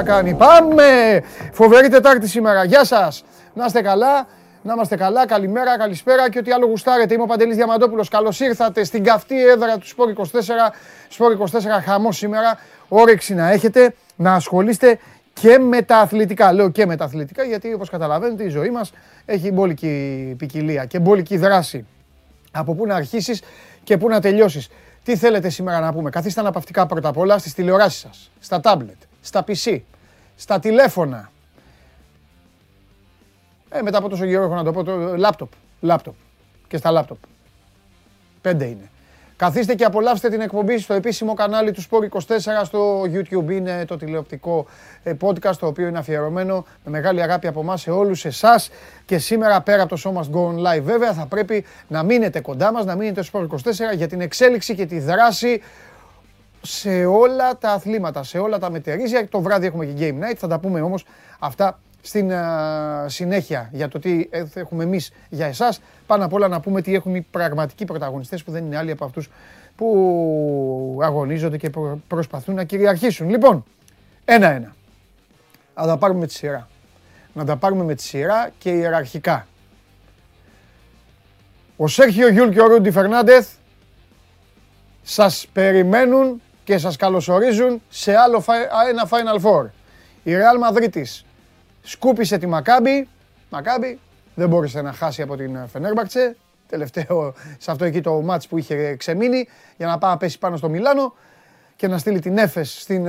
μα κάνει. Πάμε! Φοβερή Τετάρτη σήμερα. Γεια σας. Να είστε καλά. Να είμαστε καλά, καλημέρα, καλησπέρα και ό,τι άλλο γουστάρετε. Είμαι ο Παντελής Διαμαντόπουλος. Καλώς ήρθατε στην καυτή έδρα του Σπόρ 24. Σπόρ 24 χαμός σήμερα. Όρεξη να έχετε, να ασχολείστε και με τα αθλητικά. Λέω και με τα αθλητικά γιατί όπως καταλαβαίνετε η ζωή μας έχει μπόλικη ποικιλία και μπόλικη δράση. Από πού να αρχίσεις και πού να τελειώσεις. Τι θέλετε σήμερα να πούμε. Καθίστε αναπαυτικά πρώτα απ' όλα στις τηλεοράσεις σας, στα τάμπλετ, στα PC, στα τηλέφωνα. Ε, μετά από τόσο καιρό έχω να το πω, το λάπτοπ, λάπτοπ και στα λάπτοπ. Πέντε είναι. Καθίστε και απολαύστε την εκπομπή στο επίσημο κανάλι του Sport 24 στο YouTube. Είναι το τηλεοπτικό ε, podcast το οποίο είναι αφιερωμένο με μεγάλη αγάπη από εμάς σε όλους εσάς και σήμερα πέρα από το Show Must Go On Live βέβαια θα πρέπει να μείνετε κοντά μας, να μείνετε στο Sport 24 για την εξέλιξη και τη δράση σε όλα τα αθλήματα, σε όλα τα μετερίζια. Το βράδυ έχουμε και Game Night, θα τα πούμε όμως αυτά στην συνέχεια για το τι ε, έχουμε εμείς για εσάς. Πάνω απ' όλα να πούμε τι έχουν οι πραγματικοί πρωταγωνιστές που δεν είναι άλλοι από αυτούς που αγωνίζονται και προσπαθούν να κυριαρχήσουν. Λοιπόν, ένα-ένα. Να τα πάρουμε με τη σειρά. Να τα πάρουμε με τη σειρά και ιεραρχικά. Ο Σέρχιο Γιούλ και ο Ρούντι Φερνάντεθ σας περιμένουν και σας καλωσορίζουν σε άλλο ένα Final Four. Η Real Madrid σκούπισε τη Μακάμπι. Μακάμπι δεν μπόρεσε να χάσει από την Φενέρμπαχτσε. Τελευταίο σε αυτό εκεί το ματς που είχε ξεμείνει για να πάει να πέσει πάνω στο Μιλάνο και να στείλει την Έφες στην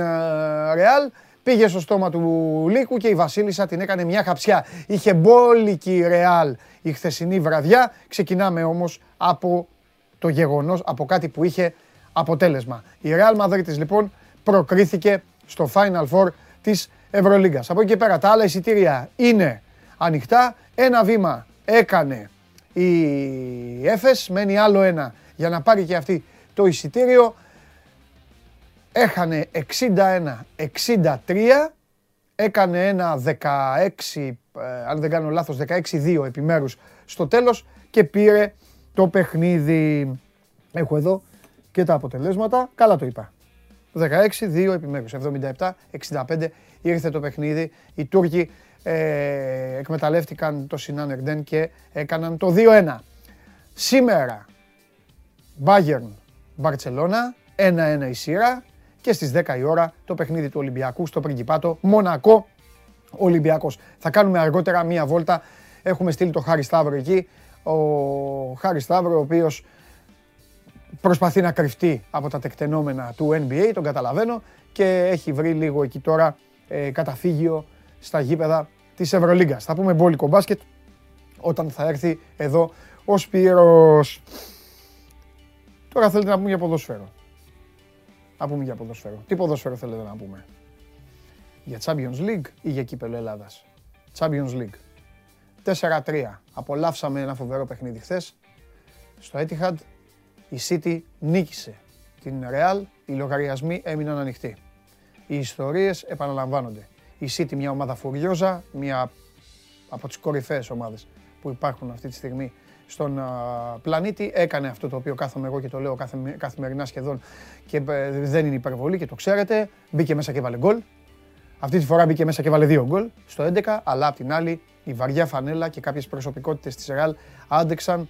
Ρεάλ. Πήγε στο στόμα του λύκου και η Βασίλισσα την έκανε μια χαψιά. Είχε μπόλικη η Ρεάλ η χθεσινή βραδιά. Ξεκινάμε όμως από το γεγονός, από κάτι που είχε αποτέλεσμα. Η Ρεάλ Μαδρίτης λοιπόν προκρίθηκε στο Final Four της Ευρωλίγκας. Από εκεί και πέρα τα άλλα εισιτήρια είναι ανοιχτά. Ένα βήμα έκανε η Έφες, μένει άλλο ένα για να πάρει και αυτή το εισιτήριο. Έχανε 61-63, έκανε ένα 16, ε, αν δεν κάνω λάθος, 16-2 επιμέρους στο τέλος και πήρε το παιχνίδι. Έχω εδώ και τα αποτελέσματα. Καλά το είπα. 16-2 επιμέρους, 77-65 ήρθε το παιχνίδι. Οι Τούρκοι ε, εκμεταλλεύτηκαν το Σινάν Ερντέν και έκαναν το 2-1. Σήμερα, Bayern, Μπαρτσελώνα, 1-1 η σειρά και στις 10 η ώρα το παιχνίδι του Ολυμπιακού στο Πριγκιπάτο, Μονακό, Ολυμπιακός. Θα κάνουμε αργότερα μία βόλτα, έχουμε στείλει το Χάρη Σταύρο εκεί, ο Χάρη Σταύρο ο οποίος προσπαθεί να κρυφτεί από τα τεκτενόμενα του NBA, τον καταλαβαίνω, και έχει βρει λίγο εκεί τώρα ε, καταφύγιο στα γήπεδα της Ευρωλίγκας. Θα πούμε μπόλικο μπάσκετ όταν θα έρθει εδώ ο Σπύρος. Τώρα θέλετε να πούμε για ποδόσφαιρο. Να πούμε για ποδόσφαιρο. Τι ποδόσφαιρο θέλετε να πούμε; Για Champions League ή για κύπελο Ελλάδας; Champions League. 4-3. Απολαύσαμε ένα φοβερό παιχνίδι χθες. Στο Etihad η City νίκησε την Real. Οι λογαριασμοί έμειναν ανοιχτοί οι ιστορίες επαναλαμβάνονται. Η City μια ομάδα φουριόζα, μια από τις κορυφαίες ομάδες που υπάρχουν αυτή τη στιγμή στον πλανήτη. Έκανε αυτό το οποίο κάθομαι εγώ και το λέω καθημερινά σχεδόν και ε, δεν είναι υπερβολή και το ξέρετε. Μπήκε μέσα και βάλε γκολ. Αυτή τη φορά μπήκε μέσα και βάλε δύο γκολ στο 11, αλλά απ' την άλλη η βαριά φανέλα και κάποιες προσωπικότητες της Ρεάλ άντεξαν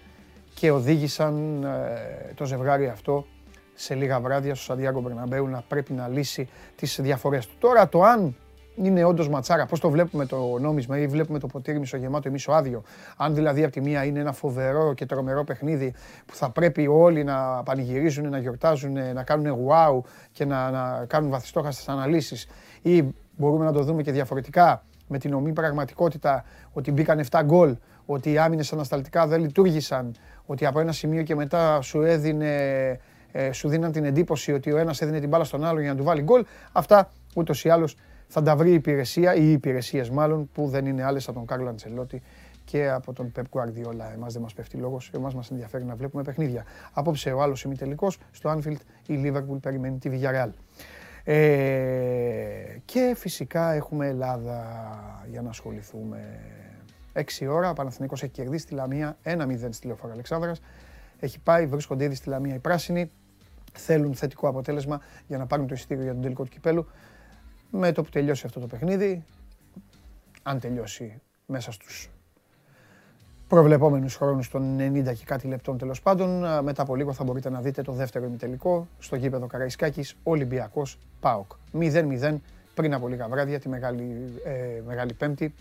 και οδήγησαν ε, το ζευγάρι αυτό σε λίγα βράδια στο Σαντιάγκο Μπερναμπέου να πρέπει να λύσει τις διαφορές του. Τώρα το αν είναι όντως ματσάρα, πώς το βλέπουμε το νόμισμα ή βλέπουμε το ποτήρι μισογεμάτο ή μισοάδιο. Αν δηλαδή από τη μία είναι ένα φοβερό και τρομερό παιχνίδι που θα πρέπει όλοι να πανηγυρίζουν, να γιορτάζουν, να κάνουν wow και να, να κάνουν βαθιστόχαστες αναλύσεις, ή μπορούμε να το δούμε και διαφορετικά με την ομή πραγματικότητα ότι μπήκαν 7 γκολ, ότι οι άμυνες ανασταλτικά δεν λειτουργήσαν, ότι από ένα σημείο και μετά σου έδινε ε, σου δίναν την εντύπωση ότι ο ένας έδινε την μπάλα στον άλλο για να του βάλει γκολ. Αυτά ούτως ή άλλως θα τα βρει η υπηρεσία ή οι υπηρεσίες μάλλον που δεν είναι άλλες από τον Κάρλο Αντσελότη και από τον Πεπ Guardiola. Εμάς δεν μας πέφτει λόγος, εμάς μας ενδιαφέρει να βλέπουμε παιχνίδια. Απόψε ο άλλος ημιτελικός, στο Anfield η Liverpool περιμένει τη Villarreal. Ε, και φυσικά έχουμε Ελλάδα για να ασχοληθούμε. 6 ώρα, ο Παναθηναϊκός έχει κερδίσει τη Λαμία 1-0 στη Λεωφόρα Αλεξάνδρας. Έχει πάει, βρίσκονται ήδη στη Λαμία οι πράσινοι θέλουν θετικό αποτέλεσμα για να πάρουν το εισιτήριο για τον τελικό του κυπέλου. με το που τελειώσει αυτό το παιχνίδι, αν τελειώσει μέσα στους προβλεπόμενους χρόνους των 90 και κάτι λεπτών τέλος πάντων, μετά από λίγο θα μπορείτε να δείτε το δεύτερο ημιτελικό στο γήπεδο Καραϊσκάκης, Ολυμπιακός ΠΑΟΚ. 0-0 πριν από λίγα βράδια, τη Μεγάλη, ε, μεγάλη Πέμπτη,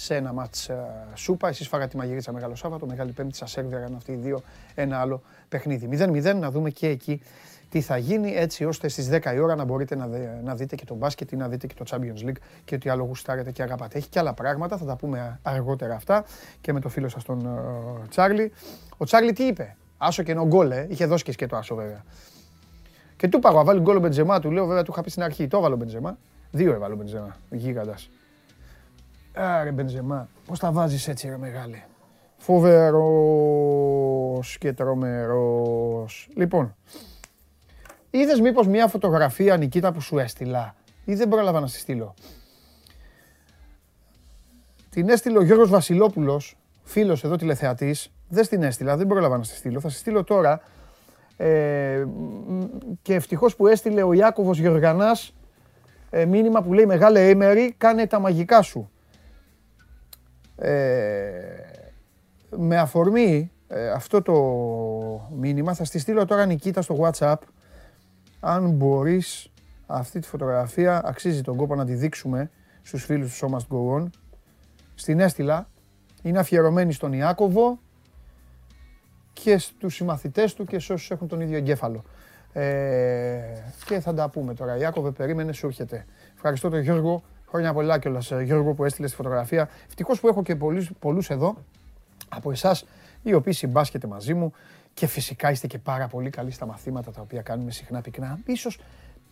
σε ένα μάτς ε, σούπα. Εσείς φάγατε τη μαγειρίτσα Μεγάλο Σάββατο, Μεγάλη Πέμπτη σας έρβεραν αυτοί οι δύο ένα άλλο παιχνίδι. 0-0 να δούμε και εκεί τι θα γίνει έτσι ώστε στις 10 η ώρα να μπορείτε να, να δείτε και το μπάσκετ ή να δείτε και το Champions League και ότι άλλο γουστάρετε και αγαπάτε. Έχει και άλλα πράγματα, θα τα πούμε αργότερα αυτά και με το φίλο σας τον uh, Τσάρλι. Ο Τσάρλι τι είπε, άσο και γκολ, ε. είχε δώσει και το άσο βέβαια. Και του είπα, βάλει γκολ ο Μπεντζεμά, του λέω βέβαια του είχα πει στην αρχή, το έβαλε ο Μπεντζεμά. Δύο έβαλε ο Μπεντζεμά, γίγαντας. Άρε Μπεντζεμά, πώς τα βάζεις έτσι ρε μεγάλη; Φοβερός και τρομερός. Λοιπόν, είδες μήπως μια φωτογραφία Νικήτα που σου έστειλα ή δεν πρόλαβα να στη στείλω; Την έστειλε ο Γιώργος Βασιλόπουλος, φίλος εδώ τηλεθεατής. Δεν στην έστειλα, δεν πρόλαβα να στη στείλω. Θα στη στείλω τώρα. Ε, και ευτυχώς που έστειλε ο Ιάκωβος Γεωργανάς ε, μήνυμα που λέει «Μεγάλε Έμερη, κάνε τα μαγικά σου». Ε, με αφορμή ε, αυτό το μήνυμα θα στη στείλω τώρα Νικήτα στο WhatsApp αν μπορείς αυτή τη φωτογραφία αξίζει τον κόπο να τη δείξουμε στους φίλους του So Must Go On στην έστειλα είναι αφιερωμένη στον Ιάκωβο και στους συμμαθητές του και σε όσους έχουν τον ίδιο εγκέφαλο. Ε, και θα τα πούμε τώρα. Ιάκωβε, περίμενε, σου έρχεται. Ευχαριστώ τον Γιώργο Χρόνια πολλά κιόλας, ε, Γιώργο, που έστειλες τη φωτογραφία. Ευτυχώς που έχω και πολλούς εδώ από εσάς, οι οποίοι συμπάσχετε μαζί μου και φυσικά είστε και πάρα πολύ καλοί στα μαθήματα τα οποία κάνουμε συχνά πυκνά. Ίσως,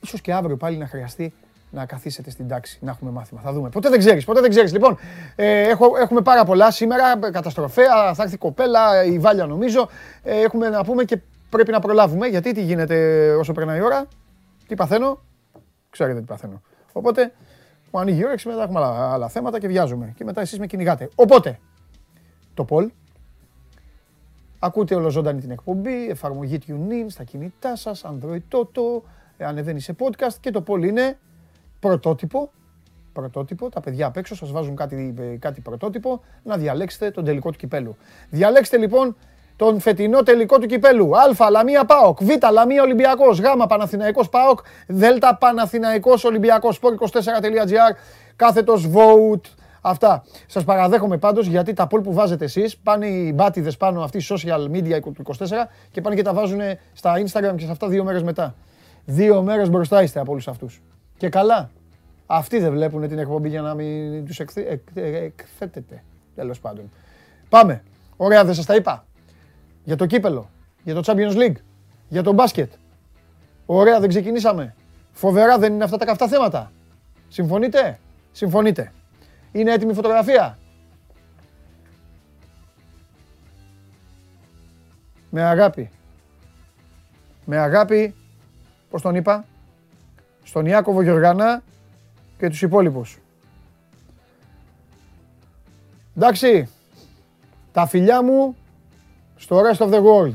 ίσως και αύριο πάλι να χρειαστεί να καθίσετε στην τάξη, να έχουμε μάθημα. Θα δούμε. Ποτέ δεν ξέρεις, ποτέ δεν ξέρεις. Λοιπόν, ε, έχω, έχουμε πάρα πολλά σήμερα. Καταστροφέα, θα έρθει η κοπέλα, η Βάλια νομίζω. Ε, έχουμε να πούμε και πρέπει να προλάβουμε. Γιατί τι γίνεται όσο περνάει η ώρα, τι παθαίνω; Ξέρετε τι παθαίνω. Οπότε μου ανοίγει η όρεξη, μετά έχουμε άλλα, άλλα θέματα και βιάζουμε. Και μετά εσείς με κυνηγάτε. Οπότε, το Πολ. Ακούτε ολοζώντανη την εκπομπή, εφαρμογή TuneIn στα κινητά σας, Android Toto, ανεβαίνει σε podcast και το Πολ είναι πρωτότυπο. Πρωτότυπο, τα παιδιά απ' έξω σας βάζουν κάτι, κάτι πρωτότυπο, να διαλέξετε τον τελικό του κυπέλου. Διαλέξτε λοιπόν τον φετινό τελικό του κυπέλου. Α, Λαμία Πάοκ. Β, Λαμία Ολυμπιακός. Γ, Παναθηναϊκός Πάοκ. Δ, Παναθηναϊκός Ολυμπιακός. Sport24.gr. Κάθετος vote. Αυτά. Σας παραδέχομαι πάντως γιατί τα πόλ που βάζετε εσείς πάνε οι μπάτιδες πάνω αυτοί social media του 24 και πάνε και τα βάζουν στα Instagram και σε αυτά δύο μέρες μετά. Δύο μέρες μπροστά είστε από όλους αυτούς. Και καλά. Αυτοί δεν βλέπουν την εκπομπή για να μην τους εκθέτετε. Τέλος πάντων. Πάμε. Ωραία, δεν σας τα είπα για το κύπελο, για το Champions League, για το μπάσκετ. Ωραία, δεν ξεκινήσαμε. Φοβερά δεν είναι αυτά τα καυτά θέματα. Συμφωνείτε; Συμφωνείτε. Είναι έτοιμη η φωτογραφία; Με αγάπη. Με αγάπη, πώς τον είπα, στον Ιάκωβο Γεωργανά και τους υπόλοιπους. Εντάξει, τα φιλιά μου στο rest of the world.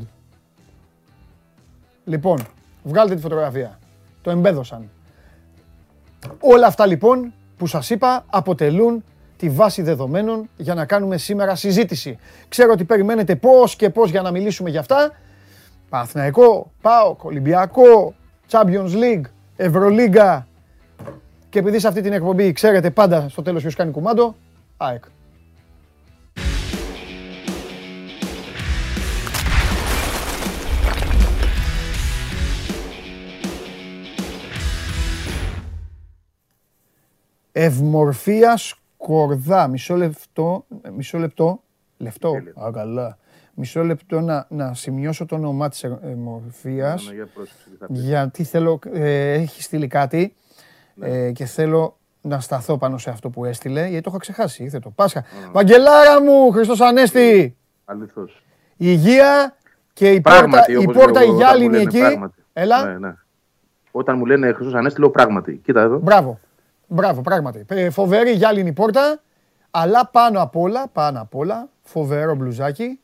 Λοιπόν, βγάλτε τη φωτογραφία. Το εμπέδωσαν. Όλα αυτά λοιπόν που σας είπα αποτελούν τη βάση δεδομένων για να κάνουμε σήμερα συζήτηση. Ξέρω ότι περιμένετε πώς και πώς για να μιλήσουμε για αυτά. Παναθηναϊκό, ΠΑΟΚ, Ολυμπιακό, Champions League, Ευρωλίγκα και επειδή σε αυτή την εκπομπή ξέρετε πάντα στο τέλος ποιος κάνει κουμάντο, ΑΕΚ. Ευμορφίας Κορδά. Μισό λεπτό. Μισό λεπτό. Λεπτό. Α, καλά. Μισό λεπτό να, να σημειώσω το όνομά της Ευμορφίας. γιατί θέλω, ε, έχει στείλει κάτι ναι. ε, και θέλω να σταθώ πάνω σε αυτό που έστειλε, γιατί το έχω ξεχάσει. Ήρθε το Πάσχα. Βαγγελάρα μου, Χριστός Ανέστη. Αληθώς. Η υγεία και η πόρτα, η, πόρτα η γυάλινη εκεί. Έλα. Ναι, ναι. Όταν μου λένε Χριστός Ανέστη, λέω πράγματι. Κοίτα εδώ. Μπράβο. Μπράβο, πράγματι. Ε, φοβερή γυάλινη πόρτα, αλλά πάνω απ' όλα, πάνω απ' όλα, φοβερό μπλουζάκι.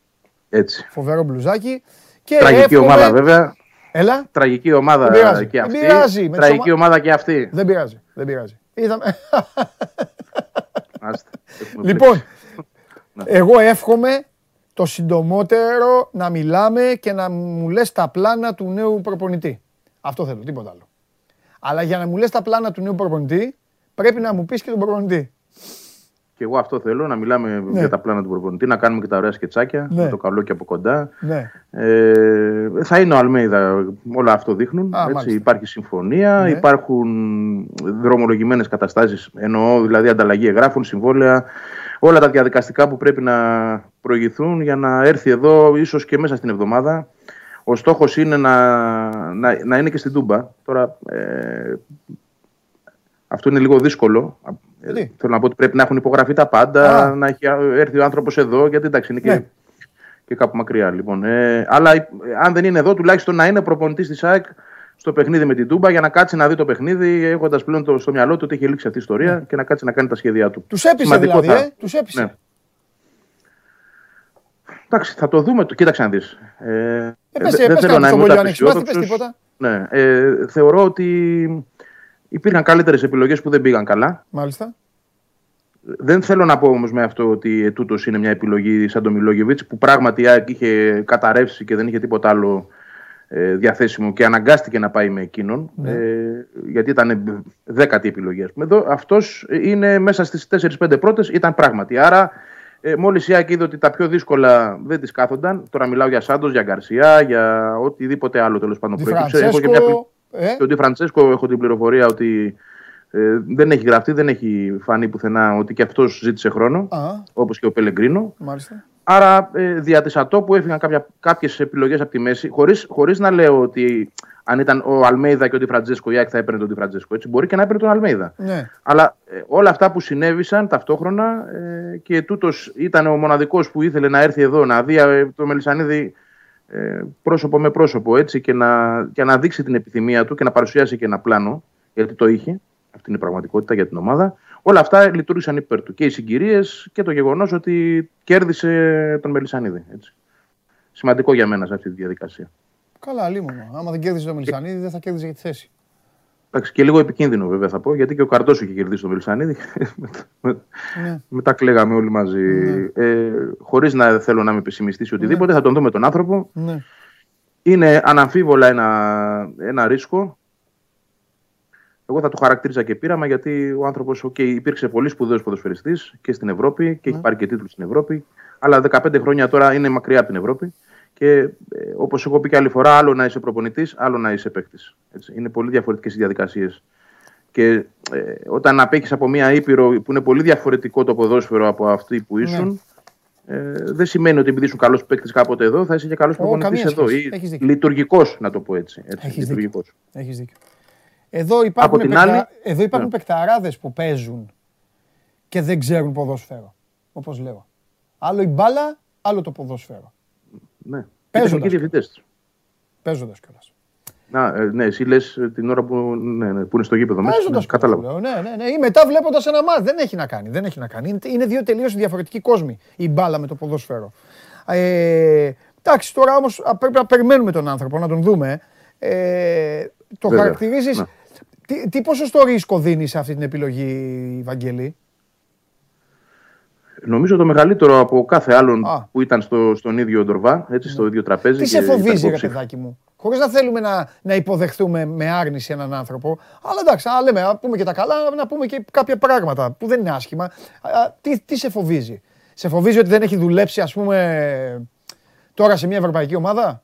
Έτσι. Φοβερό μπλουζάκι. Και Τραγική ομάδα βέβαια. Έλα. Τραγική Δεν ομάδα πειράζει. και Δεν αυτή. πειράζει. Με τις Τραγική ομα- ομάδα και αυτή. Δεν πειράζει. Δεν πειράζει. Είδαμε. Άστε, έχουμε λοιπόν, Ναι. εγώ εύχομαι το συντομότερο να μιλάμε και να μου λες τα πλάνα του νέου προπονητή. Αυτό θέλω, τίποτα άλλο. Αλλά για να μου λες τα πλάνα του νέου προπονητή, πρέπει να μου πεις και τον προπονητή. Και εγώ αυτό θέλω, να μιλάμε για τα πλάνα του προπονητή, να κάνουμε και τα ωραία σκετσάκια, Ναι. με το καλό και από κοντά. Ναι. Ε, θα είναι ο Αλμέιδα, όλα αυτό δείχνουν. Α, έτσι, μάλιστα. υπάρχει συμφωνία, Ναι. υπάρχουν δρομολογημένες καταστάσεις, εννοώ δηλαδή ανταλλαγή εγγράφων, συμβόλαια, όλα τα διαδικαστικά που πρέπει να προηγηθούν για να έρθει εδώ ίσως και μέσα στην εβδομάδα. Ο στόχος είναι να, να, να είναι και στην Τούμπα. Τώρα, ε, αυτό είναι λίγο δύσκολο. Ε, Γιατί; Θέλω να πω ότι πρέπει να έχουν υπογραφεί τα πάντα, Α. να έχει έρθει ο άνθρωπος εδώ, γιατί εντάξει είναι και Ναι. και κάπου μακριά. Λοιπόν. Ε, αλλά ε, αν δεν είναι εδώ, τουλάχιστον να είναι προπονητής της ΑΕΚ στο παιχνίδι με την Τούμπα για να κάτσει να δει το παιχνίδι, έχοντας πλέον το, στο μυαλό του ότι έχει λήξει αυτή η ιστορία και να κάτσει να κάνει τα σχέδιά του. Τους έπεισε Σημαντικό δηλαδή, θα- ε. Τους έπεισε. Ναι. Εντάξει, θα το δούμε. το- Κοίταξε να δεις. Ε, Ε, ε, πες, δεν πες θέλω κάτι να στον είμαι ούτε Πολιάννη, θυμάσαι, πες απεσιόδοξος. τίποτα. Ναι, ε, θεωρώ ότι υπήρχαν καλύτερες επιλογές που δεν πήγαν καλά. Μάλιστα. Δεν θέλω να πω όμως με αυτό ότι τούτος είναι μια επιλογή σαν τον Μιλόγεβιτς που πράγματι η ΑΕΚ είχε καταρρεύσει και δεν είχε τίποτα άλλο ε, διαθέσιμο και αναγκάστηκε να πάει με εκείνον. Ναι. Ε, γιατί ήταν δέκατη επιλογή. Ας πούμε. Εδώ αυτός είναι μέσα στις 4-5 πρώτες, ήταν πράγματι. Άρα, ε, μόλις η ΑΕΚ είδε ότι τα πιο δύσκολα δεν τι κάθονταν. Τώρα μιλάω για Σάντος, για Γκαρσιά, για οτιδήποτε άλλο τέλος πάντων Τη προέκυψε. Έχω και μια Φραντσέσκο. Ε, και ο Ντι Φραντσέσκο έχω την πληροφορία ότι ε, δεν έχει γραφτεί, δεν έχει φανεί πουθενά ότι και αυτός ζήτησε χρόνο, Α, όπως και ο Πελεγκρίνο. μάλιστα. Άρα ε, δια της ατόπου έφυγαν κάποιες επιλογές από τη μέση, χωρίς χωρίς να λέω ότι αν ήταν ο Αλμέιδα και ο Ντι Φραντσέσκο, η ΑΕΚ θα έπαιρνε τον Ντι Φραντσέσκο. Έτσι, μπορεί και να έπαιρνε τον Αλμέιδα. Ναι. Αλλά ε, όλα αυτά που συνέβησαν ταυτόχρονα ε, και τούτος ήταν ο μοναδικός που ήθελε να έρθει εδώ να δει ε, το Μελισανίδη ε, πρόσωπο με πρόσωπο έτσι, και, να, και να δείξει την επιθυμία του και να παρουσιάσει και ένα πλάνο, γιατί το είχε. Αυτή είναι η πραγματικότητα για την ομάδα. Όλα αυτά λειτουργήσαν υπέρ του. Και οι συγκυρίες και το γεγονός ότι κέρδισε τον Μελισανίδη. Έτσι. Σημαντικό για μένα σε αυτή τη διαδικασία. Καλά, λίμωνο. Άμα δεν κέρδιζε το Μελισανίδη, δεν θα κέρδιζε και τη θέση. Εντάξει, και λίγο επικίνδυνο βέβαια θα πω, γιατί και ο Καρτό είχε κερδίσει τον Μελισανίδη. Ναι. Μετά κλαίγαμε όλοι μαζί. Ε, Χωρίς να θέλω να είμαι πεσημιστής ή οτιδήποτε, θα τον δούμε τον άνθρωπο. Ναι. Είναι αναμφίβολα ένα, ένα ρίσκο. Εγώ θα το χαρακτήριζα και πείραμα γιατί ο άνθρωπος okay, υπήρξε πολύ σπουδαίος ποδοσφαιριστής και στην Ευρώπη και έχει πάρει και τίτλους στην Ευρώπη. Αλλά 15 χρόνια τώρα είναι μακριά από την Ευρώπη. Και ε, όπως έχω πει και άλλη φορά, άλλο να είσαι προπονητής, άλλο να είσαι παίκτης. Είναι πολύ διαφορετικές οι διαδικασίες. Και ε, όταν απέχεις από μια ήπειρο που είναι πολύ διαφορετικό το ποδόσφαιρο από αυτή που ήσουν, ε, δεν σημαίνει ότι επειδή ήσουν καλός παίκτης κάποτε εδώ, θα είσαι και καλός προπονητή καμία εδώ. σχέση. Ή Έχεις δίκιο. λειτουργικός, να το πω έτσι. έτσι Έχεις λειτουργικός. Έχεις δίκιο. Εδώ υπάρχουν, την παικτα... άλλη- Εδώ υπάρχουν Ναι. παικταράδες που παίζουν και δεν ξέρουν ποδόσφαιρο. Όπως λέω. Άλλο η μπάλα, άλλο το ποδόσφαιρο. Ναι. Παίζοντας Ήταν και διευθυντέ. Παίζοντας κιόλας. Να, ε, ναι, εσύ λες την ώρα που, ναι, ναι, που είναι στο γήπεδο μέσα. Παίζοντας Ναι, κατάλαβα. κιόλας, λέω. Ναι, ναι, ναι. Ή μετά βλέποντας ένα μάτς. Δεν έχει να κάνει. Δεν έχει να κάνει. Είναι, είναι δύο τελείως διαφορετικοί κόσμοι. Η μπάλα με το ποδόσφαιρο. Ε, εντάξει, τώρα όμως α, πρέπει να περιμένουμε τον άνθρωπο, να τον δούμε. Ε, το Βέβαια, χαρακτηρίζεις... ναι. Τι, τι ποσοστό ρίσκο δίνεις σε αυτή την επιλογή, Βαγγέλη; Νομίζω το μεγαλύτερο από κάθε άλλον Α. που ήταν στο, στον ίδιο ντορβά, έτσι, στο ίδιο τραπέζι. Τι και σε ήταν φοβίζει, ρε υποψήφιο. παιδάκι μου. Χωρίς να θέλουμε να, να υποδεχτούμε με άρνηση έναν άνθρωπο. Αλλά εντάξει, να λέμε, να πούμε και τα καλά, να πούμε και κάποια πράγματα που δεν είναι άσχημα. Α, α, τι, τι σε φοβίζει; Σε φοβίζει ότι δεν έχει δουλέψει, ας πούμε, τώρα σε μια ευρωπαϊκή ομάδα;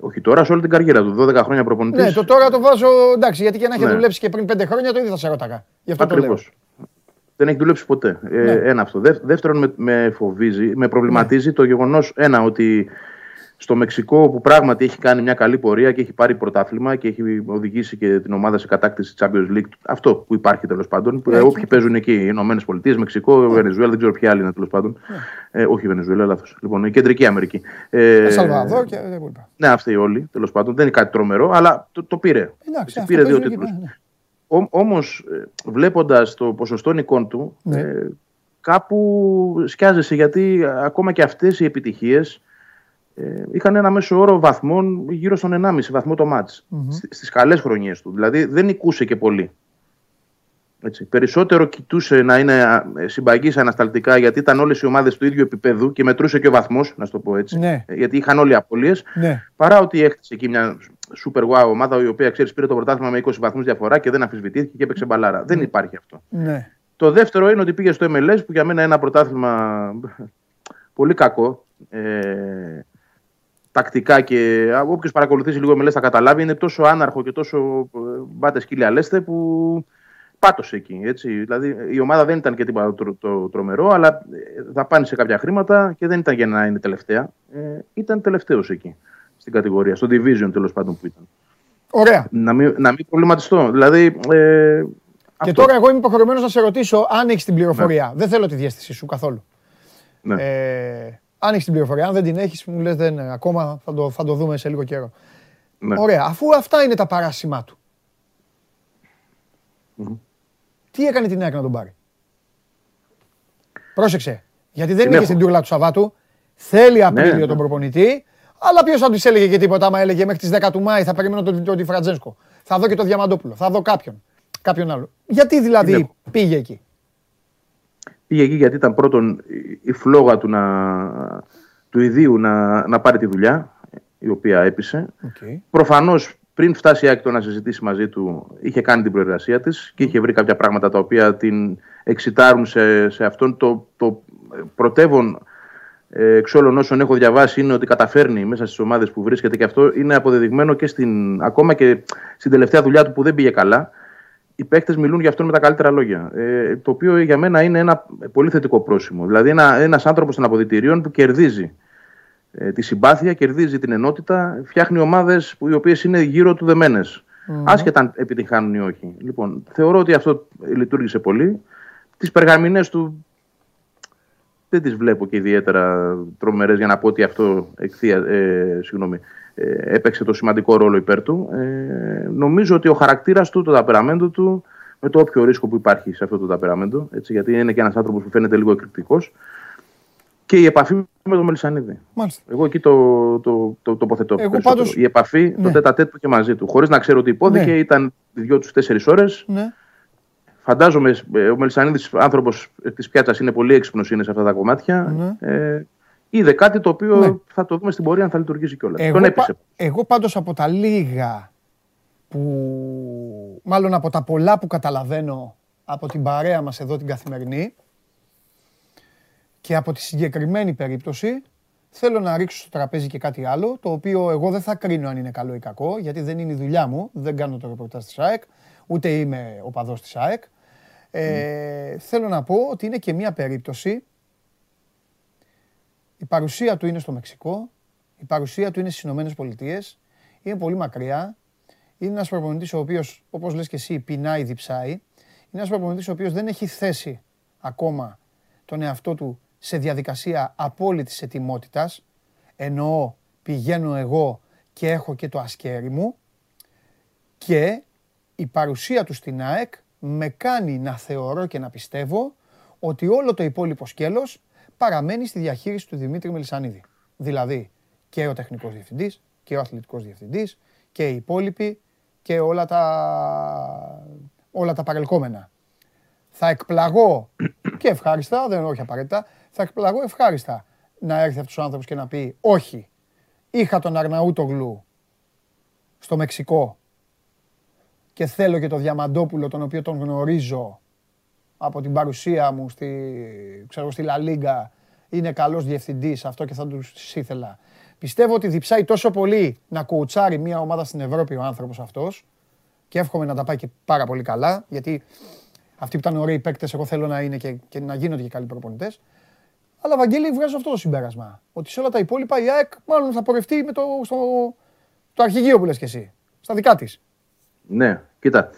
Όχι τώρα, σε όλη την καριέρα του. 12 χρόνια προπονητής. Ναι, το τώρα το βάζω εντάξει, γιατί και να έχει Ναι. δουλέψει και πριν πέντε χρόνια το ίδιο θα σε ρώταγα. Γι' αυτό το Ακριβώς. λέω. Δεν έχει δουλέψει ποτέ. Ε, Ναι. Ένα αυτό. Δε- δεύτερον, με, με φοβίζει, με προβληματίζει το γεγονός, ένα, ότι στο Μεξικό που πράγματι έχει κάνει μια καλή πορεία και έχει πάρει πρωτάθλημα και έχει οδηγήσει και την ομάδα σε κατάκτηση Champions League. Αυτό που υπάρχει τέλος πάντων. που, ε, Ναι, όποιοι εκεί. παίζουν εκεί, οι Ηνωμένες Πολιτείες, Μεξικό, Βενεζουέλα, δεν ξέρω ποιοι άλλοι είναι τέλος πάντων. Ε, όχι η Βενεζουέλα, λάθος. Λοιπόν, η Κεντρική Αμερική. Ε, Ε, Σαλβαδόρ και δεν υπόλοιπα. Ναι, αυτοί όλοι τέλος πάντων. Δεν είναι κάτι τρομερό, αλλά το, το πήρε. Εντάξει, Έτσι, αυτό πήρε δύο παίζουν εκεί, τίτλου. ναι, ναι. Όμως, βλέποντας το ποσοστό νικών του, Ναι. ε, κάπου σκιάζεσαι γιατί ακόμα και αυτές οι επιτυχίες ε, είχαν ένα μέσο όρο βαθμών γύρω στον 1,5 βαθμό το μάτς mm-hmm. στις καλές χρονιές του. Δηλαδή δεν νικούσε και πολύ. Έτσι. Περισσότερο κοιτούσε να είναι συμπαγής ανασταλτικά γιατί ήταν όλες οι ομάδες του ίδιου επίπεδου και μετρούσε και ο βαθμός, να το πω έτσι. Ναι. Γιατί είχαν όλοι απώλειες. Ναι. Παρά ότι έχτισε εκεί μια super wow ομάδα η οποία ξέρεις πήρε το πρωτάθλημα με 20 βαθμούς διαφορά και δεν αμφισβητήθηκε και έπαιξε μπαλάρα. Δεν υπάρχει αυτό. Ναι. Το δεύτερο είναι ότι πήγε στο MLS που για μένα είναι ένα πρωτάθλημα πολύ κακό. Ε, τακτικά και όποιος παρακολουθήσει λίγο MLS θα καταλάβει είναι τόσο άναρχο και τόσο ε, μπάτε σκύλια λέστε που πάτωσε εκεί. Έτσι. Δηλαδή η ομάδα δεν ήταν και τίποτα το, το, τρομερό, αλλά ε, θα πάνε σε κάποια χρήματα και δεν ήταν για να είναι τελευταία. Ε, ήταν τελευταίος εκεί στην κατηγορία, στο division τέλος πάντων που ήταν. Ωραία. Να μην, να μην προβληματιστώ. Δηλαδή, ε, και αυτό. τώρα εγώ είμαι υποχρεωμένος να σε ρωτήσω αν έχεις την πληροφορία. Ναι. Δεν θέλω τη διέστησή σου καθόλου. Ναι. Ε, αν έχεις την πληροφορία, αν δεν την έχεις, μου λες δεν. Ακόμα θα το, θα το δούμε σε λίγο καιρό. Ναι. Ωραία. Αφού αυτά είναι τα παράσημά του. Τι έκανε την ΑΕΚ να τον πάρει; Πρόσεξε. Γιατί δεν είναι στην τούρλα του Σαββάτου. Θέλει Απρίλιο ναι, τον προπονητή. Αλλά ποιος θα τους έλεγε και τίποτα, άμα έλεγε μέχρι τις 10 του Μάη θα περιμένω τον, τον, τον Θα δω και τον Διαμαντόπουλο. Θα δω κάποιον. Κάποιον άλλο. Γιατί δηλαδή πήγε εκεί; Πήγε εκεί γιατί ήταν πρώτον η φλόγα του, να, του ιδίου να, να πάρει τη δουλειά, η οποία έπεισε. Okay. Προφανώς πριν φτάσει η Άκτο να συζητήσει μαζί του, είχε κάνει την προεργασία της και είχε βρει κάποια πράγματα τα οποία την εξητάρουν σε, σε αυτόν. Το, το πρωτεύον ε, εξ όλων όσων έχω διαβάσει είναι ότι καταφέρνει μέσα στις ομάδες που βρίσκεται και αυτό είναι αποδεδειγμένο και στην, ακόμα και στην τελευταία δουλειά του που δεν πήγε καλά οι παίκτες μιλούν για αυτόν με τα καλύτερα λόγια. Ε, το οποίο για μένα είναι ένα πολύ θετικό πρόσημο. Δηλαδή, ένα ένας άνθρωπος των αποδητηρίων που κερδίζει ε, τη συμπάθεια, κερδίζει την ενότητα, φτιάχνει ομάδες οι οποίες είναι γύρω του δεμένες. Mm-hmm. Άσχετα αν επιτυχάνουν ή όχι. Λοιπόν, θεωρώ ότι αυτό λειτουργήσε πολύ. Τις περγαμηνές του δεν τις βλέπω και ιδιαίτερα τρομερές για να πω ότι αυτό εκθία, ε, συγγνώμη, ε, έπαιξε το σημαντικό ρόλο υπέρ του. Ε, νομίζω ότι ο χαρακτήρας του, το ταπεραμέντο του, με το όποιο ρίσκο που υπάρχει σε αυτό το ταπεραμέντο, έτσι, γιατί είναι και ένας άνθρωπος που φαίνεται λίγο εκρηκτικός, και η επαφή με τον Μελισανίδη. Μάλιστα. Εγώ εκεί το, το, το, τοποθετώ. Εγώ πάντως... Η επαφή, ναι. το τέτα τέτ που και μαζί του. Χωρίς να ξέρω τι υπόθηκε, ναι. ήταν δυο τους τέσσερις ώρες. Ναι. Φαντάζομαι ε, ο Μελισανίδης, άνθρωπος της πιάτσα, είναι πολύ έξυπνος σε αυτά τα κομμάτια. Ναι. Ε, είδε κάτι το οποίο ναι. θα το δούμε στην πορεία αν θα λειτουργήσει κιόλας. Εγώ, Τον πα, εγώ πάντως από τα λίγα που, μάλλον από τα πολλά που καταλαβαίνω από την παρέα μας εδώ την καθημερινή και από τη συγκεκριμένη περίπτωση θέλω να ρίξω στο τραπέζι και κάτι άλλο το οποίο εγώ δεν θα κρίνω αν είναι καλό ή κακό γιατί δεν είναι η δουλειά μου, δεν κάνω το ρεπορτάζ της ΑΕΚ ούτε είμαι οπαδός της ΑΕΚ. Ε, Θέλω να πω ότι είναι και μια περίπτωση η παρουσία του είναι στο Μεξικό, η παρουσία του είναι στις Ηνωμένες Πολιτείες, είναι πολύ μακριά. Είναι ένας προπονητής ο οποίος, όπως λες και εσύ, πεινάει, διψάει. Είναι ένας προπονητής ο οποίος δεν έχει θέσει ακόμα τον εαυτό του σε διαδικασία απόλυτης ετοιμότητας. Εννοώ, πηγαίνω εγώ και έχω και το ασκέρι μου. Και η παρουσία του στην ΑΕΚ με κάνει να θεωρώ και να πιστεύω ότι όλο το υπόλοιπο σκέλος παραμένει στη διαχείριση του Δημήτρη Μελισανίδη. Δηλαδή και ο τεχνικός διευθυντής και ο αθλητικός διευθυντής και οι υπόλοιποι και όλα τα, όλα τα παρελκόμενα. Θα εκπλαγώ και ευχάριστα, δεν όχι απαραίτητα, θα εκπλαγώ ευχάριστα να έρθει αυτός ο άνθρωπος και να πει όχι, είχα τον Αρναούτογλου στο Μεξικό και θέλω και τον Διαμαντόπουλο τον οποίο τον γνωρίζω από την παρουσία μου στη, ξέρω, στη Λα Λίγκα είναι καλός διευθυντής αυτό και θα τους ήθελα. Πιστεύω ότι διψάει τόσο πολύ να κουουουτσάρει μια ομάδα στην Ευρώπη ο άνθρωπος αυτός και εύχομαι να τα πάει και πάρα πολύ καλά γιατί αυτοί που ήταν ωραίοι παίκτες εγώ θέλω να είναι και, και να γίνονται και καλοί προπονητές. Αλλά Βαγγέλη βγάζω αυτό το συμπέρασμα. Ότι σε όλα τα υπόλοιπα η ΑΕΚ μάλλον θα πορευτεί με το, στο, το αρχηγείο που λες και εσύ. Στα δικά της. Ναι, κοίτα.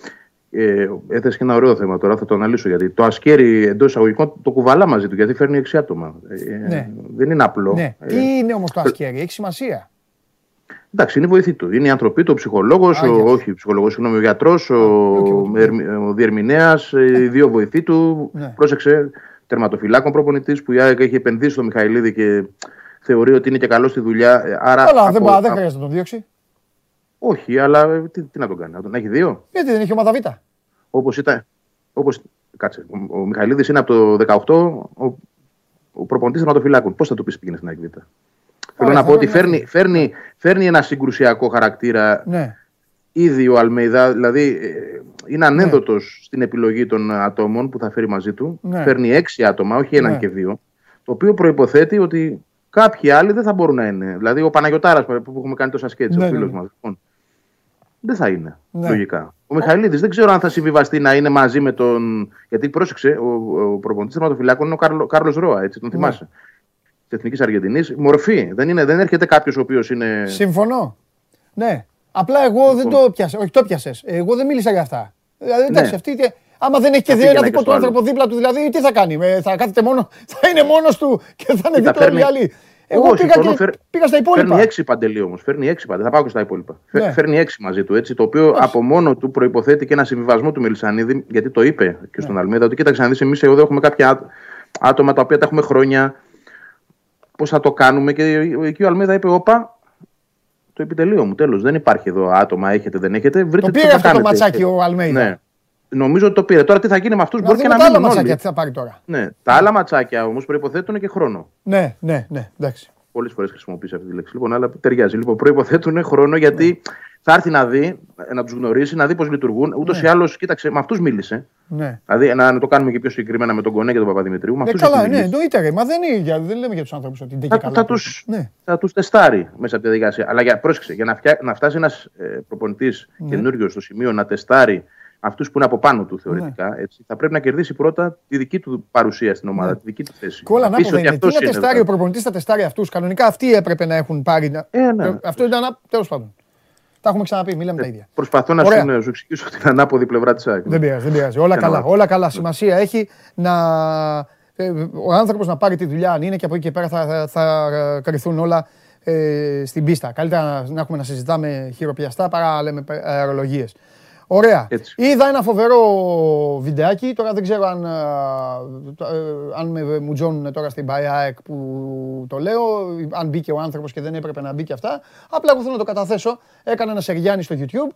Ε, έθεσε και ένα ωραίο θέμα τώρα, θα το αναλύσω γιατί. Το ασκέρι εντός εισαγωγικών το κουβαλά μαζί του γιατί φέρνει έξι άτομα. Ε, ναι. Δεν είναι απλό. Ναι. Ε, Τι είναι όμως το ασκέρι, έχει σημασία; Εντάξει, είναι η βοηθή του. Είναι η ανθρωπή του, ο ψυχολόγο, όχι, ο ψυχολόγος, συγγνώμη, ο γιατρός, ο, ο διερμηνέας, οι δύο βοηθοί του. Ναι. Πρόσεξε, τερματοφυλάκων προπονητής που η ΑΕΚ έχει επενδύσει στο Μιχαηλίδη και θεωρεί ότι είναι και καλός στη δουλειά. ε, Άρα Αλλά δεν, από- πά- δεν α- χρειάζεται να τον διώξει. Όχι, αλλά ε, τι, τι να τον κάνει, να τον έχει δύο. Γιατί δεν έχει ομάδα Β. Όπως ήταν. Όπως, κάτσε, ο, ο Μιχαηλίδης είναι από το 18 ο, ο προπονητής τερματοφυλάκων. Πώς θα του πεις πήγαινε στην ΑΕΚ Β; Θέλω να θα πω ότι πρέπει να φέρνει, φέρνει, φέρνει ένα συγκρουσιακό χαρακτήρα Ναι. ήδη ο Αλμέιδα, δηλαδή ε, είναι ανένδοτος στην επιλογή των ατόμων που θα φέρει μαζί του. Ναι. Φέρνει έξι άτομα, όχι έναν Ναι. και δύο. Το οποίο προϋποθέτει ότι κάποιοι άλλοι δεν θα μπορούν να είναι. Δηλαδή ο Παναγιωτάρας που που έχουμε κάνει τόσα σκέτσα, Ναι, ο ναι, φίλος ναι. μας. Λοιπόν, δεν θα είναι, Ναι. λογικά. Ο Μιχαηλίδης δεν ξέρω αν θα συμβιβαστεί να είναι μαζί με τον... Γιατί πρόσεξε, ο, ο προπονητής τερματοφυλάκων είναι ο Κάρλο, Κάρλος Ρώα, έτσι, τον θυμάσαι; Της Εθνικής Αργεντινής. Μορφή. Δεν, είναι, δεν έρχεται κάποιος ο οποίος είναι. Συμφωνώ. Ναι. Απλά εγώ δεν Λοιπόν. το πιάσα. Όχι, το πιάσες. Εγώ δεν μίλησα για αυτά. Δηλαδή, εντάξει, Ναι. αυτή. τι- Άμα δεν έχει και Θα δύο, ένα πήγαινα δικό και του στο άνθρωπο άλλο. δίπλα του, δηλαδή, τι θα κάνει. ε, Θα κάθεται μόνο. Θα είναι μόνος του και θα είναι Κοίτα, δίπλα όλοι οι φέρνει- άλλοι. Εγώ Εγώ πήγα, συμφωνώ, και, φέρ- πήγα στα υπόλοιπα. Φέρνει έξι παντελή όμως. Φέρνει έξι παντελή. Θα πάω και στα υπόλοιπα. Φε- Ναι. Φέρνει έξι μαζί του έτσι. Το οποίο από μόνο του προποθέτει και ένα συμβιβασμό του Μελισανίδη, γιατί το είπε και Ναι. στον Αλμέδα, ότι κοίταξε να δεις, εμείς εδώ έχουμε κάποια άτ- άτομα τα οποία τα έχουμε χρόνια. Πώς θα το κάνουμε. Και εκεί ο Αλμέδα είπε: Όπα, το επιτελείο μου. Τέλος. Δεν υπάρχει εδώ άτομα, έχετε, δεν έχετε. Βρείτε Το τι πήρε θα αυτό το κάνετε. ματσάκι ο Αλμέιδα. Ναι. Νομίζω ότι το πήρε. Τώρα τι θα γίνει με αυτούς, Να μπορεί και δούμε να τα άλλα μείνουν ματσάκια όλοι. τι θα πάρει τώρα. Ναι. Τα άλλα ματσάκια όμως προποθέτουν και χρόνο. Ναι, ναι, ναι. Εντάξει. Πολλές φορές χρησιμοποιήσει αυτή τη λέξη. Λοιπόν, αλλά ταιριάζει. Λοιπόν, προποθέτουν χρόνο γιατί Ναι. θα έρθει να δει, να τους γνωρίσει, να δει πώς λειτουργούν. Ούτως ή άλλως, κοίταξε, με αυτούς μίλησε. Ναι. Δηλαδή, να, να το κάνουμε και πιο συγκεκριμένα με τον Κονέ και τον Παπαδημητρίου. Με Ε, αυτούς καλά, έχει ναι, μιλήσει. εννοείται. ρε. Μα δεν, είναι, για- δεν λέμε για τους άνθρωπου ότι είναι και θα, καλά. θα, τους, Ναι. θα τους τεστάρει μέσα από τη διαδικασία. Αλλά για, πρόσεξε, για να, φτιά, να φτάσει ένας ε, προπονητής Ναι. καινούριο στο σημείο να τεστάρει αυτούς που είναι από πάνω του θεωρητικά, Ναι. έτσι, θα πρέπει να κερδίσει πρώτα τη δική του παρουσία στην ομάδα, τη δική του θέση. Κόλλα να πείσει πω δεν ότι είναι. Τι αυτός να είναι, τεστάρει ο δηλαδή. προπονητής, θα τεστάρει αυτούς. Κανονικά αυτοί έπρεπε να έχουν πάρει. να- Ε, ναι. Ε, Αυτό ήταν. Τέλος πάντων. Τα έχουμε ξαναπεί, μιλάμε τα ίδια. Προσπαθώ να Ωραία. σου, να σου εξηγήσω την ανάποδη πλευρά της ΑΕΚ. Δεν πειράζει, δεν πειράζει. Όλα Κανένα. καλά. Όλα καλά. Σημασία έχει να. ε, Ο άνθρωπος να πάρει τη δουλειά αν είναι και από εκεί και πέρα θα, θα, θα κρυθούν όλα ε, στην πίστα. Καλύτερα να, να έχουμε να συζητάμε χειροπιαστά παρά να λέμε αερολογίες. Ωραία. Έτσι. Είδα ένα φοβερό βιντεάκι. Τώρα δεν ξέρω αν, α, το- ε, αν με μουτζώνουν τώρα στην ΠΑΕΑΕΚ που το λέω, αν μπήκε ο άνθρωπος και δεν έπρεπε να μπει και αυτά. Απλά εγώ θέλω να το καταθέσω. Έκανα ένα Σεργιάννη στο YouTube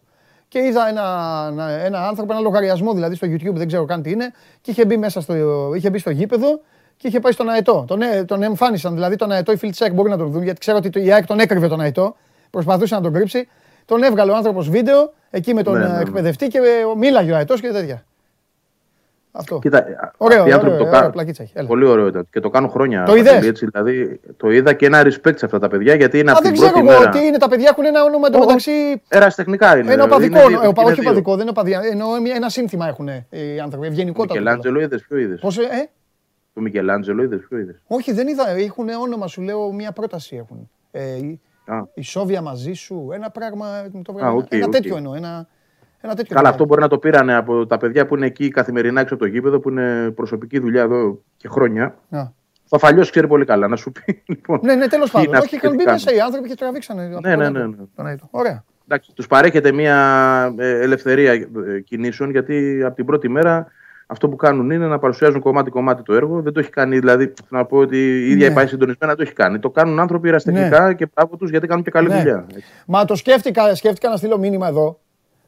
και είδα ένα, ένα, ένα άνθρωπο, ένα λογαριασμό δηλαδή στο YouTube, δεν ξέρω καν τι είναι, και είχε μπει μέσα στο, είχε μπει στο γήπεδο και είχε πάει στον Αετό. Τον, ε, τον εμφάνισαν δηλαδή τον Αετό, οι φίλοι της ΑΕΚ μπορεί να τον δουν, γιατί ξέρω ότι το- η ΑΕΚ τον έκρυβε τον Αετό, προσπαθούσε να τον κρύψει. Τον έβγαλε ο άνθρωπος βίντεο εκεί με τον Ναι, ε, ναι, ναι. εκπαιδευτή και ε, μίλαγε ο Αετός και τέτοια. Αυτό. Κοίτα, Ωραίο, αυτοί οι άνθρωποι ωραίο, το ωραίο, κάνουν. πλακίτσα έχει. Έλα. Πολύ ωραίο ήταν. Και το κάνουν χρόνια. Το είδες; Παντελή, Έτσι, δηλαδή, το είδα και ένα respect σε αυτά τα παιδιά γιατί είναι Α, από δεν την ξέρω πρώτη εγώ μέρα. τι είναι, τα παιδιά έχουν ένα όνομα εντωμεταξύ. Ερασιτεχνικά είναι. Ένα οπαδικό, Είναι δύο- ε, οπα- είναι όχι δύο. οπαδικό, δεν είναι οπαδιά. Εννοώ μια- ένα σύνθημα έχουν οι άνθρωποι. Ευγενικότατο. κιόλας. Μικελάντζελο είδε, ποιο είδες; Πώς, ε, Το Μικελάντζελο είδε, ποιο είδες; όχι, δεν είδα. Έχουν όνομα, σου λέω, μια πρόταση έχουν. Ε, η- Α, η Σόβια μαζί σου, ένα πράγμα. μου Το Α, βγάλε, οκ, ένα οκ. τέτοιο εννοώ. Ένα, ένα τέτοιο Καλά, βγάλε. αυτό μπορεί να το πήρανε από τα παιδιά που είναι εκεί καθημερινά έξω από το γήπεδο, που είναι προσωπική δουλειά εδώ και χρόνια. Να. Ο Φαλιός ξέρει πολύ καλά να σου πει. Λοιπόν, Ναι, ναι, τέλος ποιοι πάντων. είναι Όχι, αυτοί είχαν και μπει τι μέσα κάνουν. οι άνθρωποι και τραβήξανε. από Ναι, τον ναι, Αετό. ναι, ναι. Τον Αετό. Ωραία. Εντάξει, τους παρέχεται μια ε, ελευθερία ε, κινήσεων γιατί από την πρώτη μέρα αυτό που κάνουν είναι να παρουσιάζουν κομμάτι-κομμάτι το έργο. Δεν το έχει κάνει, δηλαδή, θέλω να πω ότι η ίδια Ναι. η ΠΑΕ συντονισμένα το έχει κάνει. Το κάνουν άνθρωποι ερασιτεχνικά και μπράβο τους γιατί κάνουν και καλή Ναι. δουλειά. Έτσι. Μα το σκέφτηκα, σκέφτηκα να στείλω μήνυμα εδώ.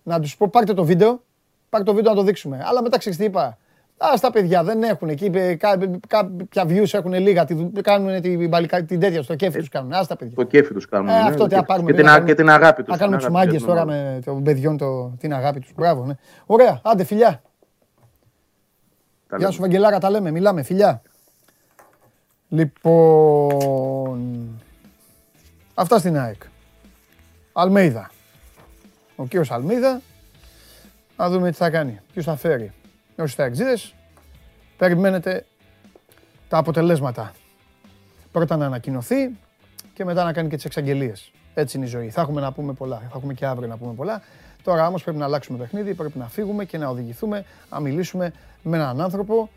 Να τους πω: Πάρτε το βίντεο. Πάρτε το βίντεο να το δείξουμε. Αλλά μετά ξέρεις τι είπα. Α τα παιδιά δεν έχουν εκεί. ε, κα- Κάποια views έχουν λίγα. τη δου- Κάνουν την, μπαλικα- την τέτοια στο κέφι τους κάνουν. Α τα παιδιά. Το κέφι τους κάνουν. Ε, ναι, αυτό το τι να κέφι τους. πάρουμε. Και την, να α- κάνουμε- και την αγάπη τους. Να κάνουμε τους μάγκες τώρα με των παιδιών το, την αγάπη τους. Μπράβο, ναι. Ωραία, άντε φιλιά. Γεια σου, Βαγγελάρα, τα λέμε. Μιλάμε, φιλιά. Λοιπόν. Αυτά στην ΑΕΚ. Αλμέιδα. Ο κύριος Αλμίδα. Να δούμε τι θα κάνει. Ποιος θα φέρει. Όσοι θα εξήδες, περιμένετε τα αποτελέσματα. Πρώτα να ανακοινωθεί και μετά να κάνει και τις εξαγγελίες. Έτσι είναι η ζωή. Θα έχουμε να πούμε πολλά. Θα έχουμε και αύριο να πούμε πολλά. Τώρα όμως πρέπει να αλλάξουμε παιχνίδι, πρέπει να φύγουμε και να οδηγηθούμε, να μιλήσουμε με έναν άνθρωπο,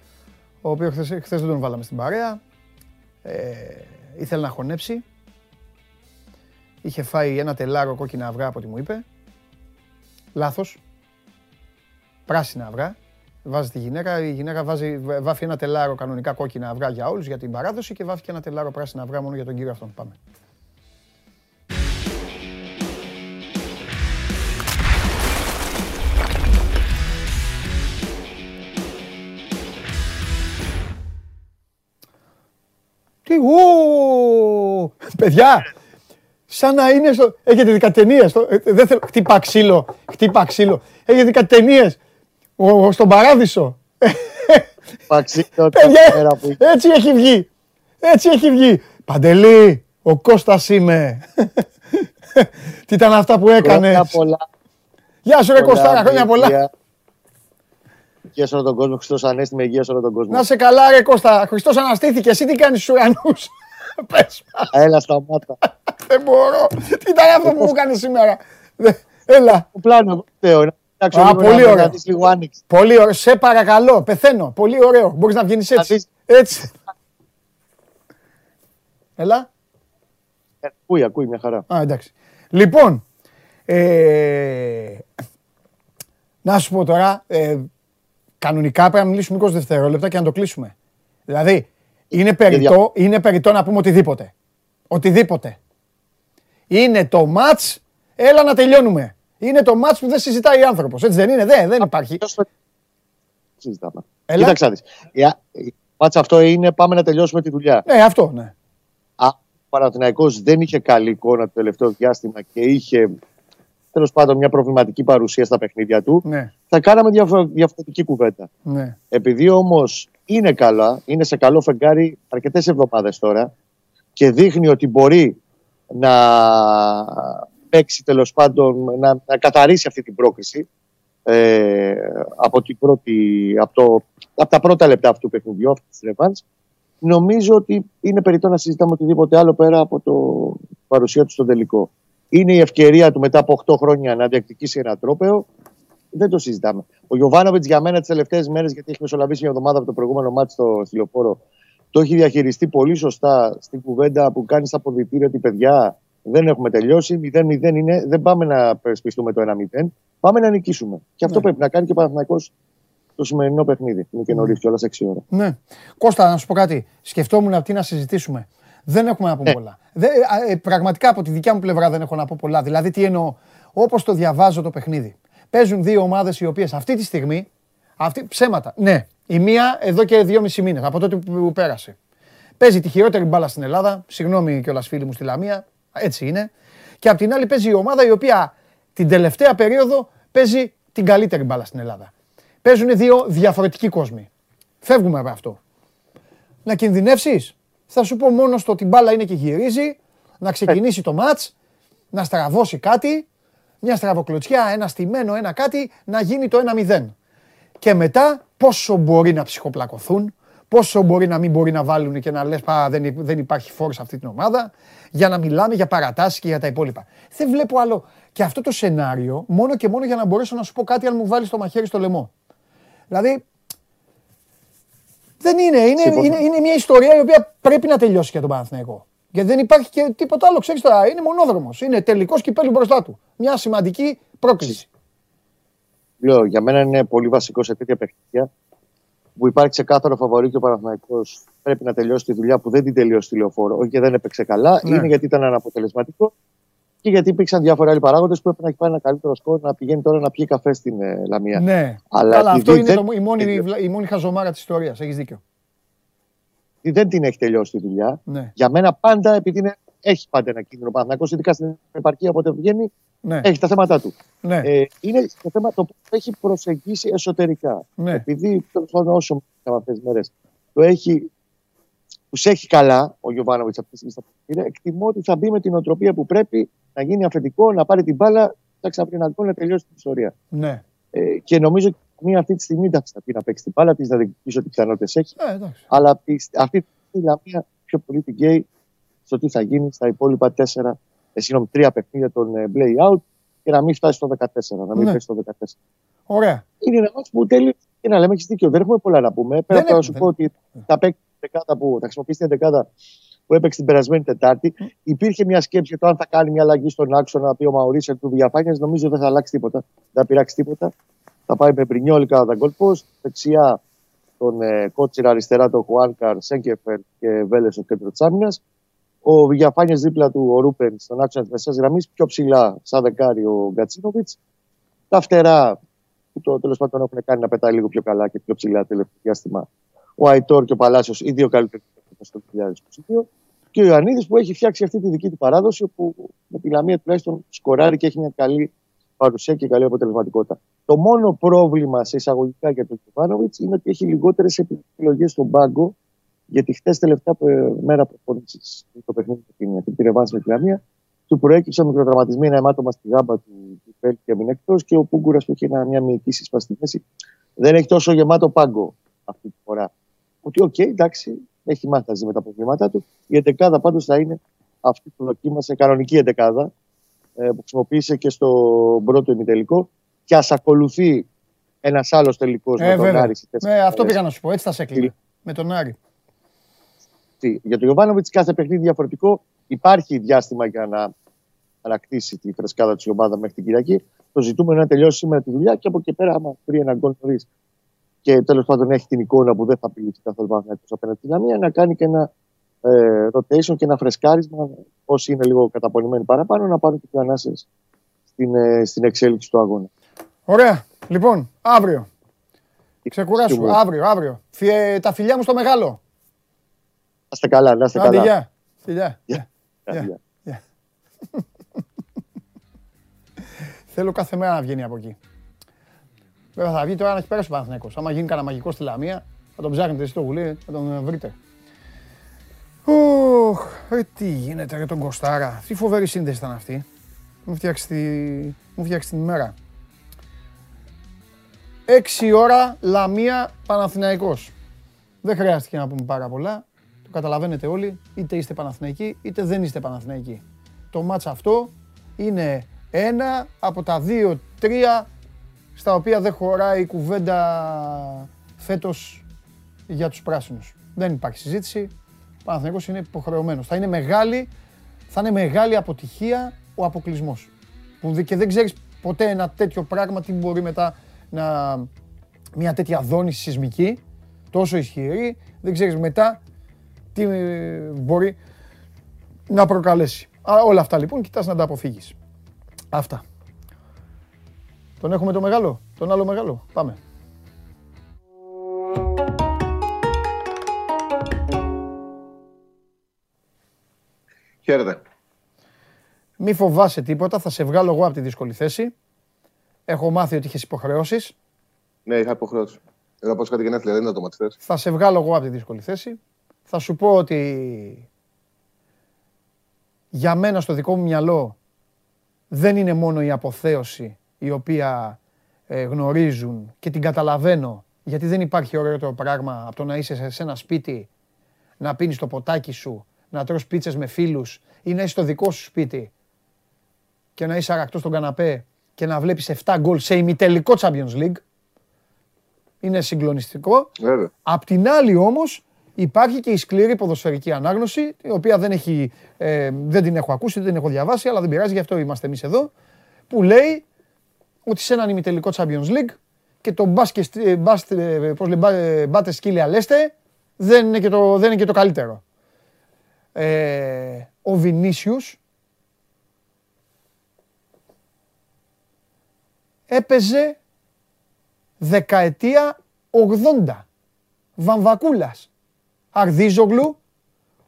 ο οποίος χθες, χθες δεν τον βάλαμε στην παρέα. Ε, ήθελε να χωνέψει. Είχε φάει ένα τελάρο κόκκινα αυγά από ό,τι μου είπε. Λάθος. Πράσινα αυγά. Βάζει τη γυναίκα, η γυναίκα βάζει, βάφει ένα τελάρο κανονικά κόκκινα αυγά για όλους για την παράδοση και βάφει και ένα τελάρο πράσινα αυγά μόνο για τον κύριο αυτόν. Πάμε. Τι, ου, παιδιά, σαν να είναι στο... Έχετε δει κάτι ταινίες, στο... ε, δεν θέλω... χτύπα ξύλο, χτύπα ξύλο. Έχετε δει κάτι ταινίες, ο, ο, στον παράδεισο; Παιδιά, έτσι έχει βγει, έτσι έχει βγει. Παντελή, ο Κώστας είμαι. Τι ήταν αυτά που έκανες; Γεια σου ρε Κώστα, χρόνια πολλά. Υγεία σε όλο τον κόσμο. Χριστός Ανέστη με υγεία σε όλο τον κόσμο. Να σε καλά, ρε Κώστα. Χριστός αναστήθηκε. Εσύ τι κάνεις στους ουρανούς; Πες Έλα στα μάτα. Δεν μπορώ. Τι ήταν αυτό που μου έκανε σήμερα; Έλα. Το πλάνο. Α, πολύ ωραίο. Πολύ ωραίο. Σε παρακαλώ. Πεθαίνω. Πολύ ωραίο. Μπορείς να βγαίνει έτσι. Έτσι. Έλα. Ακούει, ακούει μια χαρά. Α, εντάξει. Λοιπόν, ε, να σου πω τώρα, ε, Κανονικά πρέπει να μιλήσουμε 20 δευτερόλεπτα και να το κλείσουμε. Δηλαδή, είναι περιττό, είναι περιττό να πούμε οτιδήποτε. Οτιδήποτε. Είναι το μάτς, έλα να τελειώνουμε. Είναι το μάτς που δεν συζητάει άνθρωπος. Έτσι δεν είναι, δεν, δεν υπάρχει. Συζητάμε. Έλα. Κοίταξα δεις. Μάτς αυτό είναι πάμε να τελειώσουμε τη δουλειά. Ναι, αυτό, ναι. Α, ο Παναθηναϊκός δεν είχε καλή εικόνα το τελευταίο διάστημα και είχε τέλος πάντων μια προβληματική παρουσία στα παιχνίδια του, ναι. θα κάναμε διαφορετική κουβέντα. Ναι. Επειδή όμως είναι καλά, είναι σε καλό φεγγάρι αρκετές εβδομάδες τώρα και δείχνει ότι μπορεί να παίξει τέλος πάντων, να, να καθαρίσει αυτή την πρόκριση ε, από, την πρώτη, από, το, από τα πρώτα λεπτά αυτού του παιχνιδιού, αυτή της Ρεβάνς, νομίζω ότι είναι περιττό να συζητάμε οτιδήποτε άλλο πέρα από το παρουσία του στο τελικό είναι η ευκαιρία του μετά από 8 χρόνια να διεκδικήσει ένα τρόπεο. Δεν το συζητάμε. Ο Γιωβάνοβιτς για μένα τις τελευταίες μέρες, γιατί έχει μεσολαβήσει μια εβδομάδα από το προηγούμενο μάτι στο Στυλιοφόρο, το έχει διαχειριστεί πολύ σωστά στην κουβέντα που κάνει στα ποδητήρια ότι παιδιά δεν έχουμε τελειώσει. 0-0 είναι, δεν πάμε να περισπιστούμε το 1-0. Πάμε να νικήσουμε. Και αυτό ναι. πρέπει να κάνει και ο Παναθυνακό το σημερινό παιχνίδι. Είναι και νωρίς, κιόλας 6 ώρα. Ναι. Κώστα, να σου πω κάτι. Σκεφτόμουν τι να συζητήσουμε. Δεν έχουμε να πούμε ναι. πολλά. ε, πραγματικά από τη δικιά μου πλευρά δεν έχω να πω πολλά. Δηλαδή, τι εννοώ, όπως το διαβάζω το παιχνίδι. Παίζουν δύο ομάδες οι οποίες αυτή τη στιγμή. Αυτή, ψέματα. Ναι, η μία εδώ και δυόμιση μήνες, από τότε που πέρασε. Παίζει τη χειρότερη μπάλα στην Ελλάδα. Συγγνώμη κιόλας, φίλοι μου στη Λαμία. Έτσι είναι. Και απ' την άλλη παίζει η ομάδα η οποία την τελευταία περίοδο παίζει την καλύτερη μπάλα στην Ελλάδα. Παίζουν δύο διαφορετικοί κόσμοι. Φεύγουμε από αυτό. Να κινδυνεύσεις, θα σου πω μόνος στο ότι μπάλα είναι και γυρίζει, να ξεκινήσει το μάτς, να στραβώσει κάτι, μια στραβοκλωτσιά, ένα στημένο, ένα κάτι, να γίνει το 1-0. Και μετά πόσο μπορεί να ψυχοπλακωθούν, πόσο μπορεί να μην μπορεί να βάλουν και να λες πά, δεν, δεν υπάρχει φόρο σε αυτή την ομάδα, για να μιλάμε για παρατάσεις και για τα υπόλοιπα. Δεν βλέπω άλλο. Και αυτό το σενάριο, μόνο και μόνο για να μπορέσω να σου πω κάτι αν μου βάλεις το μαχαίρι στο λαιμό. Δηλαδή, δεν είναι. Είναι, είναι, είναι μια ιστορία η οποία πρέπει να τελειώσει για τον Παναθηναϊκό. Γιατί δεν υπάρχει και τίποτα άλλο. Ξέρεις τώρα, είναι μονόδρομος. Είναι τελικός κυπέλου μπροστά του. Μια σημαντική πρόκληση. Λέω, για μένα είναι πολύ βασικό σε τέτοια παιχνίδια που υπάρχει ξεκάθαρο φαβορή και ο Παναθηναϊκός πρέπει να τελειώσει τη δουλειά που δεν την τελειώσει τη λεωφόρο. Όχι και δεν έπαιξε καλά, ναι. είναι γιατί ήταν αναποτελεσματικό και γιατί υπήρξαν διάφοροι άλλοι παράγοντες που έπρεπε να έχει πάρει ένα καλύτερο σκορ να πηγαίνει τώρα να πιει καφέ στην ε, Λαμία. Ναι, αλλά, αλλά αυτό είναι το, η, μόνη, η μόνη χαζομάρα της ιστορίας. Έχεις δίκιο. Δεν την έχει τελειώσει τη δουλειά. Ναι. Για μένα πάντα, επειδή είναι, έχει πάντα ένα κίνδυνο Παναθυνακό, ειδικά στην επαρχία όποτε βγαίνει, ναι. έχει τα θέματα του. Ναι. Ε, είναι το θέμα το που έχει προσεγγίσει εσωτερικά. Ναι. Επειδή όσο αυτές τις μέρες το έχει που σε έχει καλά ο Γιωβάνοβιτς αυτή τη στιγμή εκτιμώ ότι θα μπει με την οτροπία που πρέπει να γίνει αφεντικό, να πάρει την μπάλα, να ξαναπεί ένα να τελειώσει την ιστορία. Ναι. Ε, και νομίζω ότι μία αυτή τη στιγμή εντάξει, θα πει να παίξει την μπάλα, της να διεκδικήσει ό,τι πιθανότητες έχει. Ε, αλλά αυτή τη στιγμή η μία πιο πολύ την καίει στο τι θα γίνει στα υπόλοιπα τέσσερα, ε, συγγνώμη, τρία παιχνίδια των ε, play out και να μην φτάσει στο 14. Να μην ναι. φτάσει στο 14. Ωραία. Είναι ένα μάτσο που τέλει και να λέμε έχεις δίκιο. Δεν έχουμε πολλά να πούμε. Πέρα από να σου πω ότι θα παίξει δεκάδα που θα χρησιμοποιήσει την δεκάδα που έπαιξε την περασμένη Τετάρτη. Υπήρχε μια σκέψη για το αν θα κάνει μια αλλαγή στον άξονα, ο Μαουρίσιο του διαφάνειας. Νομίζω δεν θα αλλάξει τίποτα. Δεν θα πειράξει τίποτα. Θα πάει με Πρινιόλη κατά τα γκολ post. Δεξιά τον ε, Κότσιρα, αριστερά τον Χουάνκαρ, Σέγκεφερ και Βέλες στο κέντρο της άμυνας. Ο Βηγιαφάνιε δίπλα του, ο Ρούπεν στον άξονα της μεσαία γραμμής. Πιο ψηλά, σαν δεκάρι, ο Γκατσίνοβιτς. Τα φτερά που το τέλος πάντων έχουν κάνει να πετάει λίγο πιο καλά και πιο ψηλά τελευταίο διάστημα. Ο Αϊτόρ και ο Παλάσιος, οι δύο καλύτεροι στο 2022. Και ο Ιωαννίδης που έχει φτιάξει αυτή τη δική του παράδοση, όπου με τη Λαμία τουλάχιστον σκοράρει και έχει μια καλή παρουσία και καλή αποτελεσματικότητα. Το μόνο πρόβλημα σε εισαγωγικά για τον Κιβάνοβιτ είναι ότι έχει λιγότερες επιλογές στον πάγκο, γιατί χτε τελευταία μέρα προπόνησης το παιχνίδι με την πήρε βάση με τη Λαμία, του προέκυψαν μικροτραυματισμοί, ένα αιμάτωμα στη γάμπα του, του Πέλ και έμεινε εκτός και ο Πούγκουρας που έχει ένα, μια μυϊκή σύσπαση στη μέση δεν έχει τόσο γεμάτο πάγκο αυτή τη φορά. Ότι, OK, okay, εντάξει, έχει μάθει να ζει με τα προβλήματά του. Η εντεκάδα πάντως θα είναι αυτή που δοκίμασε, κανονική εντεκάδα, ε, που χρησιμοποίησε και στο πρώτο ημιτελικό. Και ας ακολουθεί ένας άλλος τελικός ε, με τον Άρη. Ναι, αυτό πήγα να σου πω. Έτσι θα σε έκλεινε. Με τον Άρη. Τι, για τον Ιωβάνοβιτς κάθε παιχνίδι διαφορετικό. Υπάρχει διάστημα για να ανακτήσει τη φρεσκάδα της ομάδα μέχρι την Κυριακή. Το ζητούμενο είναι να τελειώσει σήμερα τη δουλειά και από εκεί πέρα, άμα βρει ένα γκολ νωρίς και τέλος πάντων έχει την εικόνα που δεν θα απειλήσει καθόλου Παναθηναϊκός απέναντι στην Λαμία, να κάνει και ένα ε, rotation και ένα φρεσκάρισμα. Όσοι είναι λίγο καταπονημένοι παραπάνω, να πάρουν και πιο ανάσες στην, ε, στην εξέλιξη του αγώνα. Ωραία. Λοιπόν, αύριο. Ξεκουράσου. Αύριο, αύριο. Φιε, τα φιλιά μου στο μεγάλο. Να είστε καλά, να είστε καλά. Γεια. Φιλιά. Θέλω κάθε μέρα να βγαίνει από εκεί. Βέβαια θα βγει τώρα να έχει πέρασει ο Παναθηναϊκός. Άμα γίνει κανένα μαγικό στη Λαμία, θα τον ψάχνετε εσείς στο γουλί, θα τον βρείτε. Οχ, ρε τι γίνεται για τον Κωστάρα. Τι φοβερή σύνδεση ήταν αυτή. Μου φτιάξει τη, μου φτιάξει την ημέρα. Έξι ώρα Λαμία Παναθηναϊκός. Δεν χρειάστηκε να πούμε πάρα πολλά. Το καταλαβαίνετε όλοι. Είτε είστε Παναθηναϊκοί είτε δεν είστε Παναθηναϊκοί. Το μάτς αυτό είναι ένα από τα δύο, τρία στα οποία δεν χωράει η κουβέντα φέτος για τους πράσινους. Δεν υπάρχει συζήτηση. Ο Παναθηναϊκός είναι υποχρεωμένος. Θα είναι μεγάλη, θα είναι μεγάλη αποτυχία ο αποκλεισμός. Και δεν ξέρεις ποτέ ένα τέτοιο πράγμα τι μπορεί μετά να... Μια τέτοια δόνηση σεισμική, τόσο ισχυρή, δεν ξέρεις μετά τι μπορεί να προκαλέσει. όλα αυτά λοιπόν κοιτάς να τα αποφύγεις. Αυτά. Τον έχουμε το μεγάλο, τον άλλο μεγάλο. Πάμε. Χαίρετε. Μη φοβάσαι τίποτα, θα σε βγάλω εγώ από τη δύσκολη θέση. Έχω μάθει ότι είχες υποχρεώσεις. Ναι, είχα υποχρεώσεις. Εδώ πω κάτι γενέθλια, δεν είναι το ματιθέ. Θα σε βγάλω εγώ από τη δύσκολη θέση. Θα σου πω ότι για μένα στο δικό μου μυαλό δεν είναι μόνο η αποθέωση η οποία ε, γνωρίζουν και την καταλαβαίνω γιατί δεν υπάρχει ωραιότερο πράγμα από το να είσαι σε ένα σπίτι, να πίνεις το ποτάκι σου, να τρως πίτσες με φίλους ή να είσαι στο δικό σου σπίτι και να είσαι αρακτός στον καναπέ και να βλέπεις 7 γκολ σε ημιτελικό Champions League. Είναι συγκλονιστικό. Βέβαια. Απ' την άλλη όμως υπάρχει και η σκληρή ποδοσφαιρική ανάγνωση, η οποία δεν, έχει, ε, δεν την έχω ακούσει, δεν την έχω διαβάσει, αλλά δεν πειράζει, γι' αυτό είμαστε εμείς εδώ, που λέει ότι σε έναν ημιτελικό Champions League και το μπάσκετ, ε, ε, πώς λέει, ε, μπάτες σκύλια λέστε, δεν είναι και το, δεν είναι και το καλύτερο. Ε, ο Βινίσιους έπαιζε δεκαετία 80. Βαμβακούλας. Αρδίζογλου.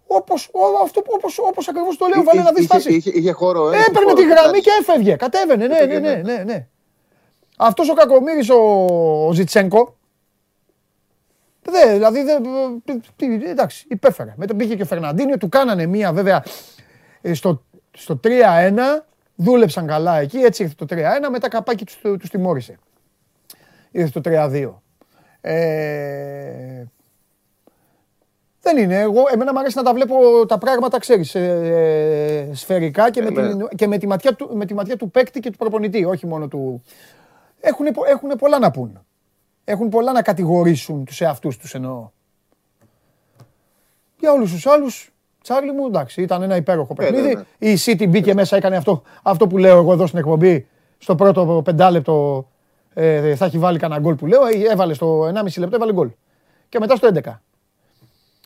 Όπως, αυτό, όπως, όπως ακριβώς το λέω, βάλε να δεις φάση. Είχε, είχε, χώρο, Έπαιρνε τη γραμμή και έφευγε. Κατέβαινε, ναι, ναι, ναι, ναι, ναι. Αυτός ο κακομύρης ο, ο Ζιτσένκο, Δε, δηλαδή, δε, εντάξει, υπέφερε. Μετά πήγε και ο Φερναντίνιο, του κάνανε μία βέβαια ε, στο, στο 3-1, δούλεψαν καλά εκεί, έτσι ήρθε το 3-1, μετά καπάκι τους, τους τιμώρησε. Ήρθε το 3-2. Ε, δεν είναι. Εγώ, εμένα μου αρέσει να τα βλέπω τα πράγματα, ξέρεις, ε, σφαιρικά και, με, ε, την, ναι. και με, τη ματιά του, με τη ματιά του παίκτη και του προπονητή, όχι μόνο του, έχουν, έχουν πολλά να πούν. Έχουν πολλά να κατηγορήσουν τους εαυτούς τους εννοώ. Για όλους τους άλλους, Τσάρλι μου, εντάξει, ήταν ένα υπέροχο ε, παιχνίδι. Ναι, ναι. Η City μπήκε μέσα, έκανε αυτό, αυτό που λέω εγώ εδώ στην εκπομπή, στο πρώτο πεντάλεπτο ε, θα έχει βάλει κανένα γκολ που λέω. Ε, Έβαλε στο 1,5 λεπτό, έβαλε γκολ. Και μετά στο 11.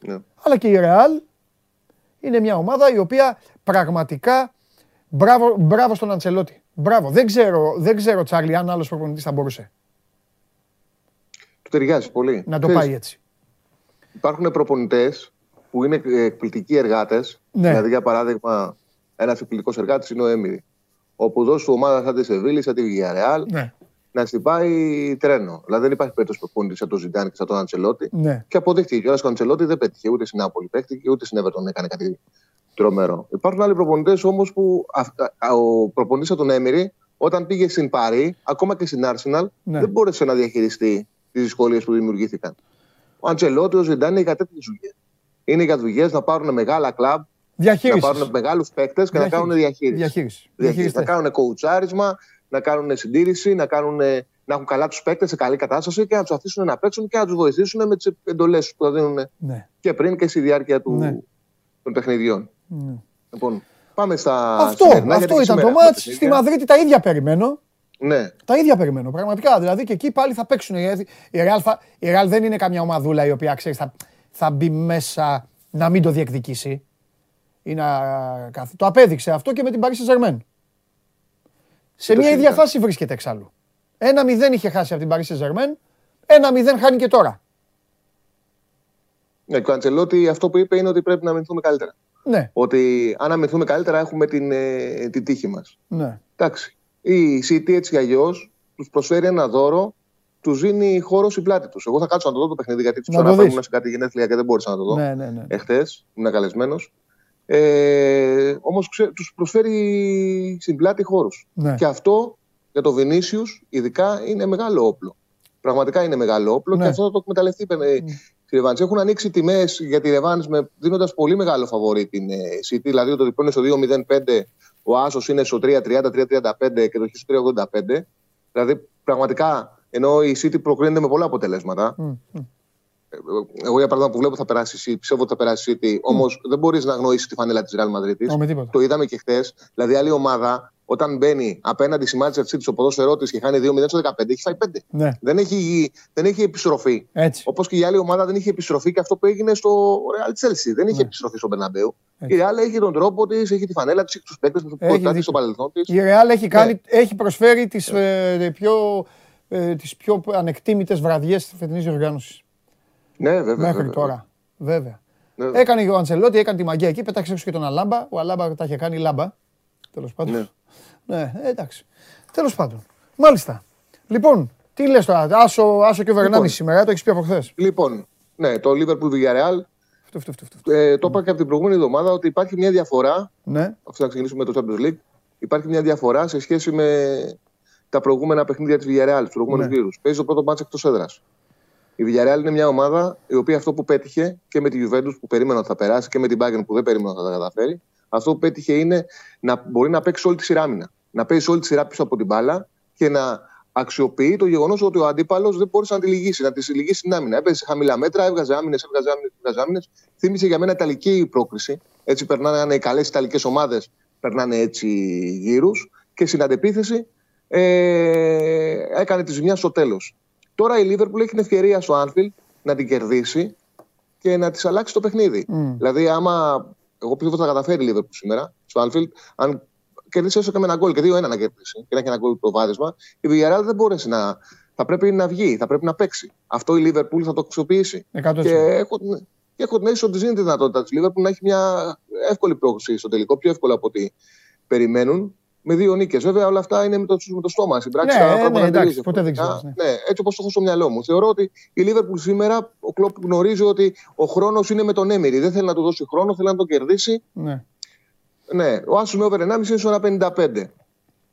Ναι. Αλλά και η Ρεάλ είναι μια ομάδα η οποία πραγματικά μπράβο, μπράβο στον Αντσελότη. Μπράβο. Δεν ξέρω, δεν ξέρω Τσάρλι, αν άλλος προπονητής θα μπορούσε Του ταιριάζει πολύ. να το Ξέρεις, πάει έτσι. Υπάρχουν προπονητές που είναι εκπληκτικοί εργάτες. Ναι. Δηλαδή, για παράδειγμα, ένας εκπληκτικός εργάτης είναι ο Έμιρη. Όπου δώσει ομάδας σαν της Σεβίλη, σαν τη Villarreal, Ναι, να στην πάει τρένο. Δηλαδή, δεν υπάρχει περίπτωση προπονητής σαν τον Ζιντάν και σαν τον Αντσελότη. ναι. Και αποδείχτηκε κιόλας ο Αντσελότη δεν πέτυχε ούτε στην Νάπολη παίχτηκε, ούτε στην Everton έκανε κάτι τρομερό. Υπάρχουν άλλοι προπονητές όμως που αυ- α- ο προπονητής από τον Έμιρη, όταν πήγε στην Παρή, ακόμα και στην Arsenal, Ναι. δεν μπόρεσε να διαχειριστεί τις δυσκολίες που δημιουργήθηκαν. Ο Αντσελότη, ο Ζιντάν είναι για τέτοιες δουλειές. Είναι για δουλειές να πάρουν μεγάλα κλαμπ, να Διαχείρισης. πάρουν μεγάλους παίκτες και να κάνουν διαχείρισης. Διαχείρισης. Διαχείρισης. Να Διαχειριστές. κάνουν κοουτσάρισμα, να κάνουν συντήρηση, να, κάνουν, να έχουν καλά τους παίκτες σε καλή κατάσταση και να τους αφήσουν να παίξουν και να τους βοηθήσουν με τις εντολές που θα δίνουν Ναι. και πριν και στη διάρκεια του, Ναι. των παιχνιδιών. Ναι. Λοιπόν, πάμε στα. Αυτό, σημερινά, γιατί αυτό και ήταν το σήμερα έχουμε μάτς. Στη παιχνίδια. Μαδρίτη τα ίδια περιμένω. Ναι, Τα ίδια περιμένω. Πραγματικά. Δηλαδή και εκεί πάλι θα παίξουν. Η Real, θα, η Real δεν είναι καμιά ομαδούλα η οποία ξέρεις θα, θα μπει μέσα να μην το διεκδικήσει. Ή να, καθ- το απέδειξε αυτό και με την Paris Saint-Germain. Σε το μια ίδια συζητάμε. φάση βρίσκεται εξάλλου. Ένα μηδέν είχε χάσει από την Paris Saint-Germain. Ένα μηδέν χάνει και τώρα. ναι, και ο Αντσελότη αυτό που είπε είναι ότι πρέπει να αμυνθούμε καλύτερα. Ναι, Ότι αν αμυνθούμε καλύτερα έχουμε την, ε, την τύχη μας. ναι. Εντάξει. Η City έτσι κι αλλιώς τους προσφέρει ένα δώρο, τους δίνει χώρο στην πλάτη τους. Εγώ θα κάτσω να το δω το παιχνίδι γιατί Να του το δεις. ήμουν σε κάτι γενέθλια και δεν μπόρεσα να το δω. ναι, ναι, ναι. Εχθές ήμουν καλεσμένος. Ε, Όμως τους προσφέρει στην πλάτη χώρους. ναι. Και αυτό για το Βινίσιου ειδικά είναι μεγάλο όπλο. Πραγματικά είναι μεγάλο όπλο Ναι. και αυτό θα το εκμεταλλευτεί ε, η Ρεβάνς. Έχουν ανοίξει τιμές για τη Ρεβάνς δίνοντας πολύ μεγάλο φαβορή την ε, City. Δηλαδή το διπλό είναι στο 2,05, ο Άσος είναι στο 3,30, 3,35 και το Χ στο 3,85. Δηλαδή πραγματικά ενώ η City προκρίνεται με πολλά αποτελέσματα. Μμ, μμ. Εγώ για παράδειγμα που βλέπω θα περάσει η City, πιστεύω ότι θα περάσει η City, όμως δεν μπορείς να αγνοήσεις τη φανέλα της Real Madrid. Ω, με τίποτα. Το είδαμε και χθες. Δηλαδή, άλλη ομάδα όταν μπαίνει απέναντι στη Manchester City στο ποδόσφαιρός τη και χάνει 2-0 στο 15, έχει φάει 5. Ναι, Δεν έχει, δεν έχει επιστροφή. έτσι. Όπως και η άλλη ομάδα δεν είχε επιστροφή και αυτό που έγινε στο Real Chelsea. Δεν είχε Ναι. επιστροφή στον Μπερναμπέου. Έτσι. Η Real έχει τον τρόπο της, έχει τη φανέλα της, έχει τους παίκτες που Έχει έχει δίκιο. στο παρελθόν της. Η Real έχει, κάνει, Ναι. έχει προσφέρει τις, ε, πιο, ε, τις πιο ανεκτήμητες βραδιές της φετινής διοργάνωσης. Ναι, βέβαια. Μέχρι βέβαια. τώρα. Βέβαια. Ναι. Έκανε και ο Αντσελότη, έκανε τη μαγεία εκεί, πέταξε έξω και τον Αλάμπα. Ο Αλάμπα τα είχε κάνει λάμπα. Τέλος πάντων. Ναι. Ναι, ε, εντάξει. Τέλος πάντων. Μάλιστα. Λοιπόν, τι λες τώρα, Άσο, άσο και ο Βερνάμι Λοιπόν. σήμερα, το έχεις πει από χθες. Λοιπόν, ναι, το Liverpool Villarreal Αυτό, αυτό, αυτό, αυτό. ε, το είπα και από την προηγούμενη εβδομάδα ότι υπάρχει μια διαφορά Ναι, αφού να ξεκινήσουμε με το Champions League, υπάρχει μια διαφορά σε σχέση με τα προηγούμενα παιχνίδια της Villarreal, τους προηγούμενους Ναι. γύρους. Παίζει το πρώτο μάτσο εκτός έδρας. Η Villarreal είναι μια ομάδα η οποία αυτό που πέτυχε και με τη Juventus που περίμενα ότι θα περάσει και με την Bayern που δεν περίμενα ότι θα τα καταφέρει, αυτό που πέτυχε είναι να μπορεί να παίξει όλη τη σειρά άμυνα. Να παίζει όλη τη σειρά πίσω από την μπάλα και να αξιοποιεί το γεγονός ότι ο αντίπαλος δεν μπορούσε να τη λυγίσει, να της λυγίσει την άμυνα. Έπαιζε σε χαμηλά μέτρα, έβγαζε άμυνες, έβγαζε άμυνε, έβγαζε άμυνες. Θύμισε για μένα Ιταλική πρόκριση. Έτσι περνάνε οι καλές Ιταλικές ομάδες, περνάνε έτσι γύρους. Και στην αντεπίθεση ε, έκανε τη ζημιά στο τέλος. Τώρα η Λίβερπουλ έχει την ευκαιρία στο Anfield να την κερδίσει και να της αλλάξει το παιχνίδι. Μμ. Δηλαδή, άμα. Εγώ πιστεύω ότι θα καταφέρει η Λίβερπουλ σήμερα στο Anfield, αν κερδίσει έστω και με ένα γκολ και 2-1 να κερδίσει και να έχει ένα γκολ προβάδισμα, η Villarreal δεν μπορέσει να. Θα πρέπει να βγει, θα πρέπει να παίξει. Αυτό η Λίβερπουλ θα το αξιοποιήσει. 100%. Και έχω, την- και έχω την αίσθηση ότι δίνει τη δυνατότητα της Λίβερπουλ να έχει μια εύκολη πρόκληση στο τελικό, πιο εύκολα από ό,τι περιμένουν. Με δύο νίκες. Βέβαια, όλα αυτά είναι με το, με το στόμα. Στην πράξη Ναι, τα ναι, πράγματα εντάξει, τελείως ποτέ δεν διαφορετικά. ξέρεις, Ναι, έτσι όπως το έχω στο μυαλό μου. Θεωρώ ότι η Λίβερπουλ σήμερα, ο Κλόπ γνωρίζει ότι ο χρόνος είναι με τον Έμερι. Δεν θέλει να του δώσει χρόνο, θέλει να τον κερδίσει. Ναι. Ναι, ο Άσο με over 1,5 είναι στο 1,55.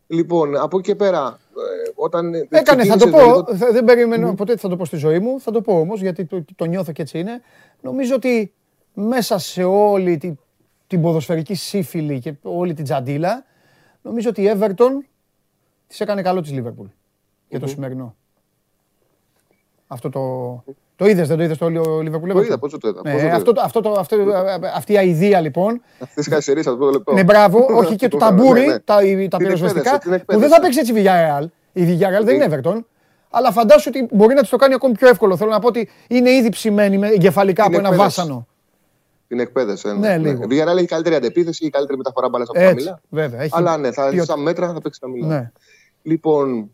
Λοιπόν, από εκεί και πέρα, ε, όταν. Έκανε, θα το ξεκίνησε πω. λίγο- θα- Δεν περίμενα ποτέ θα το πω στη ζωή μου. Θα το πω όμως γιατί το, το νιώθω και έτσι είναι. Νομίζω ότι μέσα σε όλη τη, την ποδοσφαιρική σύφυλη και όλη την τζαντίλα, νομίζω ότι η Everton της έκανε καλό της Liverpool για το σημερινό. Αυτό το. Το είδες, δεν το είδες το Liverpool Το είδα, πώς το είδα. πώς Ναι, το είδα. αυτό, το- αυτό, το- αυτό, αυτή η αηδία λοιπόν. Αυτή της καθυστερήσει αυτό το λεπτό. Ναι, μπράβο, όχι και το ταμπούρι, Ναι, ναι. τα, τα Την πυροσβεστικά, εκπαίδευση, την που δεν εκπαίδευση. θα παίξει έτσι η Villarreal. Η Villarreal δεν είναι Everton. Αλλά φαντάσου ότι μπορεί να της το κάνει ακόμη πιο εύκολο. Θέλω να πω ότι είναι ήδη ψημένη με εγκεφαλικά από Είναι ένα εκπαίδευση. βάσανο. Την εκπαίδευση. ε, Ναι, λίγο. Η Villarreal έχει καλύτερη αντεπίθεση, η καλύτερη μεταφορά μπάλα από τα Έτσι, χαμηλά. βέβαια. Έχει Αλλά ναι, θα, ποιότητα. στα μέτρα θα παίξει τα μιλά. Ναι. Λοιπόν,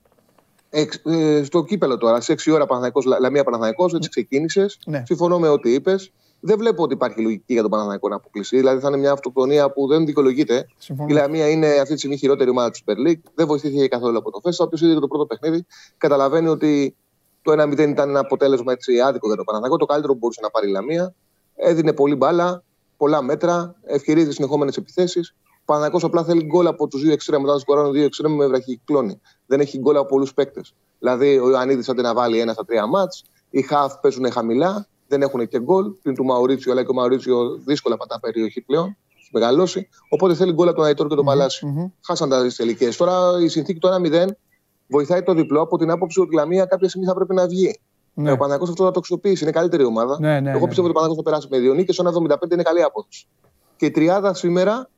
εξ, ε, στο κύπελο τώρα, σε 6 ώρα Παναθηναϊκός, Λα- Λαμία Παναθηναϊκός, έτσι ξεκίνησες. Ναι. Συμφωνώ με ό,τι είπες. Δεν βλέπω ότι υπάρχει λογική για τον Παναθηναϊκό να αποκλείσει. Δηλαδή θα είναι μια αυτοκτονία που δεν δικαιολογείται. Συμφωνώ. Η Λαμία είναι αυτή τη στιγμή η χειρότερη ομάδα της Super League. Δεν βοηθήθηκε καθόλου από το Φέστα. Όποιος είδε και το πρώτο παιχνίδι, καταλαβαίνει ότι το 1-0 ήταν ένα αποτέλεσμα έτσι άδικο για τον Παναθηναϊκό. Το καλύτερο που μπορούσε να πάρει η Λαμία. Έδινε πολύ μπάλα, πολλά μέτρα, ευκαιρίε συνεχόμενες επιθέσεις. Ο Παναθηναϊκός απλά θέλει γκολ από τους δύο εξτρέμου. Όταν σκοράρουν δύο εξτρέμου με βραχυκλώνει. Δεν έχει γκολ από πολλούς παίκτες. Δηλαδή, ο Ιωαννίδης άντε να βάλει ένα στα τρία μάτς. Οι Χαφ παίζουν χαμηλά, δεν έχουν και γκολ. Πριν του Μαουρίτσιο, αλλά και ο Μαουρίτσιο δύσκολα πατά περιοχή πλέον. Έχει μεγαλώσει. Οπότε θέλει γκολ από τον Αϊτόρ και τον Παλάσι. μμμ. Χάσαν τα τελικέ. Τώρα η συνθήκη το 1-0 βοηθάει το διπλό από την άποψη ότι η Λαμία κάποια στιγμή θα πρέπει να βγει. Ναι. Ο Παναγιώ αυτό θα το αξιοποιήσει. Είναι καλύτερη ομάδα. Ναι, ναι, Εγώ ναι. πιστεύω ότι ο Παναγιώ θα περάσει με δύο νίκες. Στο 1,75 είναι καλή απόδοση. Και η τριάδα σήμερα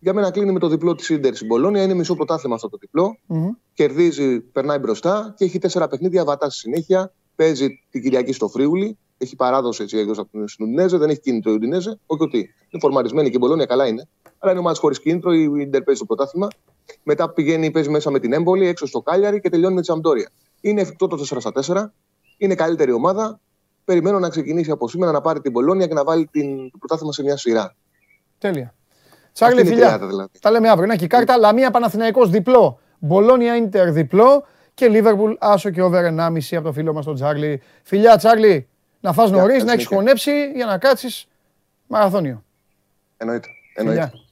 για μένα κλείνει με το διπλό της Ιντερ στην Πολώνια. Είναι μισό πρωτάθλημα αυτό το διπλό. Μμμ. Κερδίζει, περνάει μπροστά και έχει τέσσερα παιχνίδια βατά στη συνέχεια. Παίζει την Κυριακή στο Φρίουλι. Έχει παράδοση έτσι εκτό από την Ουντινέζε. Δεν έχει κίνητρο η Ουντινέζε. Όχι ότι είναι φορμαρισμένη και η Μπολόνια καλά είναι. Αλλά είναι ομάδα χωρίς κίνητρο. Η Ιντερ παίζει το πρωτάθλημα. Μετά πηγαίνει, παίζει μέσα με την Έμπολη, έξω στο Κάλιαρη και τελειώνει με τη Σαμπτόρια. Είναι εφικτό το 4 στα 4. Είναι καλύτερη ομάδα. Περιμένω να ξεκινήσει από σήμερα να πάρει την Μπολόνια και να βάλει την, το πρωτάθλημα σε μια σειρά. Τέλεια. Αυτή Τσάρλι, είναι η φιλιά. τριάδα δηλαδή. Τα λέμε αύριο. Να και η κάρτα. Λαμία Παναθηναϊκός διπλό. Μπολόνια Ίντερ διπλό. Και Λίβερπουλ άσο και over 1,5 από το φίλο μας τον Τσάρλι. Φιλιά, Τσάρλι, να φας νωρίς, καλή να έχεις συνέχεια. χωνέψει για να κάτσεις μαραθώνιο. Εννοείται. Εννοείται. Φιλιά.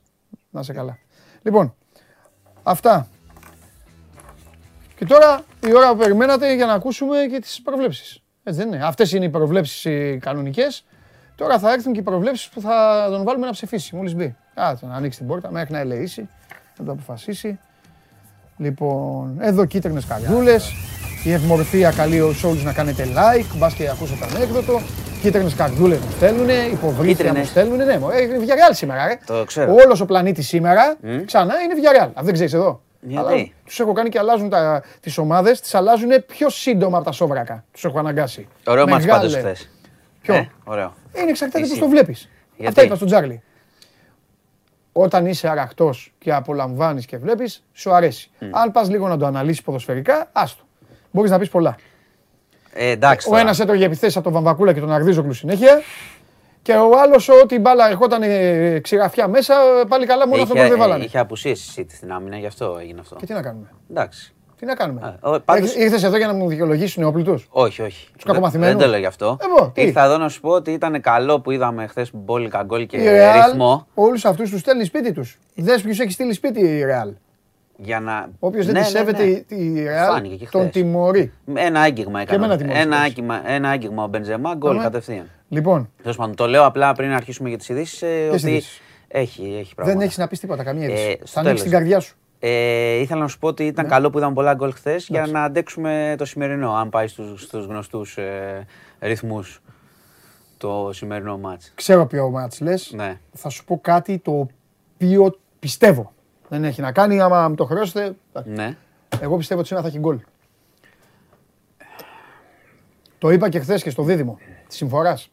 Να σε καλά. Λοιπόν, αυτά. Και τώρα η ώρα που περιμένατε για να ακούσουμε και τις προβλέψεις. Έτσι δεν είναι. Αυτές είναι οι προβλέψεις οι κανονικές. Τώρα θα έρθουν και οι προβλέψεις που θα τον βάλουμε να ψηφίσει μόλις μπει. Κάτσε να ανοίξει την πόρτα μέχρι να ελεήσει, να το αποφασίσει. Λοιπόν, εδώ κίτρινες καρδούλες. Η ευμορφία καλεί όλους όλους να κάνετε like. Μπας και ακούσετε το ανέκδοτο. Κίτρινες καρδούλες μου στέλνουνε, υποβρύχια μου Κίτρινες. στέλνουνε. Ναι, μωρέ, είναι Villarreal σήμερα, ρε. Το ξέρω. Όλος ο πλανήτης σήμερα, ξανά, είναι Villarreal. Αυτό δεν ξέρεις εδώ. Γιατί; Αλλά τους έχω κάνει και αλλάζουν τα, τις ομάδες, τις αλλάζουν πιο σύντομα από τα σόβρακα. Τους έχω αναγκάσει. Ωραίο μάτς Μεγάλε. πάντως χθες. Ποιο; Ε, ωραίο. Είναι εξαρτάται Εσύ. πώς το βλέπεις. Γιατί; Αυτά είπα στον Τζάρλι. Όταν είσαι αραχτός και απολαμβάνεις και βλέπεις, σου αρέσει. Αν πας λίγο να το αναλύσεις ποδοσφαιρικά, άστο. Μπορείς να πεις πολλά. Ε, εντάξει. Ο τώρα. ένας έτρωγε επιθέσεις από τον Βαμβακούλα και τον Αρδίζοκλου συνέχεια. Και ο άλλος ό,τι μπάλα ερχόταν ε, ξηραφιά μέσα, πάλι καλά μόνο αυτό που είχε, δεν ε, βάλανε. είχε απουσίες η City στην άμυνα, γι' αυτό έγινε αυτό. Και τι να κάνουμε; Εντάξει. Τι να κάνουμε; Α, ο- πάντως- Ήρθε- Ήρθες εδώ για να μου δικαιολογήσεις όπλοι τους. Όχι, όχι. Τους κακομαθημένους; Δεν, δεν το λέω γι' αυτό. Εγώ, τι; Ήρθα εδώ να σου πω ότι ήταν καλό που είδαμε χθες μπόλικα γκολ και Η Real, ρυθμό. όλους αυτούς τους στέλνει σπίτι τους. Δες ποιους έχει στείλει σπίτι η Real. Για να... Όποιος δεν Ναι, τη ναι, σέβεται ναι. η- η Real, Φάνηκε και τον χθες. τιμωρεί. Ένα άγγιγμα έκανε. εμένα τιμώρησε ένα, χθες. άγγιγμα, ένα άγγιγμα ο Μπεντζεμά, γκολ Αμέ. κατευθείαν. Λοιπόν, Τέλος πάντων, το λέω απλά πριν αρχίσουμε για τις ειδήσεις. Ε, Ποιες ότι ειδήσεις; έχει, έχει πράγματα. δεν έχεις να πεις τίποτα, καμία Ε, είδηση. στο Θα ανοίξεις τέλος. την καρδιά σου. Ε, ήθελα να σου πω ότι ήταν Ναι. καλό που είδαμε πολλά γκολ χθες για να αντέξουμε το σημερινό, αν πάει στους, στους γνωστούς ε, ρυθμούς το σημερινό μάτς. Ξέρω ποιο μάτς λες. Ναι. Θα σου πω κάτι το οποίο πιστεύω. Δεν έχει να κάνει, άμα μου το χρεώσετε. εντάξει. Ναι. Εγώ πιστεύω ότι σήμερα θα έχει γκολ. Το είπα και χθες και στο δίδυμο της συμφοράς.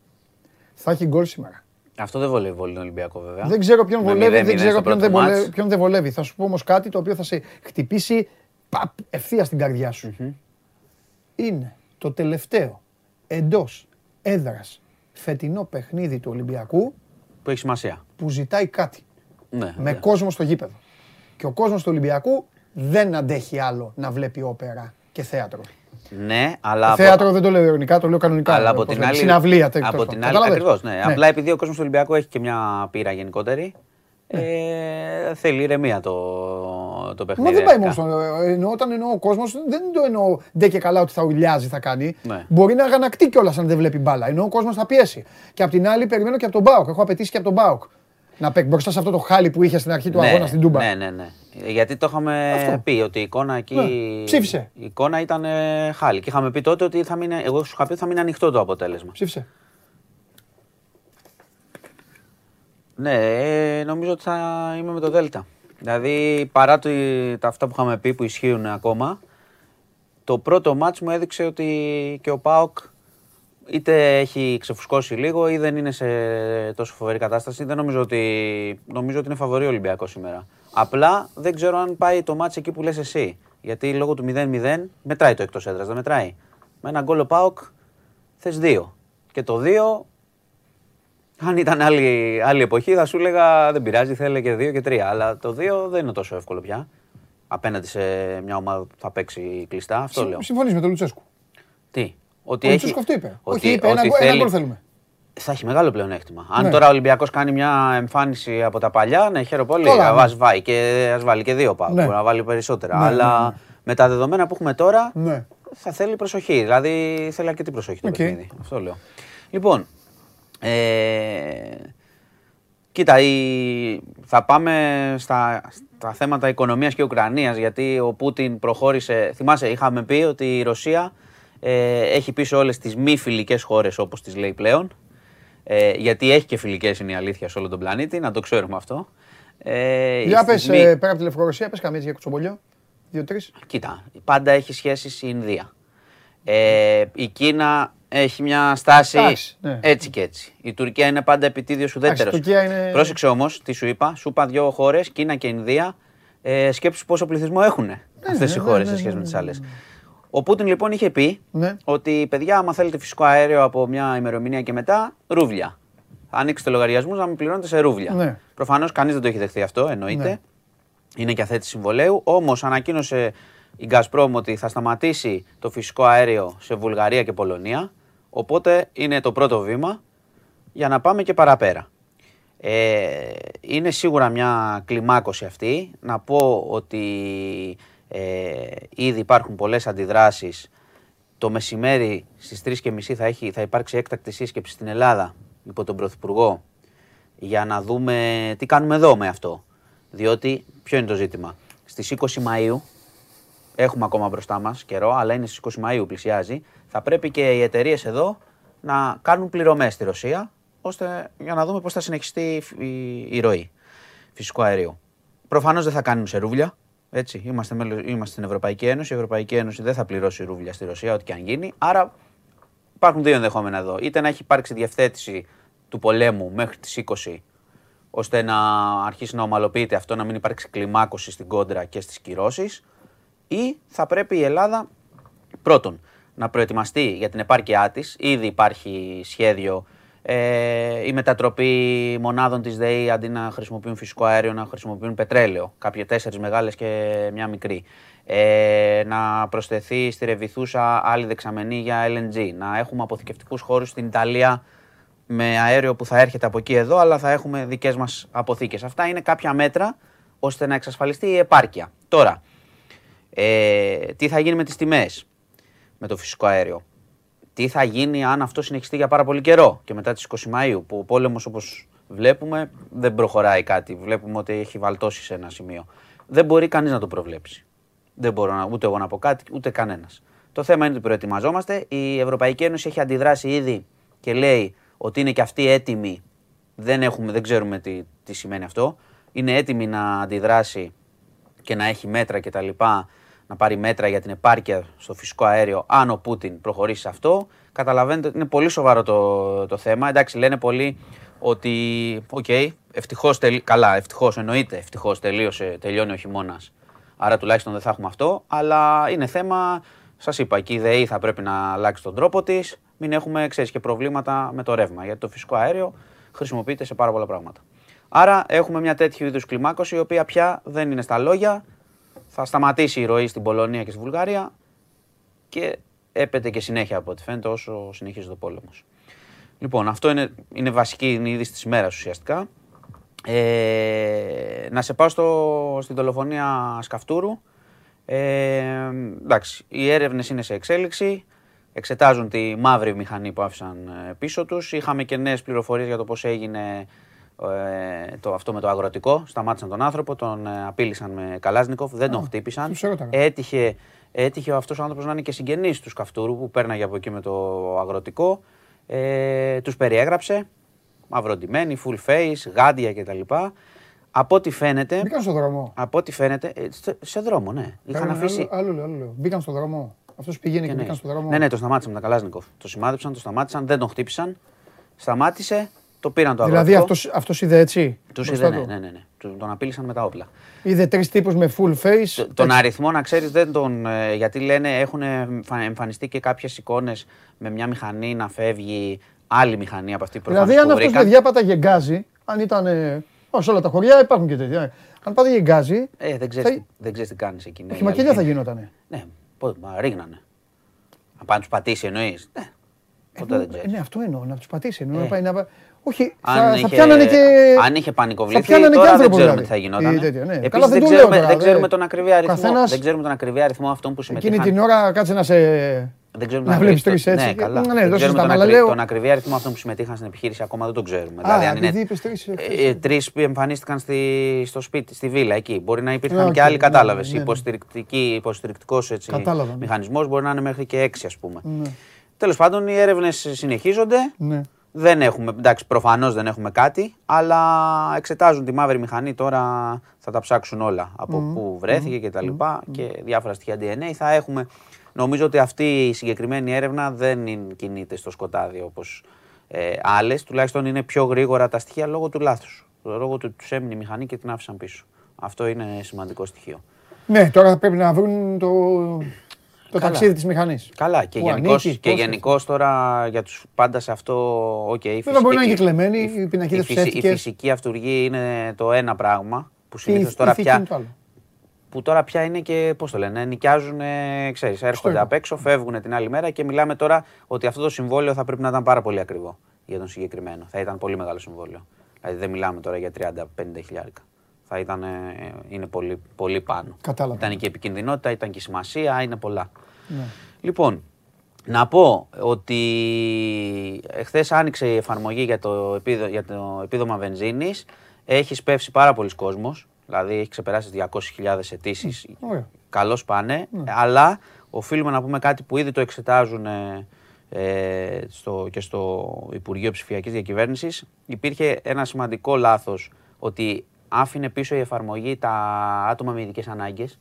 Θα έχει γκολ σήμερα. Αυτό δεν βολεύει πολύ τον Ολυμπιακό βέβαια. Δεν ξέρω ποιον Με βολεύει, 0-0 δεν ξέρω στο ποιον πρώτο δεν, βολεύει, μάτς. ποιον δεν βολεύει. Θα σου πω όμως κάτι το οποίο θα σε χτυπήσει παπ, ευθεία στην καρδιά σου. Είναι το τελευταίο εντός έδρας φετινό παιχνίδι του Ολυμπιακού Που έχει σημασία. που ζητάει κάτι. Ναι. Με ναι. κόσμο στο γήπεδο. Και ο κόσμος του Ολυμπιακού δεν αντέχει άλλο να βλέπει όπερα και θέατρο. Ναι, αλλά. από- Θέατρο δεν το λέω ειρωνικά, το λέω κανονικά. αλλά από Πώς την λέμε, άλλη. Συναυλία, τέλος από πάντων. την άλλη. Κατάλαβες; Ακριβώς. Ναι. Ναι. Απλά επειδή ο κόσμος του Ολυμπιακού έχει και μια πείρα γενικότερη. Ε, θέλει ηρεμία το, το παιχνίδι. Μα δεν πάει αρχικά. μόνο στο. Εννοώ, όταν εννοώ ο κόσμος, δεν το εννοώ ντε και καλά ότι θα ουλιάζει, θα κάνει. Ναι. Μπορεί να αγανακτεί κιόλας αν δεν βλέπει μπάλα. Εννοώ ο κόσμος θα πιέσει. Και απ' την άλλη, περιμένω και από τον Μπάουκ. Έχω απαιτήσει και από τον Μπάουκ. Να παίξει μπροστά σε αυτό το χάλι που είχες στην αρχή του Ναι, αγώνα στην Τούμπα. Ναι, ναι, ναι. Γιατί το είχαμε Αυτό. πει ότι η εικόνα εκεί. Ναι. Ψήφισε. Η εικόνα ήταν ε, χάλη. Και είχαμε πει τότε ότι θα μείνει, εγώ σου είχα πει ότι θα μείνει ανοιχτό το αποτέλεσμα. Ψήφισε. Ναι, ε, νομίζω ότι θα είμαι με το Δέλτα. Δηλαδή παρά το, τα αυτά που είχαμε πει που ισχύουν ακόμα, το πρώτο μάτς μου έδειξε ότι και ο ΠΑΟΚ είτε έχει ξεφουσκώσει λίγο ή δεν είναι σε τόσο φοβερή κατάσταση. Δεν νομίζω ότι, νομίζω ότι είναι φαβορή ο Ολυμπιακός σήμερα. Απλά δεν ξέρω αν πάει το μάτς εκεί που λες εσύ. Γιατί λόγω του 0-0 μετράει το εκτός έδρας, δεν μετράει. Με ένα γκολ ο ΠΑΟΚ θες δύο. Και το δύο, αν ήταν άλλη, άλλη εποχή θα σου έλεγα δεν πειράζει, θέλει και δύο και τρία. Αλλά το δύο δεν είναι τόσο εύκολο πια. Απέναντι σε μια ομάδα που θα παίξει κλειστά, αυτό λέω. Συμφωνείς με τον Λουτσέσκου. Τι, ότι Ο έχει, Λουτσέσκου αυτό είπε. ότι- Όχι, είπε, ότι ένα γκολ- ένα θέλει- γκολ θέλουμε. θα έχει μεγάλο πλεονέκτημα. Αν Ναι. τώρα ο Ολυμπιακός κάνει μια εμφάνιση από τα παλιά, ναι, χαίρομαι πολύ. Τώρα, ναι. Ας βάλει και, ας βάλει και δύο πάω. Ναι. Μπορεί να βάλει περισσότερα. Ναι, Αλλά ναι, ναι. με τα δεδομένα που έχουμε τώρα, Ναι. θα θέλει προσοχή. Δηλαδή θέλει αρκετή προσοχή το Οκ. παιχνίδι. Αυτό λέω. Λοιπόν, ε, κοίτα, η- θα πάμε στα, στα θέματα οικονομίας και Ουκρανίας, γιατί ο Πούτιν προχώρησε, θυμάσαι, είχαμε πει ότι η Ρωσία ε, έχει πίσω όλες τις μη φιλικές χώρες, όπως τις λέει πλέον, ε, γιατί έχει και φιλικές, είναι η αλήθεια, σε όλο τον πλανήτη, να το ξέρουμε αυτό. Ε, Για στις πες, μη- ε, πέρα από τη Λευκορωσία, πες καμία για κουτσομπολιό. Δύο-τρεις. Κοίτα, πάντα έχει σχέσεις η Ινδία. Ε, η Κίνα έχει μια στάση Εντάξει, ναι. έτσι και έτσι. Η Τουρκία είναι πάντα επιτίδιος ουδέτερος. η Τουρκία είναι- Πρόσεξε όμως, τι σου είπα, σου είπα δύο χώρες, Κίνα και Ινδία, ε, σκέψου πόσο πληθυσμό έχουν αυτές οι ναι, χώρες ναι, σε σχέση ναι, με τις ναι, άλλες. Ο Πούτιν λοιπόν είχε πει Ναι. ότι παιδιά, άμα θέλετε φυσικό αέριο από μια ημερομηνία και μετά, ρούβλια. Θα ανοίξετε λογαριασμούς να μην πληρώνετε σε ρούβλια. Ναι. Προφανώς κανείς δεν το έχει δεχθεί αυτό, εννοείται. Ναι. Είναι και αθέτη συμβολέου. Όμως ανακοίνωσε η Gazprom ότι θα σταματήσει το φυσικό αέριο σε Βουλγαρία και Πολωνία. Οπότε είναι το πρώτο βήμα για να πάμε και παραπέρα. Ε, είναι σίγουρα μια κλιμάκωση αυτή. Να πω ότι ε, ήδη υπάρχουν πολλές αντιδράσεις. Το μεσημέρι στις 3.30 θα, έχει, θα υπάρξει έκτακτη σύσκεψη στην Ελλάδα υπό τον Πρωθυπουργό για να δούμε τι κάνουμε εδώ με αυτό. Διότι, ποιο είναι το ζήτημα; Στις 20 Μαΐου, έχουμε ακόμα μπροστά μας καιρό, αλλά είναι στις 20 Μαΐου πλησιάζει, θα πρέπει και οι εταιρείες εδώ να κάνουν πληρωμές στη Ρωσία, ώστε για να δούμε πώς θα συνεχιστεί η, η ροή φυσικού αερίου. Προφανώς δεν θα κάνουν σε ρούβλια, έτσι, είμαστε, μέλος, είμαστε στην Ευρωπαϊκή Ένωση, η Ευρωπαϊκή Ένωση δεν θα πληρώσει ρούβλια στη Ρωσία, ό,τι και αν γίνει, άρα υπάρχουν δύο ενδεχόμενα εδώ. Είτε να έχει υπάρξει διευθέτηση του πολέμου μέχρι τις 20 ώστε να αρχίσει να ομαλοποιείται αυτό, να μην υπάρξει κλιμάκωση στην κόντρα και στις κυρώσεις ή θα πρέπει η Ελλάδα πρώτον να προετοιμαστεί για την επάρκειά της, ήδη υπάρχει σχέδιο ε, η μετατροπή μονάδων της ΔΕΗ αντί να χρησιμοποιούν φυσικό αέριο να χρησιμοποιούν πετρέλαιο, κάποιες τέσσερις μεγάλες και μια μικρή. Ε, να προσθεθεί στη Ρεβιθούσα άλλη δεξαμενή για LNG, να έχουμε αποθηκευτικούς χώρους στην Ιταλία με αέριο που θα έρχεται από εκεί εδώ, αλλά θα έχουμε δικές μας αποθήκες. Αυτά είναι κάποια μέτρα ώστε να εξασφαλιστεί η επάρκεια. Τώρα, ε, τι θα γίνει με τις τιμές με το φυσικό αέριο; Τι θα γίνει αν αυτό συνεχιστεί για πάρα πολύ καιρό και μετά τις 20 Μαΐου που ο πόλεμος όπως βλέπουμε δεν προχωράει κάτι. Βλέπουμε ότι έχει βαλτώσει σε ένα σημείο. Δεν μπορεί κανείς να το προβλέψει. Δεν μπορώ να, ούτε εγώ να πω κάτι, ούτε κανένας. Το θέμα είναι ότι προετοιμαζόμαστε. Η Ευρωπαϊκή Ένωση έχει αντιδράσει ήδη και λέει ότι είναι και αυτή έτοιμη. Δεν, έχουμε, δεν ξέρουμε τι, τι σημαίνει αυτό. Είναι έτοιμη να αντιδράσει και να έχει μέτρα κτλ. Να πάρει μέτρα για την επάρκεια στο φυσικό αέριο, αν ο Πούτιν προχωρήσει σε αυτό. Καταλαβαίνετε ότι είναι πολύ σοβαρό το, το θέμα. Εντάξει, λένε πολλοί ότι, OK, okay, ευτυχώ, καλά, ευτυχώς, εννοείται, ευτυχώς τελείωσε, τελειώνει ο χειμώνας. Άρα τουλάχιστον δεν θα έχουμε αυτό. Αλλά είναι θέμα, σας είπα, εκεί η ΔΕΗ θα πρέπει να αλλάξει τον τρόπο της. Μην έχουμε, ξέρεις, και προβλήματα με το ρεύμα. Γιατί το φυσικό αέριο χρησιμοποιείται σε πάρα πολλά πράγματα. Άρα έχουμε μια τέτοιου είδους κλιμάκωση η οποία πια δεν είναι στα λόγια. Θα σταματήσει η ροή στην Πολωνία και στη Βουλγαρία και έπεται και συνέχεια από ό,τι φαίνεται όσο συνεχίζει το πόλεμος. Λοιπόν, αυτό είναι, είναι βασική είναι η είδηση της ημέρας ουσιαστικά. Ε, να σε πάω στο, στην δολοφονία Σκαφτούρου. Ε, εντάξει, οι έρευνες είναι σε εξέλιξη. Εξετάζουν τη μαύρη μηχανή που άφησαν πίσω τους. Είχαμε και νέες πληροφορίες για το πώς έγινε ε, το, αυτό με το αγροτικό. Σταμάτησαν τον άνθρωπο, τον ε, απείλησαν με Καλάζνικοφ, δεν τον χτύπησαν. Έτυχε, έτυχε αυτός ο άνθρωπος να είναι και συγγενής του Σκαφτούρου που πέρναγε από εκεί με το αγροτικό. Ε, τους περιέγραψε, μαυροντημένοι, full face, γάντια κτλ. Από ό,τι φαίνεται. Μπήκαν στον δρόμο. Από ό,τι φαίνεται. Σε, σε δρόμο, ναι. Είχαν Άλλο, αφήσει. άλλο, άλλο, άλλο. Μπήκαν στον δρόμο. Αυτός πήγαινε και Και μπήκαν στον δρόμο. Ναι, ναι, το σταμάτησαν με τα Καλάζνικοφ. Το σημάδεψαν, το σταμάτησαν, δεν τον χτύπησαν. Σταμάτησε, το πήραν το Δηλαδή αγροτικό. αυτός, αυτός είδε έτσι. Τους μπροστά είδε, ναι, του; ναι, ναι, ναι. Του- Τον απείλησαν με τα όπλα. Είδε τρεις τύπους με full face. Το- Τον αριθμό να ξέρεις δεν τον. ε, Γιατί λένε έχουν εμφα- εμφανιστεί και κάποιες εικόνες με μια μηχανή να φεύγει άλλη μηχανή από αυτή που Δηλαδή αν αυτός παιδιά πάταγε γκάζι, αν ήταν... ε, ω, σε όλα τα χωριά υπάρχουν και τέτοια. Αν πάταγε γκάζι, Ε, δεν ξέρεις θα- τι, δεν ξέρεις τι κάνεις εκεί. ναι, η χυμακελιά θα αλήθεια. γινότανε. Ναι, πότε, μα ρίγνανε. Να πάνε τους πατήσει εννοείς. Ναι, ποτέ δεν Ε, ξέρει. Ναι, αυτό εννοώ, να τους πατήσει. εννοώ, Ε. να πάει να... Όχι, Αν, θα, θα είχε, πιάνανε και... αν είχε πανικοβληθεί, θα πιάνανε και τώρα δεν άνθρωπο, ξέρουμε δηλαδή. τι θα γινόταν. Ή τέτοια, ναι. Επίσης, Καλά, δεν δεν, το ξέρουμε, λέω τώρα, δεν δε. ξέρουμε τον ακριβή αριθμό. Καθένας- Δεν ξέρουμε τον ακριβή αριθμό αυτών που Εκείνη συμμετείχαν. την ώρα κάτσε να σε... Δεν ξέρουμε να τον βλέπεις ακριβή- τρεις έτσι. Ναι, καλά. Ναι, δεν δώσες ξέρουμε τα, τον, αλλά ακριβή, λέω- τον ακριβή αριθμό αυτών που συμμετείχαν στην επιχείρηση ακόμα δεν τον ξέρουμε. Α, δηλαδή, αν επειδή είναι είπες τρεις, ε, ε, τρεις που εμφανίστηκαν στη, στο σπίτι, στη βίλα εκεί. Μπορεί να υπήρχαν Ναι, και οκ, άλλοι, ναι, κατάλαβες. ναι, ναι. Υποστηρικτική, υποστηρικτικός έτσι, Κατάλαβα, ναι. μηχανισμός μπορεί να είναι μέχρι και έξι ας πούμε. Ναι. Τέλος πάντων οι έρευνες συνεχίζονται. Ναι. Δεν έχουμε, εντάξει, προφανώς δεν έχουμε κάτι, αλλά εξετάζουν τη μαύρη μηχανή τώρα. Θα τα ψάξουν όλα από πού βρέθηκε και τα λοιπά και διάφορα στοιχεία DNA. Θα έχουμε. Νομίζω ότι αυτή η συγκεκριμένη έρευνα δεν είναι, κινείται στο σκοτάδι όπως ε, άλλες. Τουλάχιστον είναι πιο γρήγορα τα στοιχεία λόγω του λάθους. Λόγω του τους έμεινε η μηχανή και την άφησαν πίσω. Αυτό είναι σημαντικό στοιχείο. Ναι, τώρα θα πρέπει να βρουν το, το Καλά. ταξίδι της μηχανής. Καλά, και Πού γενικώς, ανήκει, και πώς- γενικώς τώρα για τους πάντα σε αυτό, οκ, η Βέβαια μπορεί να είναι φυσική- και κλεμμένοι, η- οι πινακίδες η φυση- ψεύτικες. Η φυσική αυτούργη είναι το ένα πράγμα που Τι συνήθως η τώρα ηθική πια, είναι το άλλο. που τώρα πια είναι και, πώς το λένε, νοικιάζουν, ε, ξέρεις, έρχονται είπα. απ' έξω, φεύγουν την άλλη μέρα και μιλάμε τώρα ότι αυτό το συμβόλαιο θα πρέπει να ήταν πάρα πολύ ακριβό για τον συγκεκριμένο. Θα ήταν πολύ μεγάλο συμβόλαιο. Δηλαδή δεν μιλάμε τώρα για 30-50 χιλιάρικα. Θα ήταν, ε, είναι πολύ, πολύ πάνω. Κατάλαβα. Ήταν και η επικινδυνότητα, ήταν και η σημασία, είναι πολλά. Ναι. Λοιπόν, να πω ότι χθε άνοιξε η εφαρμογή για το, επίδο, για το επίδομα βενζίνης. Έχει σπεύσει πάρα πολλοί κόσμος, δηλαδή έχει ξεπεράσει τις 200.000 αιτήσεις. Ωραία. Καλώς πάνε, αλλά οφείλουμε να πούμε κάτι που ήδη το εξετάζουν ε, ε, στο, και στο Υπουργείο Ψηφιακής Διακυβέρνησης. Υπήρχε ένα σημαντικό λάθος ότι άφηνε πίσω η εφαρμογή τα άτομα με ειδικές ανάγκες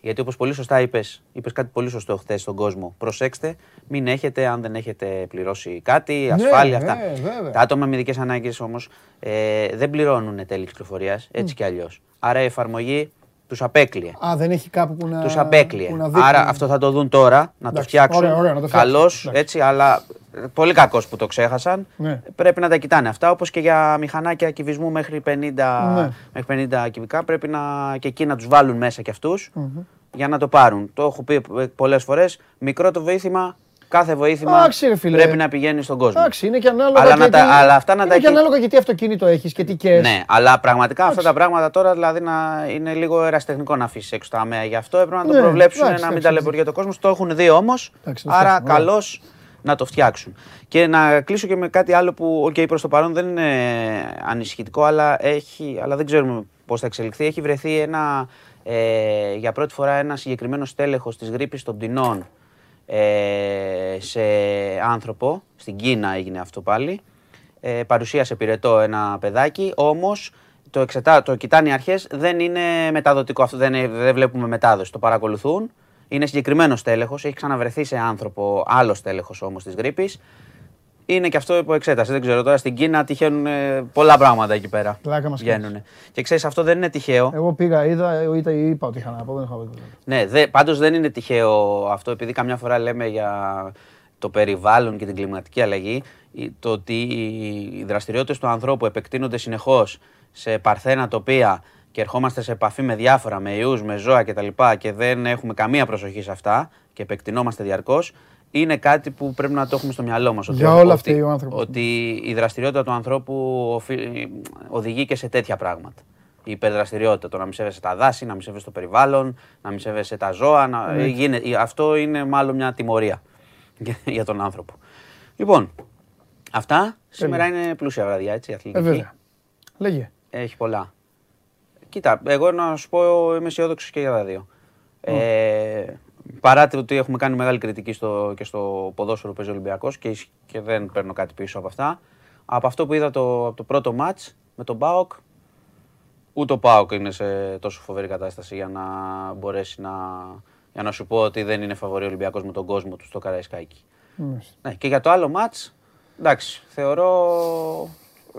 γιατί όπως πολύ σωστά είπες, είπες κάτι πολύ σωστό χθες στον κόσμο. Προσέξτε, μην έχετε αν δεν έχετε πληρώσει κάτι, ασφάλεια αυτά. ναι, βέβαια. Τα άτομα με ειδικές ανάγκες όμως ε, δεν πληρώνουν τέλη κυκλοφορίας, έτσι κι αλλιώς. Άρα η εφαρμογή τους απέκλειε. Α, δεν έχει κάπου που να. Τους απέκλειε. που να δείχνει. Άρα αυτό θα το δουν τώρα, να το Εντάξει, φτιάξουν. ωραία, ωραία, να το φτιάξουν. Καλώς, Εντάξει. έτσι, αλλά ε, πολύ κακός που το ξέχασαν. Ναι. Πρέπει να τα κοιτάνε αυτά, όπως και για μηχανάκια κυβισμού μέχρι 50, Ναι. μέχρι 50 κυβικά. Πρέπει να, και εκεί να τους βάλουν μέσα κι αυτους για να το πάρουν. Το έχω πει πολλές φορές. Μικρό το βοήθημα, κάθε βοήθημα Εντάξει, ρε φίλε. πρέπει να πηγαίνει στον κόσμο. Εντάξει, είναι και ανάλογα. Αλλά και να τα- τι- αλλά αυτά να είναι τα και έχει- ανάλογα γιατί αυτοκίνητο έχεις και τι κες. Ναι, αλλά πραγματικά αυτά τα πράγματα τώρα δηλαδή να είναι λίγο εραστεχνικό να αφήσεις έξω τα αμαία. Γι' αυτό έπρεπε να το Ναι, προβλέψουν, εντάξει, να μην εντάξει, ταλαιπωρεί το κόσμο. Το έχουν δει όμως. Εντάξει, να Άρα φτιάξουν, ωραία. καλώς να το φτιάξουν. Και να κλείσω και με κάτι άλλο που, οκ, προς το παρόν δεν είναι ανησυχητικό, αλλά, έχει, αλλά δεν ξέρουμε πώς θα εξελιχθεί. Έχει βρεθεί ένα, ε, για πρώτη φορά ένα συγκεκριμένο στέλεχος της γρίπης των πτηνών ε, σε άνθρωπο. Στην Κίνα έγινε αυτό πάλι. Ε, παρουσίασε πυρετό ένα παιδάκι, όμως το, εξετά, το κοιτάνε οι αρχές, δεν είναι μεταδοτικό αυτό, δεν, είναι- δεν βλέπουμε μετάδοση, το παρακολουθούν. Είναι συγκεκριμένος τέλεχος, έχει ξαναβρεθεί σε άνθρωπο άλλος τέλεχος όμως της γρήπης. Είναι και αυτό υπό εξέταση. Δεν ξέρω τώρα στην Κίνα τυχαίνουν ε, πολλά πράγματα εκεί πέρα. Πλάκα μας Βγαίνουνε. Και ξέρεις, αυτό δεν είναι τυχαίο. Εγώ πήγα, είδα, ε, είπα, είπα ότι είχα να πω, δεν είχα πει. Ναι, δε, πάντως δεν είναι τυχαίο αυτό, επειδή καμιά φορά λέμε για το περιβάλλον και την κλιματική αλλαγή, η- το ότι οι δραστηριότητες του ανθρώπου επεκτείνονται συνεχώς σε παρθένα τοπία και ερχόμαστε σε επαφή με διάφορα, με ιούς, με ζώα κτλ. και δεν έχουμε καμία προσοχή σε αυτά και επεκτηνόμαστε διαρκώς, είναι κάτι που πρέπει να το έχουμε στο μυαλό μας. Για όλα φταίει ο άνθρωπος. Ότι η δραστηριότητα του ανθρώπου οφείλει- οδηγεί και σε τέτοια πράγματα. Η υπερδραστηριότητα, το να μην σέβεσαι τα δάση, να μην σέβεσαι το περιβάλλον, να μην σέβεσαι τα ζώα. Να... Ναι. γίνεται- αυτό είναι μάλλον μια τιμωρία για- για τον άνθρωπο. Λοιπόν, αυτά. Σήμερα είναι πλούσια βραδιά, έτσι, Ε, αθλητική. βέβαια. Λέγε. Έχει πολλά. Κοίτα, εγώ να σου πω είμαι αισιόδοξος και για τα δύο. Ε, παρά το ότι έχουμε κάνει μεγάλη κριτική στο, και στο ποδόσφαιρο που παίζει ο Ολυμπιακός και, ισ- και δεν παίρνω κάτι πίσω από αυτά. Από αυτό που είδα το, από το πρώτο μάτς με τον ΠΑΟΚ, ούτε ο ΠΑΟΚ είναι σε τόσο φοβερή κατάσταση για να μπορέσει να για να σου πω ότι δεν είναι φαβορή Ολυμπιακός με τον κόσμο του στο Καραϊσκάκι. Μάλιστα. Ναι, και για το άλλο μάτς, εντάξει, θεωρώ...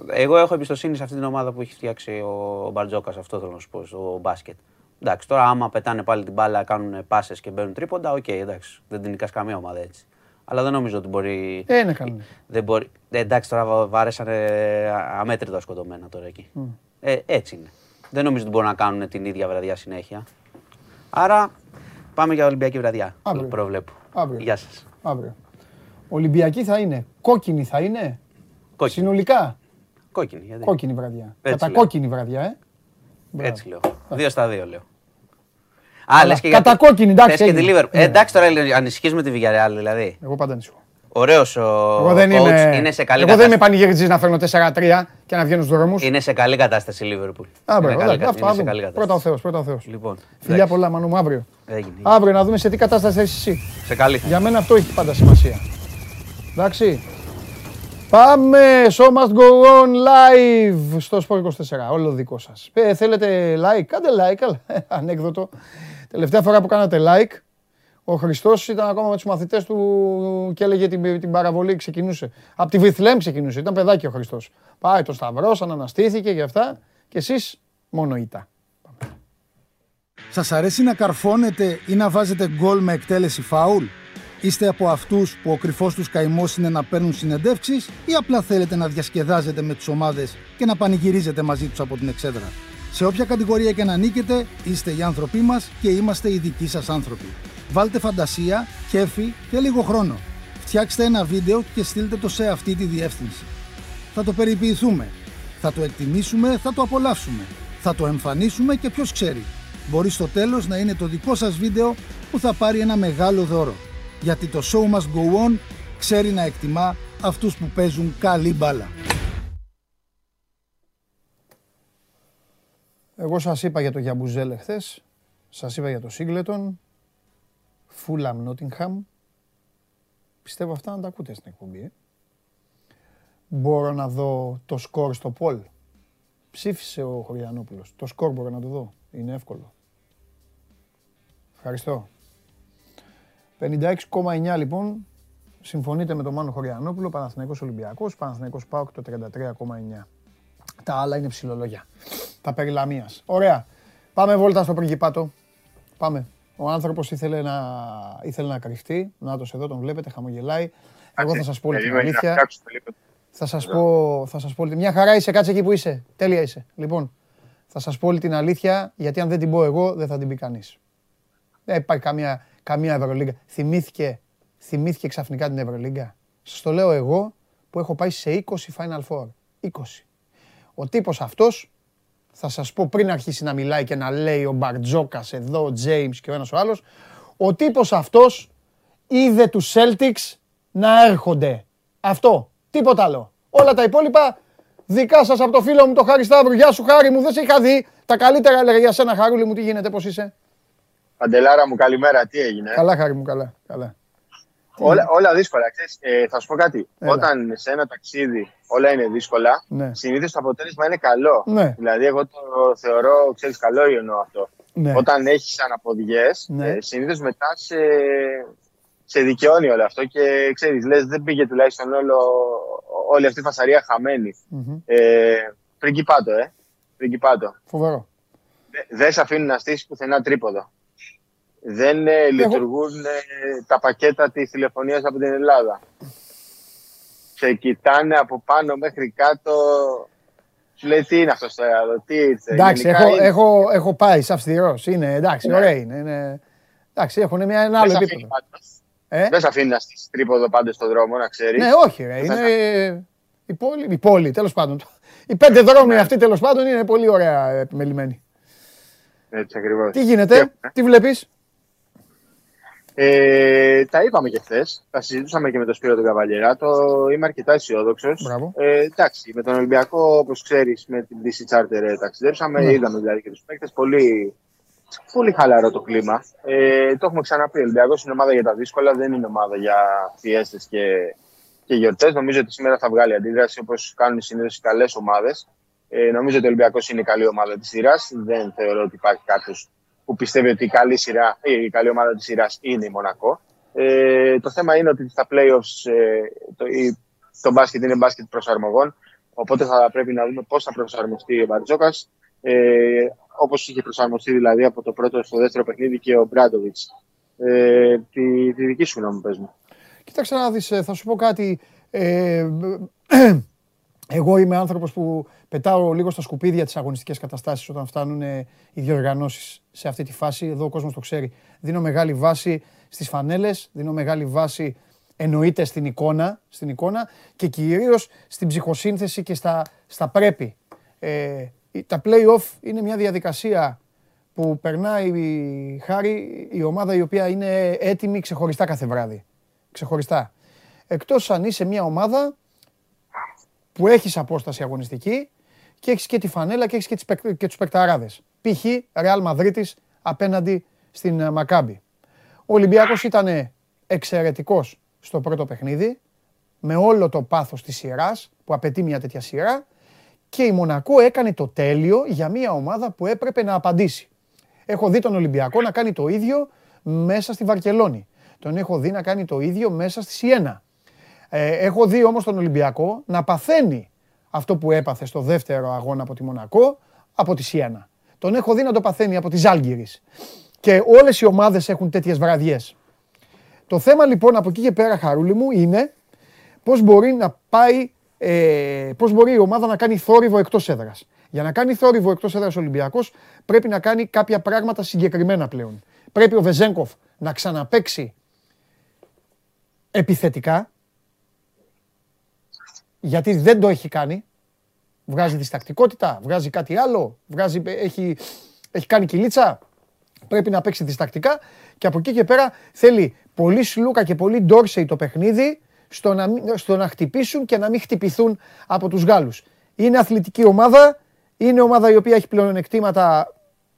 Εγώ έχω εμπιστοσύνη σε αυτή την ομάδα που έχει φτιάξει ο Μπαρτζόκας, αυτό θέλω να σου πω, στο μπάσκετ. Εντάξει, τώρα άμα πετάνε πάλι την μπάλα, κάνουν πάσες και μπαίνουν τρίποντα, οκ, εντάξει, δεν την νικάς καμία ομάδα έτσι. Αλλά δεν νομίζω ότι μπορεί... Ε, ναι, καλά. Δεν μπορεί... Ε, εντάξει, τώρα βα- βάρεσανε αμέτρητα σκοτωμένα τώρα εκεί. Ε, έτσι είναι. Δεν νομίζω ότι μπορούν να κάνουν την ίδια βραδιά συνέχεια. Άρα πάμε για Ολυμπιακή βραδιά. Αύριο. Προβλέπω. Αύριο. Γεια σας. Αύριο. Ολυμπιακή θα είναι. Κόκκινη θα είναι. Κόκκινη. Συνολικά. Κόκκινη. Γιατί; Κόκκινη βραδιά. Έτσι Κατά λέω. κόκκινη βραδιά, ε. Μπράβο. Έτσι λέω. Δύο στα δύο λέω. Α, λες και για κατά τη- κόκκινη, εντάξει, θες και τη έγινε. Liverpool. Ε, Ναι. εντάξει τώρα ανησυχείς με τη Villarreal δηλαδή. Εγώ πάντα ανησυχώ. Ωραίος ο Εγώ δεν coach, είμαι, είναι σε καλή εγώ δεν είμαι κατάσταση. πανηγυριτζής να φέρνω 4-3 και να βγαίνω στους δρόμους. Είναι σε καλή κατάσταση η Liverpool. Α, Είναι μπράβο, καλή εντάξει, κα- αυτό είναι να σε δούμε. καλή Πρώτα ο κατάσταση. Θεός, πρώτα ο Θεός. Λοιπόν, Φιλιά εντάξει. πολλά, Μανού μου, αύριο. Έγινε. Αύριο να δούμε σε τι κατάσταση θα είσαι εσύ. Σε καλή. Για μένα αυτό έχει πάντα σημασία. Εντάξει. Πάμε, show must go on live στο Sport 24, όλο δικό σας. Ε, θέλετε like, κάντε like, καλά, Ε, ανέκδοτο. Τελευταία φορά που κάνατε like, ο Χριστός ήταν ακόμα με τους μαθητές του και έλεγε την, την παραβολή, ξεκινούσε. Από τη Βιθλέμ ξεκινούσε, ήταν παιδάκι ο Χριστός. Πάει το σταυρός, αναστήθηκε και αυτά και εσείς μόνο ήττα. Σας αρέσει να καρφώνετε ή να βάζετε γκολ με εκτέλεση φάουλ; Είστε από αυτούς που ο κρυφός τους καημός είναι να παίρνουν συνεντεύξεις ή απλά θέλετε να διασκεδάζετε με τις ομάδες και να πανηγυρίζετε μαζί τους από την εξέδρα; Σε όποια κατηγορία και να νίκετε, είστε οι άνθρωποι μας και είμαστε οι δικοί σας άνθρωποι. Βάλτε φαντασία, κέφι και λίγο χρόνο. Φτιάξτε ένα βίντεο και στείλτε το σε αυτή τη διεύθυνση. Θα το περιποιηθούμε. Θα το εκτιμήσουμε, θα το απολαύσουμε. Θα το εμφανίσουμε και ποιος ξέρει. Μπορεί στο τέλος να είναι το δικό σας βίντεο που θα πάρει ένα μεγάλο δώρο. Γιατί το show must go on ξέρει να εκτιμά αυτούς που παίζουν καλή μπάλα. Εγώ σας είπα για το Γιαμπουζέλ χθες, σας είπα για το Σίγκλετον, Φούλαμ Νότιγχαμ. Πιστεύω αυτά να τα ακούτε στην εκπομπή. Ε. Μπορώ να δω το σκορ στο Πολ. Ψήφισε ο Χωριανόπουλος. Το σκορ μπορώ να το δω. Είναι εύκολο. Ευχαριστώ. 56,9 λοιπόν. Συμφωνείτε με τον Μάνο Χωριανόπουλο, Παναθηναϊκός Ολυμπιακός, Παναθηναϊκός ΠΑΟΚ το 33,9. Τα άλλα είναι ψηλολόγια. Τα περί Λαμίας. Ωραία. Πάμε βόλτα στο Πριγκιπάτο. Πάμε. Ο άνθρωπος ήθελε να, ήθελε να κρυφτεί. Νάτος εδώ τον βλέπετε, χαμογελάει. Εγώ θα σας πω όλη την Περίμενε να αλήθεια. φτιάξω το λίγο. Θα σας πω, θα σας πω όλη- Μια χαρά είσαι, κάτσε εκεί που είσαι. Τέλεια είσαι. Λοιπόν, θα σας πω όλη την αλήθεια, γιατί αν δεν την πω εγώ, δεν θα την πει κανείς. Δεν υπάρχει καμία, καμία Ευρωλίγκα. Θυμήθηκε, θυμήθηκε ξαφνικά την Ευρωλίγκα; Σας το λέω εγώ, που έχω πάει σε 20 Final Four. 20. Ο τύπος αυτός, θα σας πω πριν αρχίσει να μιλάει και να λέει ο Μπαρτζόκας εδώ, ο James και ο ένας ο άλλος, ο τύπος αυτός είδε τους Celtics να έρχονται. Αυτό. Τίποτα άλλο. Όλα τα υπόλοιπα δικά σας από το φίλο μου το Χάρη Σταύρου. Γεια σου Χάρη μου, δεν σε είχα δει. Τα καλύτερα έλεγα για σένα Χαρούλη μου, τι γίνεται, πώς είσαι; Παντελάρα μου, καλημέρα. Τι έγινε; Καλά Χάρη μου, καλά. καλά. Όλα, όλα δύσκολα. Ξέρεις, ε, θα σου πω κάτι. Έλα. Όταν σε ένα ταξίδι όλα είναι δύσκολα, Ναι. συνήθως το αποτέλεσμα είναι καλό. Ναι. Δηλαδή, εγώ το θεωρώ, ξέρεις, καλό εννοώ αυτό. Ναι. Όταν έχεις αναποδιές, Ναι. ε, συνήθως μετά σε, σε δικαιώνει όλο αυτό και ξέρεις, λες, δεν πήγε τουλάχιστον όλο, όλη αυτή η φασαρία χαμένη. Μμμ. Ε, πριγκιπάτο, ε. Πριγκιπάτο. Φοβερό. Δε- δεν σε αφήνουν να στήσεις πουθενά τρίποδο. Δεν ε, λειτουργούν ε, τα πακέτα της τηλεφωνίας από την Ελλάδα. Σε κοιτάνε από πάνω μέχρι κάτω. Σου λέει τι είναι αυτός στο άλλο, τι ήρθε. Εντάξει, Γενικά έχω, είναι. έχω, έχω πάει σε αυστηρός. Είναι, εντάξει, Ναι. ωραία είναι. είναι... Εντάξει, έχουν μια, ένα Δεν άλλο σε αφήνεις επίπεδο. πάντως. Ε; Δεν σε αφήνεις να στήσεις τρίποδο πάντως στον δρόμο, να ξέρεις. Ναι, όχι ρε, είναι η πόλη, η πόλη τέλος πάντων. Οι πέντε δρόμοι αυτοί τέλος πάντων είναι πολύ ωραία επιμελημένοι. Έτσι ακριβώς. Τι γίνεται, τι βλέπεις; Ε, τα είπαμε και χθες. Τα συζητούσαμε και με τον Σπύρο τον Καβαλιερά. Το είμαι αρκετά αισιόδοξος. Μπράβο. Ε, εντάξει, με τον Ολυμπιακό, όπως ξέρεις, με την DC Charter ε, ταξιδέψαμε. Ναι. Είδαμε δηλαδή και τους παίκτες. Πολύ, πολύ χαλαρό το κλίμα. Ε, το έχουμε ξαναπεί. Ο Ολυμπιακός είναι ομάδα για τα δύσκολα, δεν είναι ομάδα για πιέστες και, και γιορτές. Νομίζω ότι σήμερα θα βγάλει αντίδραση όπως κάνουν συνήθως οι καλές ομάδες. Ε, νομίζω ότι ο Ολυμπιακός είναι η καλή ομάδα της σειράς. Δεν θεωρώ ότι υπάρχει κάποιος που που πιστεύει ότι η καλή, σειρά, η καλή ομάδα της σειράς είναι η Μονακό. Ε, το θέμα είναι ότι στα playoffs ε, το, η, το μπάσκετ είναι μπάσκετ προσαρμογών. Οπότε θα πρέπει να δούμε πώς θα προσαρμοστεί ο Μπαρτζόκας. Ε, Όπως είχε προσαρμοστεί δηλαδή από το πρώτο στο δεύτερο παιχνίδι και ο Μπράντοβιτς. Ε, τη, τη δική σου γνώμη, πες μου. Κοίταξε να δεις, ε, θα σου πω κάτι. Ε, εγώ είμαι άνθρωπος που πετάω λίγο στα σκουπίδια τις αγωνιστικές καταστάσεις όταν φτάνουν ε, οι διοργανώσεις σε αυτή τη φάση. Εδώ ο κόσμος το ξέρει. Δίνω μεγάλη βάση στις φανέλες, δίνω μεγάλη βάση εννοείται στην εικόνα, στην εικόνα και κυρίως στην ψυχοσύνθεση και στα, στα πρέπει. Ε, τα play-off είναι μια διαδικασία που περνάει χάρη η ομάδα η οποία είναι έτοιμη ξεχωριστά κάθε βράδυ. Ξεχωριστά. Εκτός αν είσαι μια ομάδα που έχεις απόσταση αγωνιστική και έχεις και τη φανέλα και έχεις και, τις, και τους παικταράδες. Π.χ. Ρεάλ Μαδρίτης απέναντι στην Μακάμπη. Ο Ολυμπιακός ήταν εξαιρετικός στο πρώτο παιχνίδι, με όλο το πάθος της σειράς που απαιτεί μια τέτοια σειρά και η Μονακό έκανε το τέλειο για μια ομάδα που έπρεπε να απαντήσει. Έχω δει τον Ολυμπιακό να κάνει το ίδιο μέσα στη Βαρκελόνη. Τον έχω δει να κάνει το ίδιο μέσα στη Σιένα. Ε, έχω δει όμως τον Ολυμπιακό να παθαίνει αυτό που έπαθε στο δεύτερο αγώνα από τη Μονακό από τη Σιένα. Τον έχω δει να το παθαίνει από τη Ζάλγκυρης. Και όλες οι ομάδες έχουν τέτοιες βραδιές. Το θέμα λοιπόν από εκεί και πέρα, Χαρούλη μου, είναι πώς μπορεί να πάει, ε, πώς μπορεί η ομάδα να κάνει θόρυβο εκτός έδρας. Για να κάνει θόρυβο εκτός έδρας ο Ολυμπιακός πρέπει να κάνει κάποια πράγματα συγκεκριμένα πλέον. Πρέπει ο Βεζέγκοφ να ξαναπέξει επιθετικά, γιατί δεν το έχει κάνει. Βγάζει διστακτικότητα, βγάζει κάτι άλλο, βγάζει, έχει, έχει κάνει κυλίτσα. Πρέπει να παίξει διστακτικά και από εκεί και πέρα θέλει πολύ Σλούκα και πολύ Ντόρσεϊ το παιχνίδι στο να, στο να χτυπήσουν και να μην χτυπηθούν από τους Γάλλους. Είναι αθλητική ομάδα, είναι ομάδα η οποία έχει πλεονεκτήματα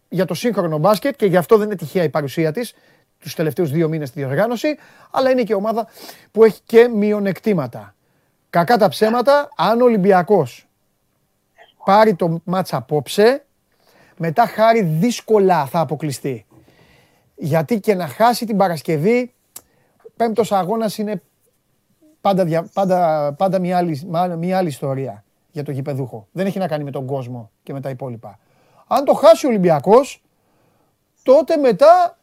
για το σύγχρονο μπάσκετ και γι' αυτό δεν είναι τυχαία η παρουσία της τους τελευταίους δύο μήνες στη διοργάνωση, αλλά είναι και ομάδα που έχει και μειονεκτήματα. Κακά τα ψέματα, αν ο Ολυμπιακός πάρει το μάτσα απόψε, μετά χάρη δύσκολα θα αποκλειστεί. Γιατί και να χάσει την Παρασκευή, πέμπτος αγώνας είναι πάντα, πάντα, πάντα μια, άλλη, μια άλλη ιστορία για το γηπεδούχο. Δεν έχει να κάνει με τον κόσμο και με τα υπόλοιπα. Αν το χάσει ο Ολυμπιακός, τότε μετά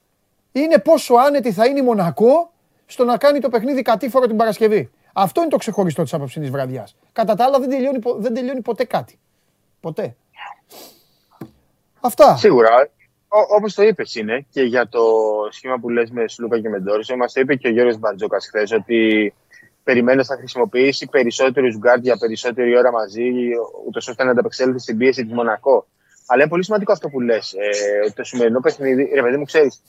είναι πόσο άνετη θα είναι η Μονακό στο να κάνει το παιχνίδι κατήφορο την Παρασκευή. Αυτό είναι το ξεχωριστό της απόψινής βραδιάς. Κατά τα άλλα δεν τελειώνει, δεν τελειώνει ποτέ κάτι. Ποτέ. Αυτά. Σίγουρα. Όπως το είπες, είναι και για το σχήμα που λες με Σλούκα και με Ντόρσεϊ, μας το είπε και ο Γιώργος Μπαρτζόκας χθες ότι περιμένει να χρησιμοποιήσει περισσότερους γκαρντ για περισσότερη ώρα μαζί, ούτως ώστε να ανταπεξέλθει στην πίεση της Μονακό. Αλλά είναι πολύ σημαντικό αυτό που λες. Ε, το σημερινό παιχνίδι, ρε παιδί μου, ξέρεις,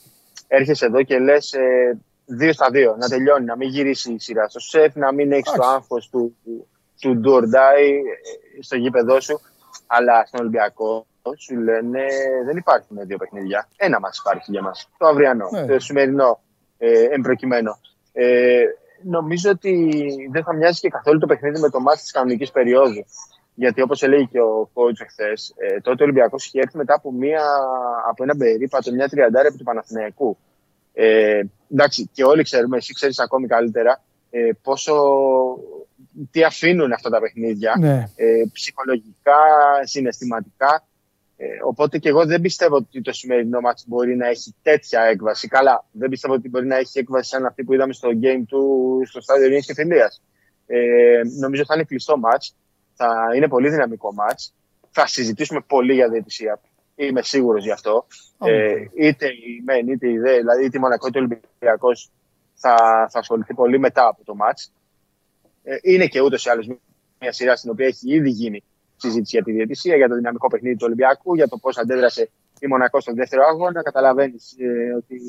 έρχεσαι εδώ και λες ε, δύο στα δύο, να τελειώνει, να μην γυρίσει η σειρά στο σεφ, να μην έχεις το άγχος του, του, του ε, στο γήπεδό σου. Αλλά στον Ολυμπιακό σου λένε δεν υπάρχουν δύο παιχνίδια. Ένα μας υπάρχει για μας. Το αυριανό, ναι. το σημερινό ε, εμπροκειμένο. Ε, νομίζω ότι δεν θα μοιάζει και καθόλου το παιχνίδι με το μάτι της κανονικής περίοδου. Γιατί όπως έλεγε και ο coach εχθές, ε, τότε ο Ολυμπιακός είχε έρθει μετά από, μια, από ένα περίπατο, μια τριαντάρια από του Παναθηναϊκού. Ε, εντάξει, και όλοι ξέρουμε, εσύ ξέρεις ακόμη καλύτερα, ε, πόσο. τι αφήνουν αυτά τα παιχνίδια. Ναι. Ε, ψυχολογικά, συναισθηματικά. Ε, οπότε και εγώ δεν πιστεύω ότι το σημερινό μάτς μπορεί να έχει τέτοια έκβαση. Καλά, δεν πιστεύω ότι μπορεί να έχει έκβαση σαν αυτή που είδαμε στο game του στο στάδιο Ειρήνης και Φιλίας. Ε, νομίζω θα είναι κλειστό μάτς. Θα είναι πολύ δυναμικό μάτς. Θα συζητήσουμε πολύ για διαιτησία. Είμαι σίγουρος γι' αυτό. Ε, είτε η ΜΕΝ είτε η ΔΕ, δηλαδή είτε η Μονακό είτε ο Ολυμπιακός θα, θα ασχοληθεί πολύ μετά από το μάτς. Ε, είναι και ούτως ή άλλως μια σειρά στην οποία έχει ήδη γίνει συζήτηση για τη διαιτησία, για το δυναμικό παιχνίδι του Ολυμπιακού, για το πώς αντέδρασε η Μονακό στον δεύτερο αγώνα. Καταλαβαίνεις ε, ότι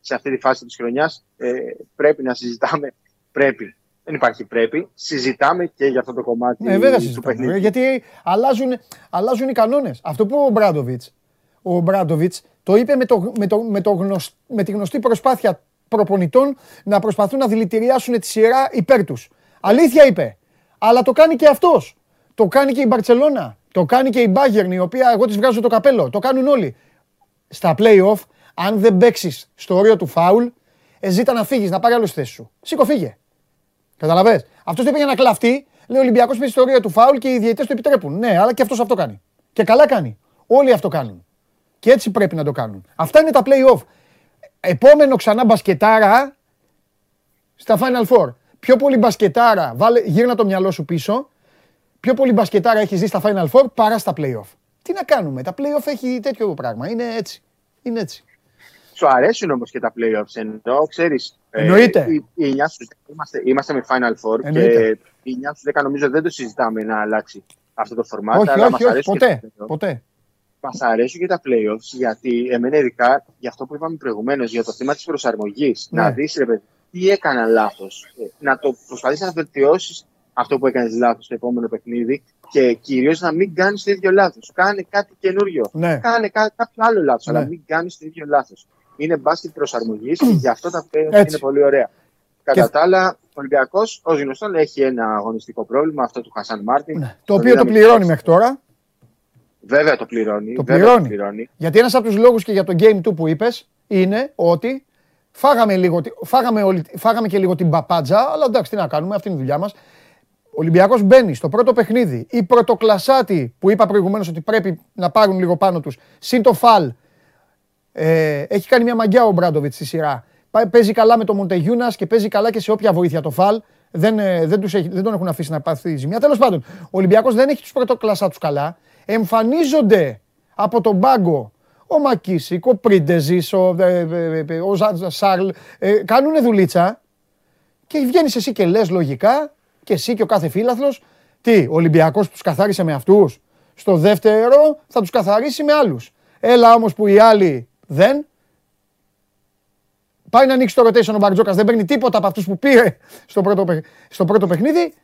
σε αυτή τη φάση της χρονιάς ε, πρέπει να συζητάμε. Πρέπει δεν υπάρχει πρέπει. Συζητάμε και για αυτό το κομμάτι ναι, βέβαια του παιχνιδιού. Γιατί αλλάζουν, αλλάζουν οι κανόνες. Αυτό που ο Μπράντοβιτς. Ο Μπράντοβιτς το είπε με, το, με, το, με, το γνωσ, με τη γνωστή προσπάθεια προπονητών να προσπαθούν να δηλητηριάσουν τη σειρά υπέρ τους. Αλήθεια είπε. Αλλά το κάνει και αυτός. Το κάνει και η Μπαρσελόνα. Το κάνει και η Μπάγκερν, η οποία εγώ της βγάζω το καπέλο. Το κάνουν όλοι. στα play-off, αν δεν παίξεις στο όριο του φάουλ, ε, ζήτα να φύγεις, να πάρει άλλο στη θέση σου. Σήκω, φύγε. Καταλαβέ. Αυτός το είπε για να κλαφτεί. Λέει ο Ολυμπιακός παίζει στο όριο του φάουλ και οι διαιτητές το επιτρέπουν. Ναι, αλλά και αυτός αυτό κάνει. Και καλά κάνει. Όλοι αυτό κάνουν. Και έτσι πρέπει να το κάνουν. Αυτά είναι τα play-off. Επόμενο ξανά μπασκετάρα στα Final Four. Πιο πολύ μπασκετάρα, βάλε, γύρνα το μυαλό σου πίσω, πιο πολύ μπασκετάρα έχει δει στα Final Four παρά στα play-off. Τι να κάνουμε, τα play-off έχει τέτοιο πράγμα, είναι έτσι. Είναι έτσι. Σου αρέσουν όμως και τα playoffs ενώ ξέρεις. Εννοείται. οι, οι 9 στους 10 είμαστε, είμαστε με Final Four Εννοείται. και οι 9 στους 10 νομίζω δεν το συζητάμε να αλλάξει αυτό το format. όχι, αλλά όχι, μας όχι, αρέσουν ποτέ, και τα playoffs. ποτέ. Μας αρέσουν και τα playoffs γιατί εμένα ειδικά για αυτό που είπαμε προηγουμένως, για το θέμα της προσαρμογής. Ναι. Να δεις, ρε παιδί, τι έκανα λάθος. Να το προσπαθήσεις να βελτιώσεις αυτό που έκανες λάθος στο επόμενο παιχνίδι και κυρίως να μην κάνεις το ίδιο λάθος. Κάνε κάτι καινούριο. Ναι. Κάνε κά- κάποιο άλλο λάθος, Ναι. αλλά μην κάνεις το ίδιο λάθος. Είναι μπάσκετ προσαρμογής και γι' αυτό τα playoffs Έτσι. είναι πολύ ωραία. Κατά Και- τα άλλα, ο Ολυμπιακός, ω γνωστόν, έχει ένα αγωνιστικό πρόβλημα, αυτό του Χασάν Μάρτιν. Ναι. Το οποίο το πληρώνει μέχρι τώρα. Βέβαια το πληρώνει. Το βέβαια πληρώνει. Το πληρώνει. Γιατί ένας από τους λόγους και για το game του που είπες είναι ότι φάγαμε, λίγο, τη- φάγαμε, όλη- φάγαμε και λίγο την παπάντζα, αλλά εντάξει τι να κάνουμε, αυτή είναι η δουλειά μας. Ο Ολυμπιακός μπαίνει στο πρώτο παιχνίδι. Οι πρωτοκλασσάτοι που είπα προηγουμένως ότι πρέπει να πάρουν λίγο πάνω τους, συν το φαλ, ε, έχει κάνει μια μαγκιά ο Μπράντοβιτς στη σειρά. Πάει- Παίζει καλά με τον Μοντεγιούνας και παίζει καλά και σε όποια βοήθεια το φαλ. Δεν, ε, δεν, τους έχει, δεν τον έχουν αφήσει να πάθει ζημιά. Τέλος πάντων, ο Ολυμπιακός δεν έχει τους πρωτοκλασσά τους καλά. Εμφανίζονται από τον πάγκο ο Μακίσικ, ο Πρίντεζης, ο, ε, ε, ε, ο Ζα- Σάρλ. Ε, κάνουν δουλίτσα και βγαίνεις εσύ και λες λογικά και εσύ και ο κάθε φίλαθλος. Τι, ο Ολυμπιακός τους καθάρισε με αυτούς; Στο δεύτερο θα τους καθαρίσει με άλλους. Έλα όμως που οι άλλοι δεν. Πάει να ανοίξει το rotation ο Μπαρτζόκας, δεν παίρνει τίποτα από αυτούς που πήρε στο πρώτο, παι- στο πρώτο παιχνίδι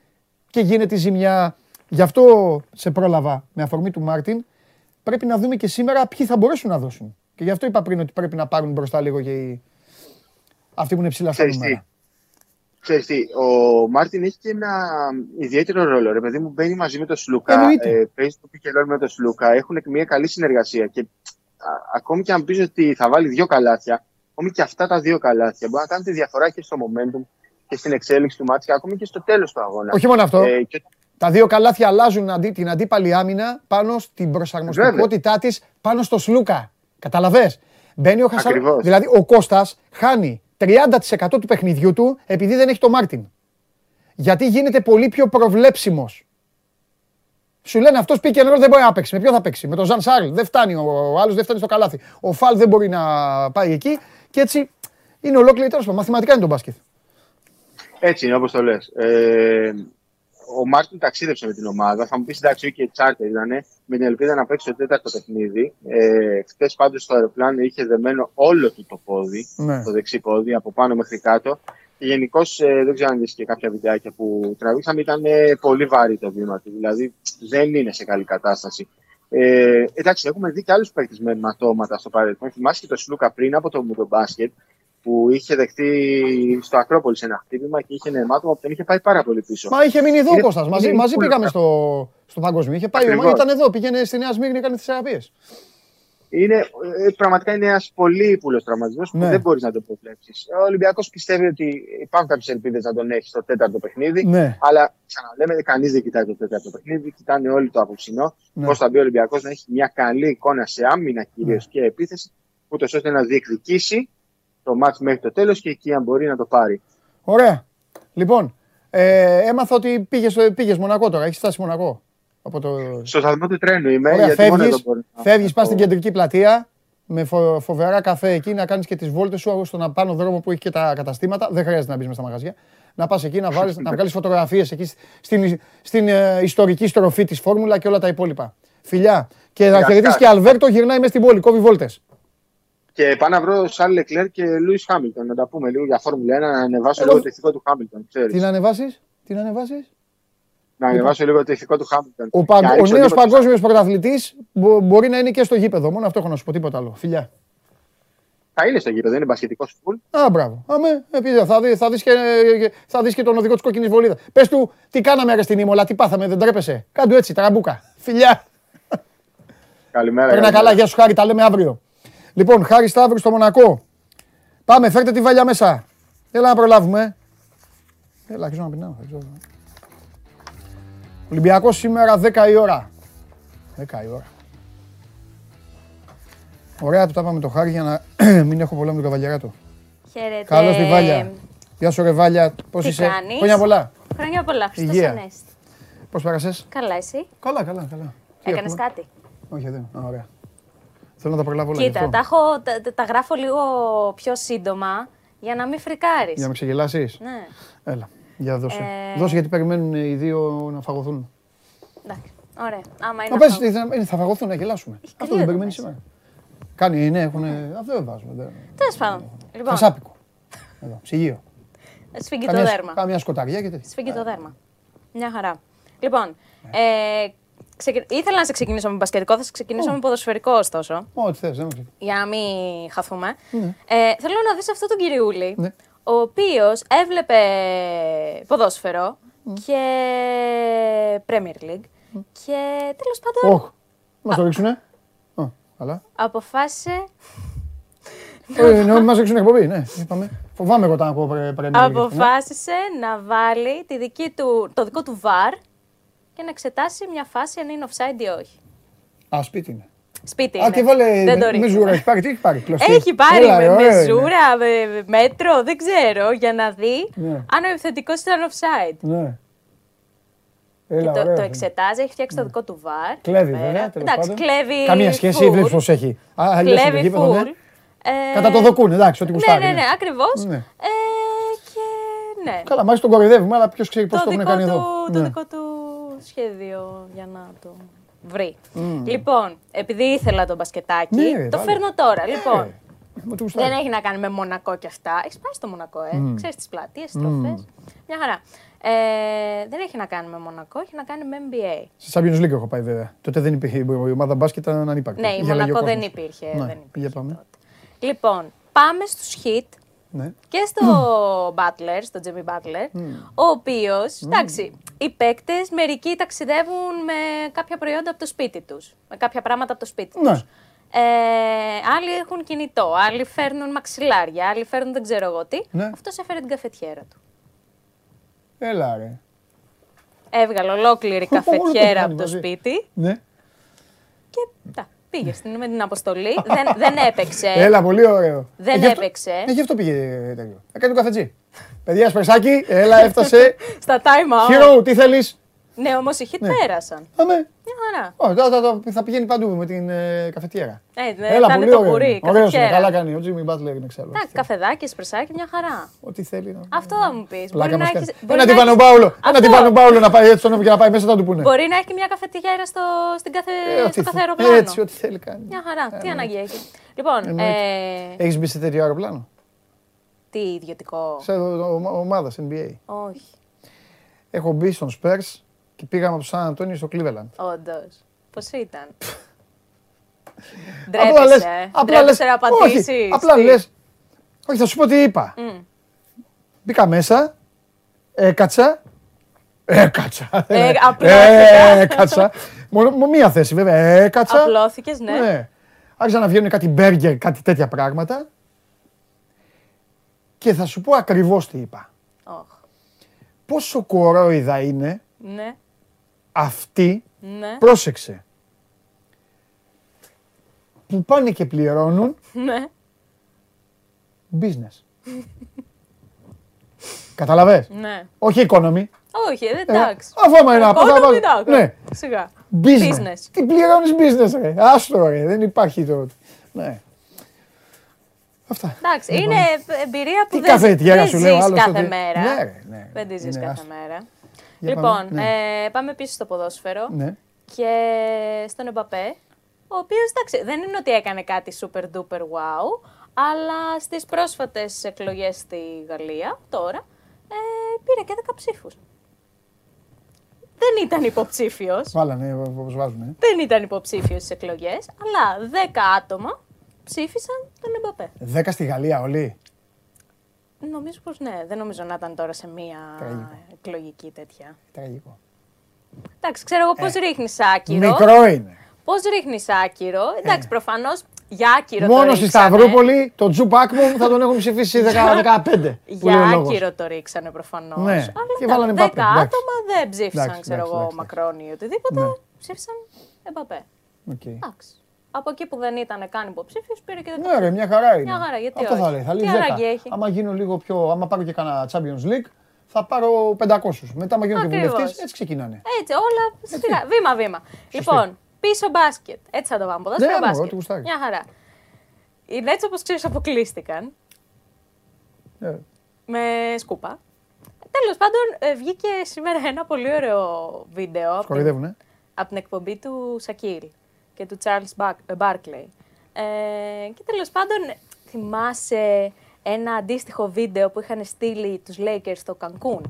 και γίνεται η ζημιά. Γι' αυτό σε πρόλαβα με αφορμή του Μάρτιν. Πρέπει να δούμε και σήμερα ποιοι θα μπορέσουν να δώσουν. Και γι' αυτό είπα πριν ότι πρέπει να πάρουν μπροστά λίγο και οι... αυτοί που είναι ψηλά στα Ξέρεις τι, νούμερα. Ξέρεις τι, ο Μάρτιν έχει και ένα ιδιαίτερο ρόλο. Ρε παιδί μου, μπαίνει μαζί με τον Σλούκα. Εννοείται. Ε, παίζει το pick and roll με τον Σλούκα. Έχουν μια καλή συνεργασία. Και α, ακόμη και αν πεις ότι θα βάλει δύο καλάθια, ακόμη και αυτά τα δύο καλάθια μπορεί να κάνουν τη διαφορά και στο momentum και στην εξέλιξη του μάτια και ακόμη και στο τέλος του αγώνα. Όχι μόνο αυτό. Ε, και Τα δύο καλάθια αλλάζουν αντί, την αντίπαλη άμυνα πάνω στην προσαρμοστικότητά της πάνω στο Σλούκα. Κατάλαβες; Μπαίνει ο Χασάν. Ακριβώς. Δηλαδή ο Κώστας χάνει 30% του παιχνιδιού του επειδή δεν έχει το Μάρτιν. Γιατί γίνεται πολύ πιο προβλέψιμος. Σου λένε αυτός pick and roll δεν μπορεί να παίξει. Με ποιο θα παίξει; Με τον Ζαν Σάρλ. Δεν φτάνει. Ο άλλος δεν φτάνει στο καλάθι. Ο Φαλ δεν μπορεί να πάει εκεί. Και έτσι είναι ολόκληρη τέλο πάντων. Μαθηματικά είναι το μπάσκετ. Έτσι είναι όπως το λες. Ε, ο Μάρτιν ταξίδεψε με την ομάδα. Θα μου πεις εντάξει, και τσάρτερ ήταν με την ελπίδα να παίξει το τέταρτο παιχνίδι. Ε, Χθες πάντως στο αεροπλάνο είχε δεμένο όλο του το πόδι, Ναι. το δεξί πόδι, από πάνω μέχρι κάτω. Και γενικώς ε, δεν ξέρω αν δεις και κάποια βιντεάκια που τραβήξαμε, ήταν ε, πολύ βαρύ το βήμα του. Δηλαδή δεν είναι σε καλή κατάσταση. Ε, εντάξει, έχουμε δει και άλλους παίκτε με αιματώματα στο παρελθόν. Θυμάσαι και το Σλούκα πριν από το Μουντομπάσκετ που είχε δεχτεί στο Ακρόπολης ένα χτύπημα και είχε ένα αιμάτωμα που τον είχε πάει πάρα πολύ πίσω. Μα είχε μείνει εδώ ο Είναι- Κώστας. Μαζί, είναι μαζί πολύ πήγαμε ωραία. στο, στο παγκόσμιο. Είχε πάει, Ακριβώς. ήταν εδώ, πήγαινε στη Νέα Σμύρνη, έκανε τις θεραπείες. Είναι, ε, πραγματικά είναι ένας πολύ ύπουλος τραυματισμός που Ναι. δεν μπορείς να το προβλέψεις. Ο Ολυμπιακός πιστεύει ότι υπάρχουν κάποιες ελπίδες να τον έχει στο τέταρτο παιχνίδι. Ναι. Αλλά ξαναλέμε, κανείς δεν κοιτάει το τέταρτο παιχνίδι. Κοιτάνε όλοι το απόψινό. Ναι. Πώς θα μπει ο Ολυμπιακός να έχει μια καλή εικόνα σε άμυνα κυρίως Ναι. και επίθεση, ούτως ώστε να διεκδικήσει το μάτς μέχρι το τέλος και εκεί αν μπορεί να το πάρει. Ωραία. Λοιπόν, ε, έμαθα ότι πήγες, στο- πήγες Μονακό τώρα. Έχεις φτάσει Μονακό; Από το... Στο σταθμό του τρένου είμαι. Ωραία, γιατί μόνο εδώ φεύγεις, μπορεί να- φεύγεις, πας να στην το- κεντρική πλατεία με φο- φοβερά καφέ εκεί να κάνεις και τις βόλτες σου στον απάνω δρόμο που έχει και τα καταστήματα. Δεν χρειάζεται να μπεις μέσα στα μαγαζιά. Να πας εκεί να, βάλεις, να βγάλεις φωτογραφίες εκεί στην, στην ε, ιστορική στροφή της φόρμουλα και όλα τα υπόλοιπα. Φιλιά. Και θα Γεια χαιρετήσεις σας. και Αλβέρτο γυρνάει μέσα στην πόλη, κόβει βόλτες. Και πάω να βρω Σάρλ Λεκλέρ και Λούις Χάμιλτον. Να τα πούμε λίγο για Φόρμουλα 1, να ανεβάσω Εγώ- λίγο το ηθικό του Χάμιλτον. Ξέρεις. Τι να ανεβάσεις, τι να ανεβάσεις; Να ανεβάσω λίγο το ηθικό του Χάμιλτον. Ο, Και παγκ... να ο ρίξω νέος λίγο το- παγκόσμιος πρωταθλητής μπο- μπορεί να είναι και στο γήπεδο. Μόνο αυτό έχω να σου πω, τίποτα άλλο. Φιλιά. Θα είναι στο γήπεδο, είναι μπασκετικό φουλ. Α, μπράβο. Αμέ, επειδή θα, δει, θα, δεις και, θα δεις και τον οδηγό της κόκκινης βολίδας. Πες του, τι κάναμε ρε στην Ίμολα, τι πάθαμε, δεν τρέπεσαι. Κάν' του έτσι, τραμπούκα. Φιλιά. Καλημέρα. Περνά καλημέρα. καλά, γεια σου Χάρη, τα λέμε αύριο. Λοιπόν, Χάρη Σταύρου στο Μονακό. Πάμε, φέρτε τη βαλιά μέσα. Έλα να προλάβουμε. Έλα, αρχίζω να πεινάω. Αρχίζω. Ολυμπιακός σήμερα 10 η ώρα. 10 η ώρα. Ωραία που τα πάμε το χάρη για να μην έχω πολλά με τον καβαλιαράτο. Χαίρετε. Καλώς τη Βάλια. Γεια σου ρε Βάλια, πώς Τι είσαι; κάνεις; Χρόνια πολλά. Χρόνια πολλά. Χριστός Υγεία. Ανέστη. Πώς πέρασες; Καλά, εσύ; Καλά, καλά, καλά. Τι Έκανες έχουμε; κάτι; Όχι, δεν. Α, ωραία. Θέλω να τα προλάβω όλα. γι' Κοίτα, αυτό. τα, έχω, τα, τα- τα γράφω λίγο πιο σύντομα για να μην φρικάρεις. Για να με ξεγελάσεις; Ναι, Έλα, για δώσε. Ε, Δώσε γιατί περιμένουν οι δύο να φαγωθούν. εντάξει. Ωραία. Άμα είναι Να πες, αυτό. τι θα, θα φαγωθούν, να γελάσουμε. Αυτό κρύο δεν εδώ περιμένεις μέσα. σήμερα. Κάνει, ναι, έχουν. Αυτό δεν βάζουμε. δεν- Τέλος πάντων. Λοιπόν, Χασάπικο. Εδώ, ψυγείο. σφίγγει το Καμιά, δέρμα. καμιά σκοταριά και τέτοια. Σφίγγει το δέρμα. Μια χαρά. Λοιπόν, ε, ξεκι- ήθελα να σε ξεκινήσω με μπασκετικό, θα σε ξεκινήσω με ποδοσφαιρικό ωστόσο, Ό,τι θες, δεν μου ξέρει. για να μην χαθούμε. Ε, θέλω να δεις αυτό τον κυριούλη, Ναι. Ο οποίος έβλεπε ποδόσφαιρο και Premier League και τέλος πάντων Όχι. Μας το ρίξουνε. Α, καλά. αποφάσισε, Ε, ναι, μας ρίξουν εκπομπή, ναι. Είπαμε. Φοβάμαι εγώ όταν ακούω πρέ- πρέπει να είναι. αποφάσισε να βάλει τη δική του, το δικό του VAR και να εξετάσει μια φάση αν είναι offside ή όχι. Α, σπίτι είναι. Σπίτι Α, είναι. τι βάλε Δεν με- το με ρίχνουμε. ζούρα, έχει πάρει, τι έχει πάρει, κλωστή. Έχει πάρει Έλα, με, ρε, με ωραίο είναι. ζούρα, με με μέτρο, δεν ξέρω, για να δει Ναι. αν ο επιθετικό ήταν offside. Ναι. Και Έλα, το, ωραίο το είναι. εξετάζει, έχει φτιάξει το δικό του βαρ. Κλέβει, εδώ πέρα. βέβαια. τέλος Εντάξει, πάντων. κλέβει. Καμία σχέση, full. βλέπει πώ έχει. Α, αλλιώς στο Κλέβει γήπεδο, ναι. full. Ε, Κατά το δοκούν, εντάξει, ό,τι Ναι, γουστάρει. ναι, ναι, ακριβώς. Ναι. Ε, και ναι. Καλά, μάλιστα τον κοροϊδεύουμε, αλλά ποιος ξέρει πώς το, το έχουν δικό κάνει του, εδώ. το Ναι. δικό του σχέδιο για να το βρει. Λοιπόν, επειδή ήθελα τον μπασκετάκι, Ναι, ρε, το βάλε. φέρνω τώρα. Λοιπόν, Ε, με το γουστάρει. Δεν έχει να κάνει με Μονακό και αυτά. Έχεις πάει στο Μονακό, ε. Ξέρεις τις πλατείες, στροφές. Μια χαρά. Ε, δεν έχει να κάνει με Μονακό, έχει να κάνει με NBA. Σε Champions League έχω πάει βέβαια. Τότε δεν υπήρχε η ομάδα μπάσκετ, ήταν ανύπαρκτη. Ναι, η Είχε αλλαγή ο Μονακό δεν κόσμος. υπήρχε. Ναι, δεν υπήρχε για πάμε. τότε. Λοιπόν, πάμε στους Hit Ναι. και στο Butler, στο Jimmy Butler, ο οποίος, εντάξει, οι παίκτες μερικοί ταξιδεύουν με κάποια προϊόντα από το σπίτι τους, με κάποια πράγματα από το σπίτι Ναι. τους. Ε, άλλοι έχουν κινητό, άλλοι φέρνουν μαξιλάρια, άλλοι φέρνουν δεν ξέρω εγώ τι. Ναι. Αυτός έφερε την καφετιέρα του. Έλα ρε. Έβγαλε ολόκληρη Μόνο το καφετιέρα κάνει από το μαζί. σπίτι Ναι. και τα, πήγε στην, με την αποστολή. δεν, δεν έπαιξε. Έλα, πολύ ωραίο. Δεν Ε, γι' αυτό- έπαιξε. Ε, γι' αυτό πήγε τέτοιο. Έκανε το καφετζή. Παιδιά, σπερσάκι, έλα, έφτασε. Στα time out. Hero, τι θέλεις; Ναι, όμως οι hit πέρασαν. Πάμε. Μια χαρά. Ω, θα, θα, θα, θα πηγαίνει παντού με την ε, καφετιέρα. Ε, ναι, Έλα, θα είναι πολύ το ωραίο. κουρί, είναι. Ωραίος είναι, καφετιέρα. καλά κάνει. Ο Jimmy Butler είναι ξέρω. Εντάξει, καφεδάκι, εσπρεσάκι, μια χαρά. Ό,τι θέλει. να- Αυτό θα μου πεις. Πλάκα μας κάνει. Ένα να τυβάνο έχεις- Πάουλο. Ένα Αυτό. τυβάνο Πάουλο να πάει έτσι στον και να πάει μέσα θα του πούνε. Μπορεί να έχει και μια καφετιέρα στο, στην κάθε, Ε, ό,τι στο κάθε θε- αεροπλάνο. Έτσι, ό,τι θέλει κάνει. Μια χαρά. Τι ανάγκη έχει. Λοιπόν, ε, Εννοείται. Έχεις μπει σε τέτοιο αεροπλάνο; τι ιδιωτικό. Σε ομάδας NBA. Όχι, Έχω μπει στον Spurs και πήγαμε από το Σαν Αντώνιο στο Cleveland. όντως. Πώς ήταν; Απλά λες- Ντρέπεσαι. απλά λες- Ντρέπεσαι να όχι, απαντήσεις. Απλά Τι; λες. Όχι, θα σου πω τι είπα. Μπήκα μέσα, έκατσα. Έκατσα. Ε, απλά Έκατσα. Μόνο μόνο μία θέση βέβαια. Έκατσα. Απλώθηκες, ναι. Ναι. Άρχισαν να βγαίνουν κάτι μπέργκερ, κάτι τέτοια πράγματα. Και θα σου πω ακριβώς τι είπα. Οχ. Πόσο κορόιδα είναι Ναι, αυτοί, ναι, πρόσεξε, που πάνε και πληρώνουν ναι. business. Καταλαβες; ναι. Όχι economy. Όχι, ε, εντάξει. αφού άμα είναι από- θα Economy, βάλω- εντάξει. ναι. Σιγά. Business. Business. Τι πληρώνεις business ρε; Άστο ρε. Δεν υπάρχει το. Ναι. Αυτά. Εντάξει, είναι εμπειρία που Τι δεν, καφετιέρα δεν σου λέω, ζεις άλλος κάθε ότι- μέρα. Ναι, ρε, ναι. Δεν τη ζεις Είναι κάθε άστο. μέρα. Για λοιπόν, πάμε, ναι. ε, πάμε πίσω στο ποδόσφαιρο Ναι. και στον Εμπαπέ, ο οποίος εντάξει, δεν είναι ότι έκανε κάτι super duper wow, αλλά στις πρόσφατες εκλογές στη Γαλλία τώρα ε, πήρε και 10 ψήφους. Δεν ήταν υποψήφιος, Βάλανε όπως βάζουν. ε. δεν ήταν υποψήφιος στις εκλογές, αλλά 10 άτομα ψήφισαν τον Εμπαπέ. Δέκα στη Γαλλία όλοι. Νομίζω πως ναι, δεν νομίζω να ήταν τώρα σε μία Τραγικό. εκλογική τέτοια. Τραγικό. Εντάξει, ξέρω εγώ πώς ρίχνεις άκυρο. Ε, Μικρό είναι. Πώς ρίχνεις άκυρο. Εντάξει, προφανώς Για άκυρο το Μόνο στη ρίξανε. Σταυρούπολη το Τζου Πάκμον θα τον έχουν ψηφίσει 10-15. που λέει ο Για λόγος. άκυρο το ρίξανε προφανώς. Ναι. Αλλά Και τα βάλανε 10 Μπαπέ. Εντάξει. άτομα δεν ψήφισαν, Εντάξει, ξέρω εντάξει, εγώ, εντάξει, Μακρόν ή οτιδήποτε. Ναι. Ψήφισαν Εμπαπέ. Οκ. Εντάξει. Από εκεί που δεν ήταν καν υποψήφιος, πήρε και Ναι, ρε, μια χαρά είναι. Μια χαρά, γιατί Αυτό θα όχι. λέει. Θα Τι λέει 10. ανάγκη έχει. Άμα γίνω λίγο πιο. Άμα πάρω και κανένα Champions League, θα πάρω 500. Μετά, άμα γίνω και Ακριβώς. βουλευτής, έτσι ξεκινάνε. Έτσι, όλα σιγά, βήμα-βήμα. Λοιπόν, πίσω μπάσκετ. Έτσι θα το πάμε. Ποδόσφαιρο Ναι, μωρό, μπάσκετ. ό,τι γουστάρεις. Μια χαρά. Οι Nets, όπως ξέρεις, αποκλείστηκαν Ε, με σκούπα. Τέλος πάντων, ε, βγήκε σήμερα ένα πολύ ωραίο βίντεο από την, Σκορδεύουνε. από την εκπομπή του Σακίλ και του Charles Barkley. Ε, και τέλος πάντων, θυμάσαι ένα αντίστοιχο βίντεο που είχαν στείλει τους Lakers στο Cancun.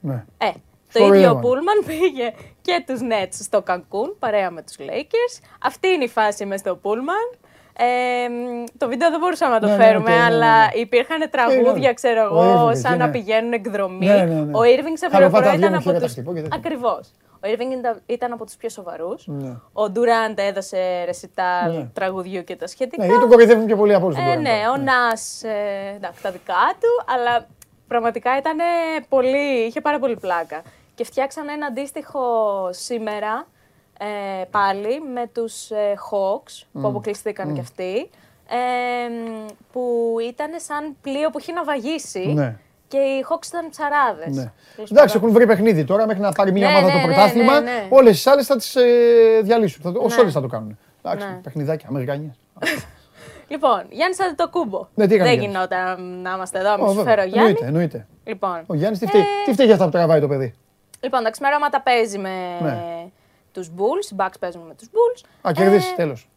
Ναι. Ε, το Σκορδεύανε. ίδιο Πούλμαν πήγε και τους Nets στο Cancun παρέα με τους Lakers. Αυτή είναι η φάση μες στο Πούλμαν. Ε, μ, το βίντεο δεν μπορούσαμε να το Ναι, ναι, φέρουμε, οκ, ναι, ναι, αλλά ναι. υπήρχαν τραγούδια, ναι. ξέρω Ο εγώ, Irving, σαν εκεί, να ναι. πηγαίνουν εκδρομή. Ναι, ναι, ναι. Ο Irving σε Χαροπάτα πληροφορία βγαίνουν ήταν από χειρά τους... τακτικό και τέτοια. Ακριβώς. Ο Irving ήταν- ήταν από τους πιο σοβαρούς. Ναι. Ο Durant έδωσε ρεσιτάλ Ναι. τραγουδιού και τα σχετικά. Ναι, γιατί τον κοροϊδεύουν πιο πολύ από όλους. Ε, ναι, ο Νας, ε, εντάξει, τα δικά του, αλλά πραγματικά ήταν πολύ, είχε πάρα πολύ πλάκα. Και φτιάξαν ένα αντίστοιχο σήμερα ε, πάλι με τους ε, Hawks, που αποκλειστήκαν κι αυτοί, ε, μ, που ήταν σαν πλοίο που είχε ναυαγίσει Ναι. Και οι Hawks ήταν ψαράδες. Ναι. Τέλος Εντάξει, πάντων. έχουν βρει παιχνίδι τώρα μέχρι να πάρει μια Ναι, ομάδα ναι, το ναι, πρωτάθλημα. ναι, ναι. Όλες τις άλλες θα τις ε, διαλύσουν. Θα, το- Ναι. Όλες θα το κάνουν. Εντάξει, Ναι. παιχνιδάκια, Αμερικανίε. Λοιπόν, Γιάννης Αντετοκούμπο. Ναι, τι έκανε Δεν Γιάννης; γινόταν να είμαστε εδώ, να Ω, μην σου βέβαια, φέρω Γιάννη. Εννοείται, εννοείται. Λοιπόν, Ο Γιάννης τι φταίει, τι φταίει για αυτά που τραβάει το παιδί; Λοιπόν, εντάξει, μερώματα παίζει με Ναι. τους Bulls. Οι Bucks παίζουν με τους Bulls. Α, κερδίσεις, Ε, τέλος.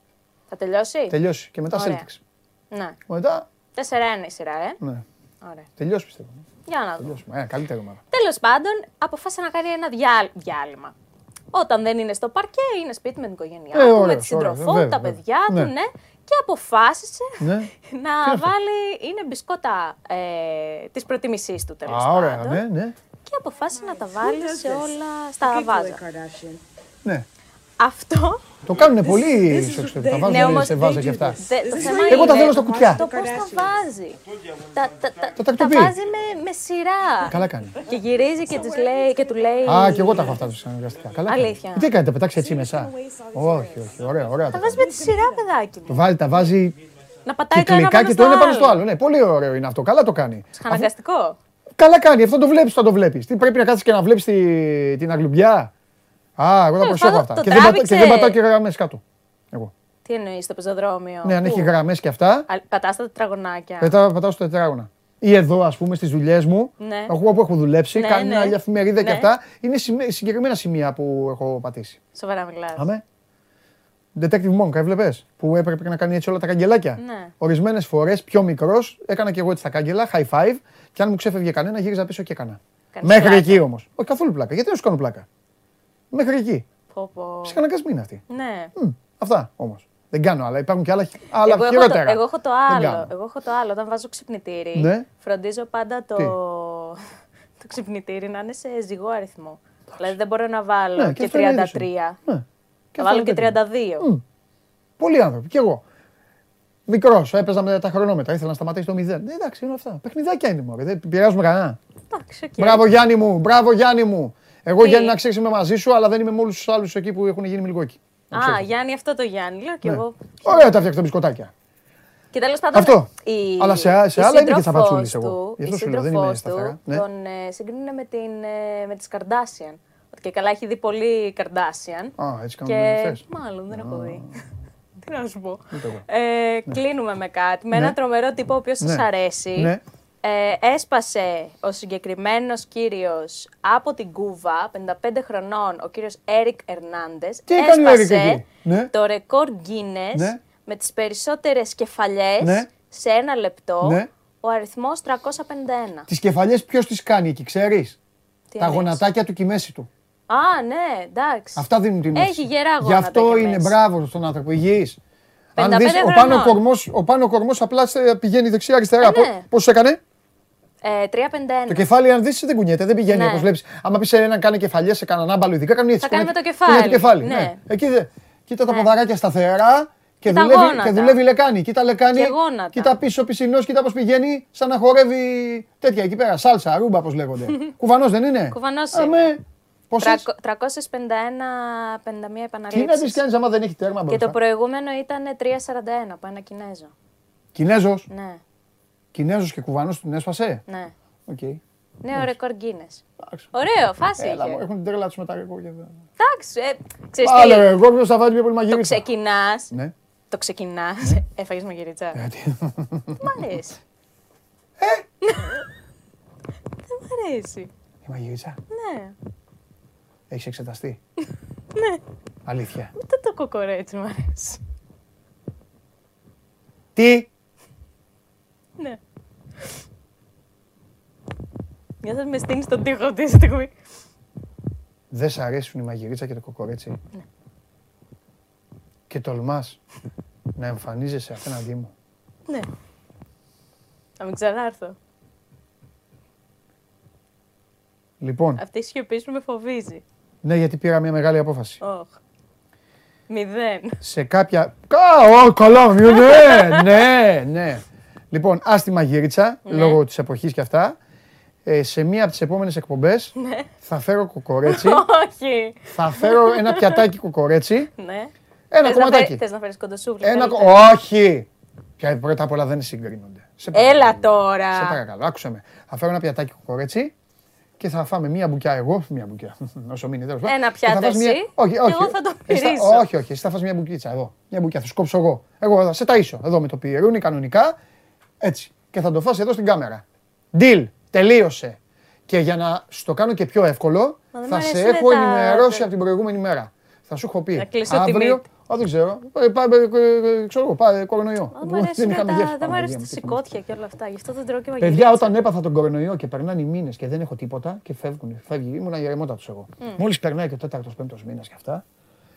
Θα τελειώσει; Τελειώσει. Και μετά Ωραία. Celtics. Ναι. Μετά, 4-1 η σειρά, ε. ναι. Ωραία. Τελειώσει πιστεύω. Για να δούμε. Τελειώσουμε. Ε, καλύτερη ομάδα. Τέλος πάντων, αποφάσισε να κάνει ένα διάλ- διάλειμμα. Όταν δεν είναι στο παρκέ, είναι σπίτι με την οικογένειά Ε, του, με ωραίος, τη σύντροφό ωραίος, του, βέβαια, τα βέβαια. παιδιά του, Ναι. ναι. Και αποφάσισε Ναι. να βάλει, είναι μπισκότα ε, της προτιμησής του τέλος Α, ωραία, πάντων. ναι, ναι. Και αποφάσισε να τα βάλει σε όλα στα βάζα. ναι. Αυτό Το κάνουν πολύ στο εξωτερικό. Τα Ναι, βάζουν όμως σε βάζα και αυτά. Δε, το θέμα Εγώ τα είναι θέλω στα κουτιά. Το πώς τα βάζει. Τα, τα, τα, Τα τα τακτοποιεί. βάζει με, με σειρά. Καλά κάνει. Και γυρίζει και, τους λέει, και του λέει. Α, και εγώ τα έχω αυτά τους αναγκαστικά. Καλά. κάνει. Αλήθεια. Τι έκανε, τα πετάξει έτσι μέσα; Όχι, όχι, ωραία, ωραία. Τα το βάζει κάνει. με τη σειρά, παιδάκι μου. Το βάλει, τα βάζει Να πατάει το ένα κυκλικά πάνω και το ένα πάνω στο άλλο. Ναι, πολύ ωραίο είναι αυτό. Καλά το κάνει. Αναγκαστικό. Καλά κάνει, αυτό το βλέπεις όταν το βλέπεις. Τι πρέπει να κάτσει και να βλέπεις την αγλουμπιά; Α, εγώ τα προσέχω πάντων, αυτά. το Και δεν, πατά, και τράβηξε. δεν πατάω και γραμμές κάτω. Εγώ. Τι εννοείς στο πεζοδρόμιο. Ναι, αν Πού; έχει γραμμές και αυτά, Πατάς τα τετραγωνάκια. πετάω, πατάω στο τετράγωνα. Ή εδώ, ας πούμε, στις δουλειές μου, Ναι. εγώ που έχω δουλέψει, Ναι, κάνει ναι. μια άλλη εφημερίδα και Ναι. αυτά. Είναι σημε- συγκεκριμένα σημεία που έχω πατήσει. Σοβαρά μιλάς. Αμέ. Detective Monk, έβλεπες. Που έπρεπε να κάνει έτσι όλα τα καγκελάκια; Ναι. Ορισμένες φορές, πιο μικρός, έκανα και εγώ έτσι τα κάγκελα, high five, και αν μου ξέφευγε κανένα, γύριζα πίσω και έκανα. Κάνεις Μέχρι πλάκα. εκεί όμως. Όχι καθόλου πλάκα. Γιατί να σου κάνω πλάκα; Μέχρι εκεί. Πω, πω. Ψυχαναγκασμοί είναι αυτοί. Ναι. Μμ, Αυτά όμως. Δεν κάνω άλλα. Υπάρχουν και άλλα, χ- άλλα εγώ, έχω το, χειρότερα. εγώ έχω το Δεν άλλο. κάνω. Εγώ έχω το άλλο. Όταν βάζω ξυπνητήρι, Ναι. φροντίζω πάντα το, Τι; το ξυπνητήρι να είναι σε ζυγό αριθμό. Δηλαδή δεν μπορώ να βάλω Ναι, και, αυτό είναι 33. είδος. Ναι. Και Θα αυτό βάλω είναι και τέτοιο. 32. Μμ. Πολλοί άνθρωποι. Κι εγώ. Μικρός, έπαιζα με τα χρονόμετρα. Ήθελα να σταματήσει το 0. Ε, εντάξει, είναι αυτά. Παιχνιδάκια είναι μόνο. Δεν πειράζουμε κανένα. Εντάξει, οκ. Μπράβο Γιάννη μου, μπράβο Γιάννη μου. Εγώ Τι; Γιάννη να ξέρεις είμαι μαζί σου, αλλά δεν είμαι με όλους τους άλλους εκεί που έχουν γίνει μιλγόκι. Να Α, ξέρεις. Γιάννη, αυτό το Γιάννη. Λέω και Ναι. εγώ. Ωραία τα φτιάξω τα μπισκοτάκια. Και τέλος πάντων. Αυτό. Η, Αλλά σε- σε η άλλα είμαι και σύντροφός θαπατσούλης εγώ. του- Γι' αυτό η σου λέω, δεν είμαι σύντροφός σταθερά. του Ναι. Τον ε, συγκρίνουν με, την, ε, με τις Kardashian. Ότι και καλά έχει δει πολύ Kardashian. Α, έτσι κάνουν Και χθες. μάλλον δεν έχω δει. Τι να σου πω. Ούτε εγώ. Ε, Κλείνουμε με κάτι. Με Ναι. ένα τρομερό τύπο ο οποίος σας Ναι. αρέσει. Ναι. Ε, έσπασε ο συγκεκριμένος κύριος από την Κούβα, 55 χρονών, ο κύριος Έρικ Ερνάντες. Τι έκανε ο Έρικ έσπασε εκεί; Ναι. το ρεκόρ Guinness Ναι. με τις περισσότερες κεφαλιές Ναι. σε ένα λεπτό. Ναι. Ο αριθμός 351. Τις κεφαλιές ποιος τις κάνει εκεί, ξέρεις; Τι Τα εννοείς; γονατάκια του και η μέση του. Α, ναι, εντάξει. Αυτά δίνουν την Έχει όθηση. γερά Γι' γόνατα αυτό και είναι μέση. μπράβο στον άνθρωπο, υγιής. Αν 55 δεις, ο πάνω χρονών. κορμός, ο πάνω κορμός απλά σε- πηγαίνει δεξιά-αριστερά. Ε, ναι. Πώς έκανε, Ε, 351. το κεφάλι αν δεις δεν κουνιέται, δεν πηγαίνει Ναι. όπως βλέπεις. Άμα πεις σε έναν κάνει κεφαλιές, σε κανέναν άμπαλο ειδικά, κάνουν έτσι. Θα κάνει κουνιέται- με το κεφάλι. κουνιέται κεφάλι. Ναι. Ναι. Εκεί δε, κοίτα τα Ναι. ποδαράκια σταθερά Και, τα δουλεύει, γόνατα. και δουλεύει λεκάνη. Κοίτα λεκάνη. Και γόνατα. Κοίτα πίσω πισινός, κοίτα πώς πηγαίνει. Σαν να χορεύει τέτοια εκεί πέρα. Σάλσα, ρούμπα, πώς λέγονται. Κουβανός δεν είναι; Κουβανός Αμέ. είναι. Πόσες; 351 51 Τι να τη επαναλήψεις. κάνει άμα δεν έχει τέρμα Και μπροστά. το προηγούμενο ήταν 341 από ένα Κινέζο. Κινέζος; Ναι, Κινέζος και κουβανός την έσπασε. ναι. Οκ. Νέο ρεκόρ Guinness. Εντάξει. Ωραίο, φάση Έλα, είχε. μου, έχουν την τρέλα τους με τα ρεκόρ. Εντάξει, ε, ξέρεις Άλλο τι, εγώ ποιο θα βάλει πιο πολύ το μαγειρίτσα. ξεκινάς, Ναι. το ξεκινάς, έφαγες μαγειρίτσα. Ε, τι. Δεν μ' αρέσει. Ε! Δεν μ' αρέσει. Η μαγειρίτσα. Ναι, Έχεις εξεταστεί. ναι. Αλήθεια. Ούτε το κοκορέτσι μου αρέσει. Τι; Ναι. Μια σας με στείνεις στον τοίχο αυτή τη στιγμή; Δεν σ' αρέσουν η μαγειρίτσα και το κοκορέτσι; Ναι. Και τολμάς να εμφανίζεσαι απέναντί μου; Ναι. Θα μην ξανάρθω. Λοιπόν, Αυτή η σιωπή σου με φοβίζει. ναι, γιατί πήρα μια μεγάλη απόφαση. Όχ. Μηδέν. Σε κάποια. Κα, ω, καλά, μειώ, ναι, ναι, ναι. Λοιπόν, α τη μαγειρίτσα, Ναι. λόγω της εποχής και αυτά. Ε, σε μία από τις επόμενες εκπομπές Ναι. θα φέρω κοκορέτσι. Όχι. θα φέρω ένα πιατάκι κοκορέτσι. Ναι. Ένα Θες να κομματάκι. φέρεις- Θες να φέρεις κοντοσούβλι. Ένα... καλύτερα. κο- Όχι! Πια πρώτα απ' όλα δεν συγκρίνονται. Σε παρακαλώ. Έλα τώρα. Σε παρακαλώ, άκουσα με. Θα φέρω ένα πιατάκι κοκορέτσι και θα φάμε μία μπουκιά εγώ, μία μπουκιά, όσο μείνει τέλος πάντων. Ένα Και θα πιάτο φας μία- εσύ Όχι, και όχι. εγώ θα το Εσύ θα- μυρίσω. Όχι, όχι, εσύ θα φας μία μπουκίτσα εδώ. Μία μπουκιά, θα σου κόψω εγώ. Εγώ θα σε ταΐσω εδώ με το πιερούνι κανονικά, έτσι. Και θα το φας εδώ στην κάμερα. Deal, τελείωσε. Και για να σου το κάνω και πιο εύκολο, Μα δεν θα μ' σε αρέσουνε έχω τα- ενημερώσει από την προηγούμενη μέρα. Θα σου έχω πει Να κλείσω τη αύριο, μύτη. Α, δεν ξέρω. Ε, Πάμε, ε, ε, ξέρω εγώ, πάμε κορονοϊό. Δεν μ' αρέσουν είχαμε τα- γεύση, δεν μ' πάμε, αρέσουν τα γεύση. σηκώτια και όλα αυτά. Γι' αυτό δεν τρώω και μαγειρίτσα. Παιδιά, όταν έπαθα τον κορονοϊό και περνάνε οι μήνες και δεν έχω τίποτα και φεύγουν. Φεύγει, ήμουν γερεμότατο εγώ. Μόλις περνάει και ο τέταρτος, πέμπτος μήνας και αυτά,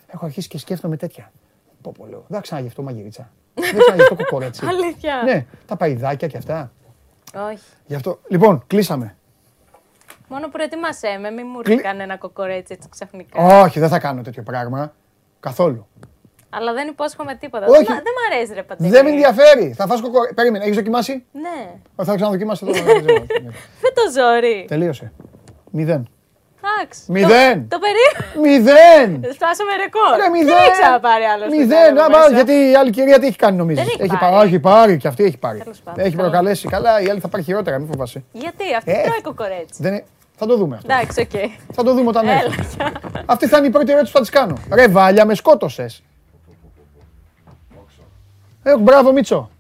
έχω αρχίσει και σκέφτομαι τέτοια. Πω, πω, λέω. Δεν θα ξαναγευτώ μαγειρίτσα. Δεν θα ξαναγευτώ κοκορέτσι. Αλήθεια. ναι, τα παϊδάκια και αυτά. Όχι. Γι' αυτό. Λοιπόν, κλείσαμε. Μόνο προετοιμάσέ με, μην μου Κλει- έρθει κανένα κοκορέτσι έτσι ξαφνικά. Όχι, δεν θα κάνω τέτοιο πράγμα. Καθόλου. Αλλά δεν υπόσχομαι τίποτα. Όχι. Δεν, μ' δεν μ' αρέσει ρε πατέρα. Δεν με ενδιαφέρει. Θα φας κοκορέτσι. Περίμενε, έχεις δοκιμάσει; Ναι. Θα ξαναδοκιμάσει εδώ. δεν ξέρω. Δεν το ζόρι. Τελείωσε. Μηδέν. Εντάξει. Μηδέν. Το, το περίμενα. Μηδέν. Φτάσαμε ρεκόρ. Ρε, μηδέν. Δεν έχει ξαναπάρει άλλο. Μηδέν. άμα, γιατί η άλλη κυρία τι έχει κάνει νομίζεις; Δεν έχει έχει πάρει. πάρει. Έχει πάρει και αυτή έχει πάρει. Τέλος πάντων. Έχει Καλά. προκαλέσει. Καλά, η άλλη θα πάρει χειρότερα, μην φοβάσαι. Γιατί αυτή Ε. τρώει κοκορέτσι. Δεν είναι- Θα το δούμε αυτό. Εντάξει, οκ. Θα το δούμε όταν Έλα, έρθει. γεια. Αυτή θα είναι η πρώτη ερώτηση που θα της κάνω. Ρε Βάλια, με σκότωσες. Ε, μπράβο Μίτσο.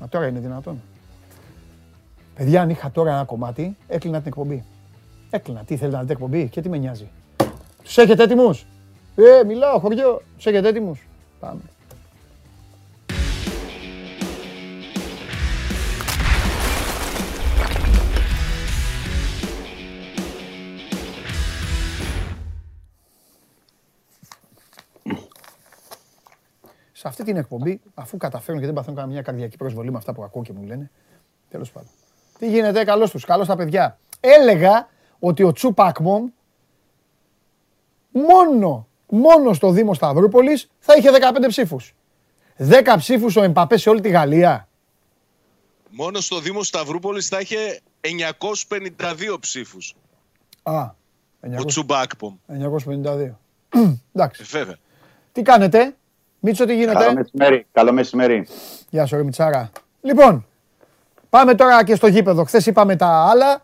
Μα τώρα είναι δυνατόν. Παιδιά, αν είχα τώρα ένα κομμάτι, έκλεινα την εκπομπή. Έκλεινα. Τι θέλετε να δείτε εκπομπή και τι με νοιάζει. Τους έχετε έτοιμους; Ε, μιλάω, χωριό. Τους έχετε έτοιμους; Πάμε. σε αυτή την εκπομπή, αφού καταφέρουν και δεν παθαίνουν καμία καρδιακή προσβολή με αυτά που ακούω και μου λένε. Τέλος πάντων. Τι γίνεται, καλώς τους, καλώς τα παιδιά. Έλεγα ότι ο Τσουπάκμομ μόνο, μόνο στο Δήμο Σταυρούπολης θα είχε 15 ψήφους. 10 ψήφους ο Εμπαπέ σε όλη τη Γαλλία. Μόνο στο Δήμο Σταυρούπολης θα είχε 952 ψήφους. Α, Ο Τσουμπάκπομ. 952. Εντάξει. Ε, βέβαια. Τι κάνετε, Μίτσο, τι Καλό γίνεται. μεσημέρι. Καλό μεσημέρι. Γεια σου, ρε Μιτσάρα. Λοιπόν, πάμε τώρα και στο γήπεδο. Χθες είπαμε τα άλλα,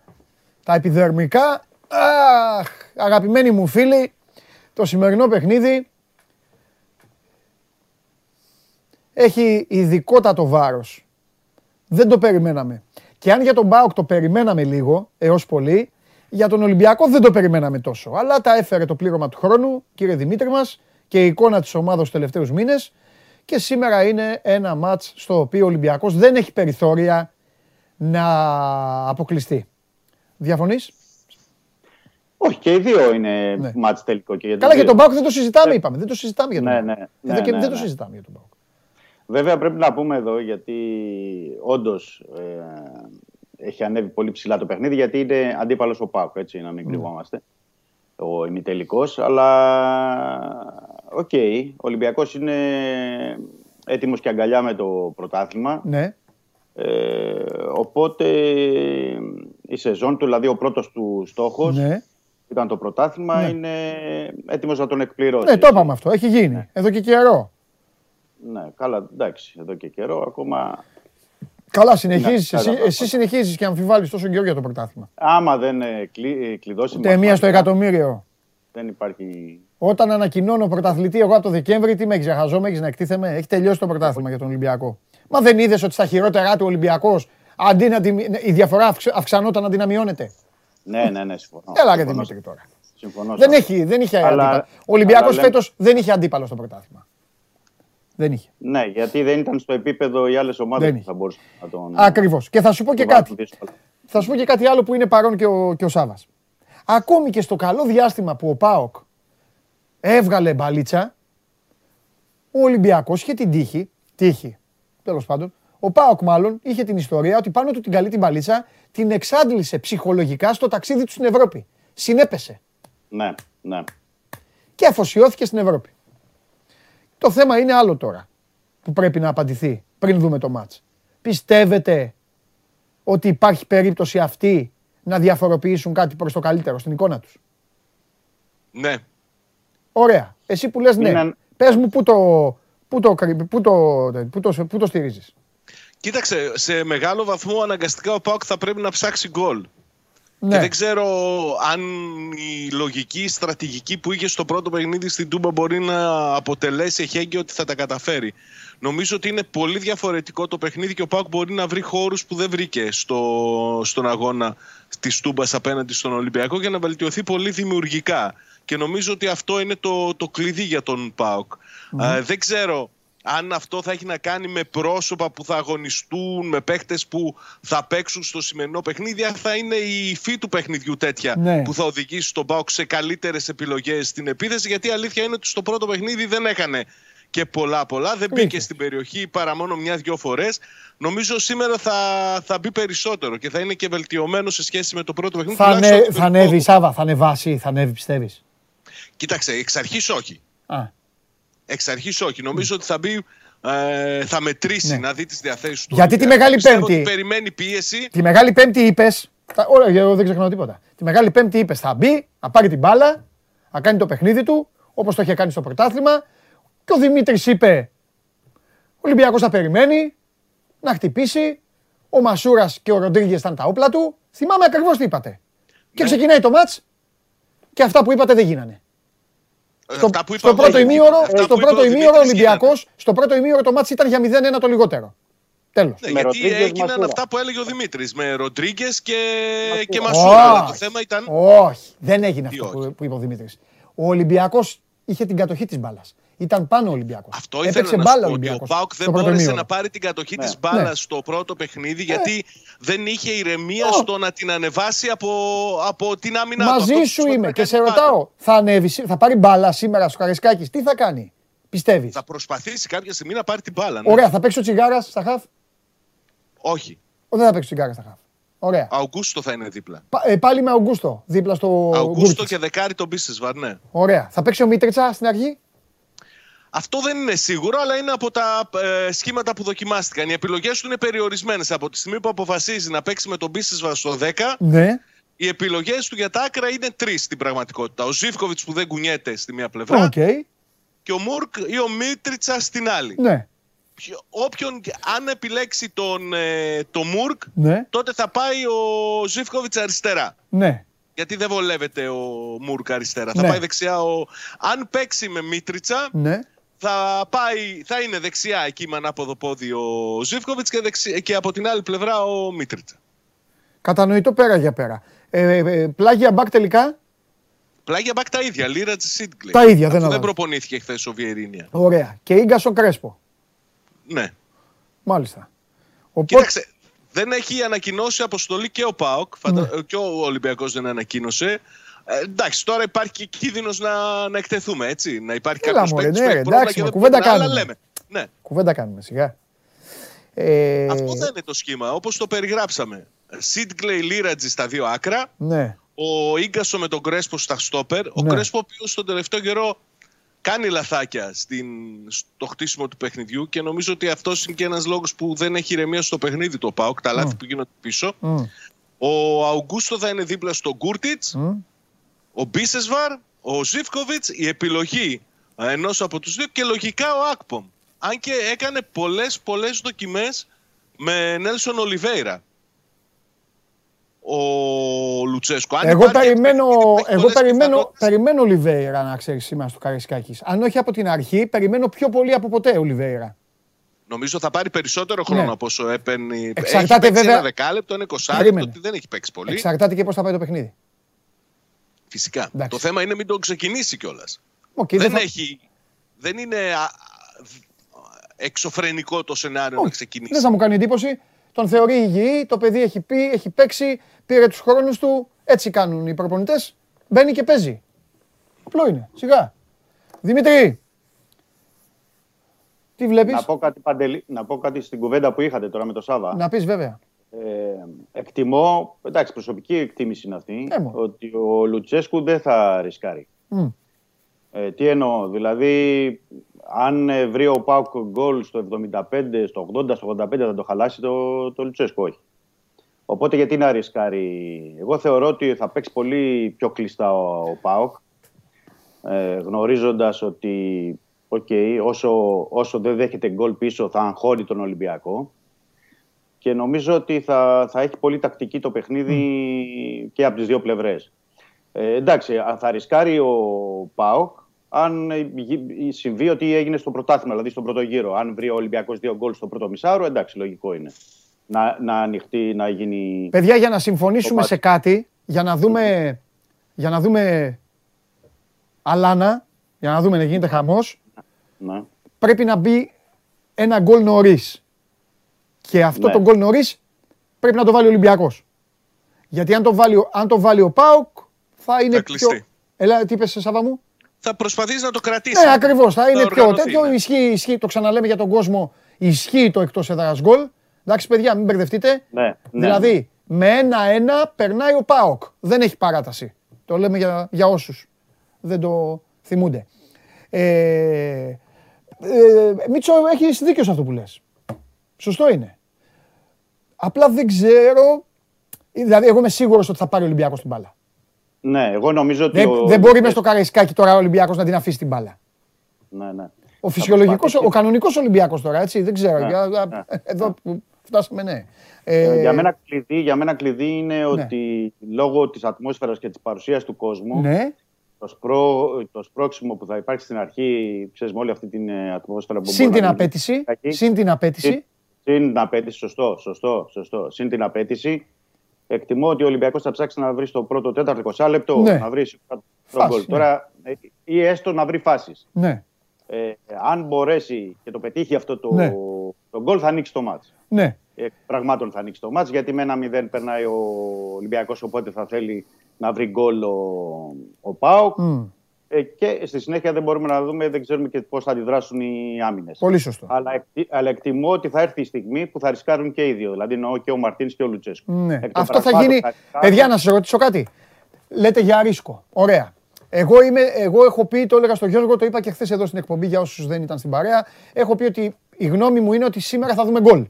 τα επιδερμικά. Αχ, αγαπημένοι μου φίλοι, το σημερινό παιχνίδι έχει ειδικότατο βάρος. Δεν το περιμέναμε. Και αν για τον Μπάουκ το περιμέναμε λίγο, έως πολύ, για τον Ολυμπιακό δεν το περιμέναμε τόσο. Αλλά τα έφερε το πλήρωμα του χρόνου, κύριε Δημήτρη μας, και η εικόνα της ομάδας τους τελευταίους μήνες. Και σήμερα είναι ένα μάτς στο οποίο ο Ολυμπιακός δεν έχει περιθώρια να αποκλειστεί. Διαφωνείς; Όχι, και οι δύο είναι Ναι. μάτς τελικό. Και για Καλά, τους για τον δύο. Πάουκ δεν το συζητάμε, είπαμε. Δεν το συζητάμε για τον Ναι, Πάουκ. ναι, Εδώ ναι, και ναι, δεν το ναι. συζητάμε για τον Πάουκ. Βέβαια πρέπει να πούμε εδώ γιατί όντως έχει ανέβει πολύ ψηλά το παιχνίδι γιατί είναι αντίπαλος ο Πάκο, έτσι να μην κρυβόμαστε. Ο ημιτελικός, αλλά Οκ, ο Ολυμπιακός είναι έτοιμος και αγκαλιά με το πρωτάθλημα. Ναι. Ε, οπότε η σεζόν του, δηλαδή ο πρώτος του στόχος Ναι. ήταν το πρωτάθλημα, Ναι. είναι έτοιμος να τον εκπληρώσει. ναι, το είπαμε αυτό. Έχει γίνει. Εδώ και καιρό. Ναι, καλά, εντάξει, εδώ και καιρό ακόμα. Καλά, συνεχίζεις. Ναι, εσύ, καλά, εσύ συνεχίζεις και αμφιβάλλεις τόσο καιρό για το πρωτάθλημα. Άμα δεν ε, κλει- ε, κλειδώσει Ούτε μία στο μαθηματικά, εκατομμύριο. Δεν υπάρχει. Όταν ανακοινώνω πρωταθλητή, εγώ από το Δεκέμβρη, τι με έχει, χαζό, με έχεις να εκτίθεμαι. Έχει τελειώσει το πρωτάθλημα για τον Ολυμπιακό. Μα δεν είδες ότι στα χειρότερά του ο Ολυμπιακός αντί να τη, η διαφορά αυξ- αυξανόταν αντί να μειώνεται. Ναι, ναι, ναι, συμφωνώ. Έλα ρε Συμφωνώ. Δημήτρη τώρα. Συμφωνώ σε Δεν, αυτό. έχει, δεν είχε Αλλά- αντίπαλο. Ο Ολυμπιακός αλλά λέμε- φέτος δεν είχε αντίπαλο στο πρωτάθλημα. Δεν είχε. Ναι, γιατί δεν ήταν στο επίπεδο οι άλλες ομάδες Δεν που είχε. θα μπορούσαν να τον. Ακριβώς. Και θα σου πω και τον βάλουν κάτι. δύσκολα. Θα σου πω και κάτι άλλο που είναι παρόν και ο, και ο Σάβας. Ακόμη και στο καλό διάστημα που ο Πάοκ έβγαλε μπαλίτσα, ο Ολυμπιακός είχε την τύχη, τύχη, τέλος πάντων, ο Πάοκ μάλλον είχε την ιστορία ότι πάνω του την καλή την μπαλίτσα την εξάντλησε ψυχολογικά στο ταξίδι του στην Ευρώπη. Συνέπεσε Ναι, ναι. και αφοσιώθηκε στην Ευρώπη. Το θέμα είναι άλλο τώρα που πρέπει να απαντηθεί πριν δούμε το μάτς. Πιστεύετε ότι υπάρχει περίπτωση αυτή να διαφοροποιήσουν κάτι προς το καλύτερο στην εικόνα τους; Ναι. Ωραία. Εσύ που λες ναι, Είναι- πες μου πού το, πού το, κρυ- πού το, πού το, πού το στηρίζεις. Κοίταξε, σε μεγάλο βαθμό αναγκαστικά ο Πάοκ θα πρέπει να ψάξει γκολ. Και Ναι. δεν ξέρω αν η λογική, η στρατηγική που είχε στο πρώτο παιχνίδι στην Τούμπα μπορεί να αποτελέσει εχέγγυο ότι θα τα καταφέρει. Νομίζω ότι είναι πολύ διαφορετικό το παιχνίδι και ο Πάοκ μπορεί να βρει χώρους που δεν βρήκε στο, στον αγώνα της Τούμπας απέναντι στον Ολυμπιακό για να βελτιωθεί πολύ δημιουργικά. Και νομίζω ότι αυτό είναι το, το κλειδί για τον ΠΑΟΚ. Ε, δεν ξέρω αν αυτό θα έχει να κάνει με πρόσωπα που θα αγωνιστούν, με παίχτες που θα παίξουν στο σημερινό παιχνίδι, αν θα είναι η υφή του παιχνιδιού τέτοια Ναι. που θα οδηγήσει τον ΠΑΟΚ σε καλύτερες επιλογές στην επίθεση, γιατί η αλήθεια είναι ότι στο πρώτο παιχνίδι δεν έκανε και πολλά πολλά, δεν μπήκε Αλήθεια. στην περιοχή παρά μόνο μια-δυο φορές. Νομίζω σήμερα θα, θα μπει περισσότερο και θα είναι και βελτιωμένο σε σχέση με το πρώτο παιχνίδι. Θα, τουλάχιστον ανέ, το θα τελικό. ανέβει η Σάβα, θα ανεβάσει, θα ανέβει πιστεύεις; Κοίταξε, εξ αρχής όχι. Α, Εξ αρχής όχι. Νομίζω ότι θα μπει, ε, θα μετρήσει Ναι. να δει τις διαθέσεις του. Γιατί τη Ολυμπιακού. Μεγάλη Πιστεύω Πέμπτη- ότι περιμένει πίεση. Τη Μεγάλη Πέμπτη είπε. Ωραία, εγώ δεν ξεχνάω τίποτα. Τη Μεγάλη Πέμπτη είπες θα μπει, θα πάρει την μπάλα, θα κάνει το παιχνίδι του, όπως το είχε κάνει στο πρωτάθλημα. Και ο Δημήτρης είπε: Ο Ολυμπιακός θα περιμένει να χτυπήσει. Ο Μασούρας και ο Ροντρίγκες ήταν τα όπλα του. Θυμάμαι ακριβώς τι είπατε. Και Ναι. ξεκινάει το μάτς και αυτά που είπατε δεν γίνανε. Στο, Αυτά που είπα στο εγώ πρώτο δεν ημίωρο, γίνανε. Αυτά στο που είπε πρώτο ο ημίωρο ο Δημήτρης Ολυμπιακός, στο πρώτο ημίωρο το μάτς ήταν για 0-1 το λιγότερο. Τέλος. Ναι, Με γιατί Ροντρίγκες, έγιναν Μασούρα. αυτά που έλεγε ο Δημήτρης με Ροντρίγκες και, και Όχι. Μασούρα. Αλλά το θέμα ήταν. Όχι, δεν έγινε Τι αυτό όχι. που, που είπε ο Δημήτρης. Ο Ολυμπιακός είχε την κατοχή της μπάλας. Ήταν πάνω ο Ολυμπιακός. Αυτό Έπαιξε ήθελα να μπάλα σου πω ο ότι ο Ολυμπιακός. Πάουκ δεν στο πρώτο μπόρεσε ημίωρο. να πάρει την κατοχή Ναι. της μπάλας Ναι. στο πρώτο παιχνίδι γιατί δεν είχε ηρεμία Ω. στο να την ανεβάσει από, από την άμυνά του. Αυτό Μαζί που σου πρέπει είμαι να και κάνει σε πάντα. ρωτάω, θα ανέβει, σή- θα πάρει μπάλα σήμερα στο Καρισκάκης, τι θα κάνει, πιστεύεις; Θα προσπαθήσει κάποια στιγμή να πάρει την μπάλα. ναι. Ωραία, θα παίξει ο Τσιγάρας στα χαφ; Όχι. Ο, δεν θα παίξει ο Τσιγάρας στα χαφ. Ωραία. Αουγκούστο θα είναι δίπλα. Πα- ε, πάλι με Αουγκούστο, δίπλα στο Αουγκούστο Κούρτιτς. και δεκάρι τον Μπίσεσβαρ, ναι. Ωραία. Θα παίξει ο Μίτριτσα στην αρχή; Αυτό δεν είναι σίγουρο, αλλά είναι από τα ε, σχήματα που δοκιμάστηκαν. Οι επιλογές του είναι περιορισμένες. Από τη στιγμή που αποφασίζει να παίξει με τον Μπίσεσβαρ στο 10, Ναι. οι επιλογές του για τα άκρα είναι τρεις στην πραγματικότητα. Ο Ζίβκοβιτς που δεν κουνιέται στη μία πλευρά Οκ. και ο Μουρκ ή ο Μίτριτσα στην άλλη. Ναι. Ποιο- Όποιον, αν επιλέξει τον, ε, το Μουρκ, Ναι. τότε θα πάει ο Ζήφκοβιτς αριστερά. Ναι. Γιατί δεν βολεύεται ο Μουρκ αριστερά. Ναι. Θα πάει δεξιά ο. Αν παίξει με Μίτριτσα, Ναι. Θα, πάει, θα είναι δεξιά εκεί με ανάποδο πόδι ο Ζήφκοβιτς και, δεξι- και από την άλλη πλευρά ο Μίτριτσα. Κατανοητό πέρα για πέρα. Ε, ε, πλάγια μπακ τελικά; Πλάγια μπακ τα ίδια. Λίρατ Σίτγκλε. Τα ίδια, δεν Αυτό δεν αλλάζει. προπονήθηκε χθες ο Βιερίνια. Ωραία. Και Ίγκασον Κρέσπο. Ναι. Μάλιστα. Οπότε, Κοίταξε, δεν έχει ανακοινώσει αποστολή και ο ΠΑΟΚ. Φαντα... Ναι. Και ο Ολυμπιακός δεν ανακοίνωσε. Ε, εντάξει, τώρα υπάρχει και κίνδυνος να, να εκτεθούμε, έτσι. Να υπάρχει Έλα, κάποιος μωρέ, παίκτης ναι, που ρε, έχει πρόβλημα εντάξει, και μα, δεν κουβέντα μπορεί να- αλλά κάνουμε. λέμε. Ναι. κουβέντα κάνουμε σιγά. Ε, Αυτό δεν είναι το σχήμα, όπως το περιγράψαμε. Σίτγκλεϊ Λίρατζι στα δύο άκρα, Ναι. ο γκασο με τον Κρέσπο στα στόπερ. Ο Ναι. Κρέσπο, ο οποίος στον τελευταίο καιρό κάνει λαθάκια στην, στο χτίσιμο του παιχνιδιού και νομίζω ότι αυτός είναι και ένας λόγος που δεν έχει ηρεμία στο παιχνίδι το ΠΑΟΚ, τα λάθη που γίνονται πίσω. Μμ. Ο Αουγκούστο θα είναι δίπλα στον Κούρτιτς, Μμ. Ο Μπίσεσβαρ, ο Ζίβκοβιτς, η επιλογή ενός από τους δύο και λογικά ο Ακπομ. Αν και έκανε πολλές πολλές δοκιμές με Νέλσον Ολιβέηρα. Ο Λουτσέσκο. Αν Εγώ υπάρχει περιμένω, παίκτη που έχει εγώ πολλές περιμένω, πιθανότητες- περιμένω Ολιβέηρα να ξέρεις σήμερα στο Καραϊσκάκη. Αν όχι από την αρχή, περιμένω πιο πολύ από ποτέ Ολιβέηρα. Νομίζω θα πάρει περισσότερο χρόνο Ναι. από όσο έπαιρνε. Εξαρτάται έχει παίξει βέβαια- ένα δεκάλεπτο, είναι 20 Περίμενε. ότι δεν έχει παίξει πολύ. Εξαρτάται και πώς θα πάει το παιχνίδι. Φυσικά. Εντάξει. Το θέμα είναι μην τον ξεκινήσει κιόλας. Οκ, δεν, θα- έχει, δεν είναι α, α, εξωφρενικό το σενάριο να Όχι, ξεκινήσει. Δεν θα μου κάνει εντύπωση. Τον θεωρεί υγιή, το παιδί έχει πει, έχει παίξει, πήρε τους χρόνους του. Έτσι κάνουν οι προπονητές. Μπαίνει και παίζει. Απλό είναι. Σιγά. Δημήτρη. Τι βλέπεις; Να πω, κάτι, Παντελή, να πω κάτι στην κουβέντα που είχατε τώρα με το Σάβα. Να πεις βέβαια. Ε, εκτιμώ, εντάξει, προσωπική εκτίμηση είναι αυτή, Ε, μου. ότι ο Λουτσέσκου δεν θα ρισκάρει. Μμ. Ε, τι εννοώ, δηλαδή, αν ε, βρει ο ΠΑΟΚ γκολ στο 75, στο 80, στο 85 θα το χαλάσει το, το Λουτσέσκου, όχι. Οπότε γιατί να ρισκάρει; Εγώ θεωρώ ότι θα παίξει πολύ πιο κλειστά ο, ο ΠΑΟΚ, ε, γνωρίζοντας ότι οκ, όσο, όσο δεν δέχεται γκολ πίσω θα αγχώνει τον Ολυμπιακό. Και νομίζω ότι θα, θα έχει πολύ τακτική το παιχνίδι και από τις δύο πλευρές. Ε, εντάξει, αν θα ρισκάρει ο ΠΑΟΚ αν ε, γι- συμβεί ότι έγινε στο πρωτάθλημα, δηλαδή στον πρώτο γύρο. Αν βρει ο Ολυμπιακός δύο γκολ στο πρώτο μισάωρο, εντάξει, λογικό είναι. Να, να ανοιχτεί, να γίνει... Παιδιά, για να συμφωνήσουμε Το σε κάτι, για να δούμε, για να δούμε αλάνα, για να δούμε να γίνεται χαμός, Ναι. πρέπει να μπει ένα γκολ νωρίς. Και αυτό Ναι. το γκολ νωρίς πρέπει να το βάλει ο Ολυμπιακός. Γιατί αν το βάλει, ο- αν το βάλει ο Πάοκ, θα είναι Θα πιο... κλειστεί. Έλα, τι είπες, Σάβα μου; Θα προσπαθήσει να το κρατήσει. Ναι, ακριβώς, θα είναι πιο οργανωθεί, τέτοιο. ναι. Ισχύει, ισχύει, το ξαναλέμε για τον κόσμο, ισχύει το εκτός έδρας γκολ. Εντάξει, παιδιά, μην μπερδευτείτε. Ναι, ναι, Δηλαδή, με ένα-ένα περνάει ο Πάοκ. Δεν έχει παράταση. Το λέμε για, για όσους δεν το θυμούνται. Ε, ε, Μίτσο, έχεις δίκιο σε αυτό που λες. Σωστό είναι. Απλά δεν ξέρω... Δηλαδή, εγώ είμαι σίγουρος ότι θα πάρει ο Ολυμπιακός την μπάλα. ναι, εγώ νομίζω ότι... Δεν, ο- δεν μπορεί μες στο Καραϊσκάκι τώρα ο Ολυμπιακός να την αφήσει την μπάλα. Ναι, ναι. Ο φυσιολογικός, προσπαθήσει. ο κανονικός Ολυμπιακός τώρα, έτσι, δεν ξέρω. Ναι, Για- ναι. Εδώ που φτάσαμε, ναι. Ε, Ε, για, μένα κλειδί, για μένα κλειδί είναι ότι λόγω της ατμόσφαιρας και της παρουσίας του κόσμου Ναι, το, σπρό, το σπρώξιμο που θα υπάρξει στην αρχή, ξέρεις με όλη αυτή την ε, ατμόσφαιρα που συν μπορεί την να απέτηση, Εκεί. συν την απέτηση. Συν- Συν την απέτηση, σωστό, σωστό, σωστό. Συν την απέτηση. Εκτιμώ ότι ο Ολυμπιακός θα ψάξει να βρει στο πρώτο τέταρτο 20 λεπτό Ναι. να βρει σίγουρα τον Φάση, γκολ. ναι. Τώρα, ε, ή έστω να βρει φάσεις. Ναι, Ε, αν μπορέσει και το πετύχει αυτό το, Ναι. το γκολ, θα ανοίξει το μάτς. ναι. Ε, πραγμάτων θα ανοίξει το μάτς, γιατί με ένα 0 περνάει ο Ολυμπιακός, οπότε θα θέλει να βρει γκολ ο, ο ΠΑΟΚ. Μμ, Ε, και στη συνέχεια δεν μπορούμε να δούμε, δεν ξέρουμε και πώς θα αντιδράσουν οι άμυνες. Πολύ σωστό. Αλλά, εκτι- αλλά εκτιμώ ότι θα έρθει η στιγμή που θα ρισκάρουν και οι δύο. Δηλαδή εννοώ και ο Μαρτίνς και ο Λουτσέσκου. Ναι. Εκ των Αυτό θα πραγμάτων γίνει. θα ρισκάρουν. Παιδιά, να σας ρωτήσω κάτι. Λέτε για ρίσκο. Ωραία. Εγώ, είμαι, εγώ έχω πει, το έλεγα στον Γιώργο, το είπα και χθες εδώ στην εκπομπή για όσους δεν ήταν στην παρέα. Έχω πει ότι η γνώμη μου είναι ότι σήμερα θα δούμε γκολ.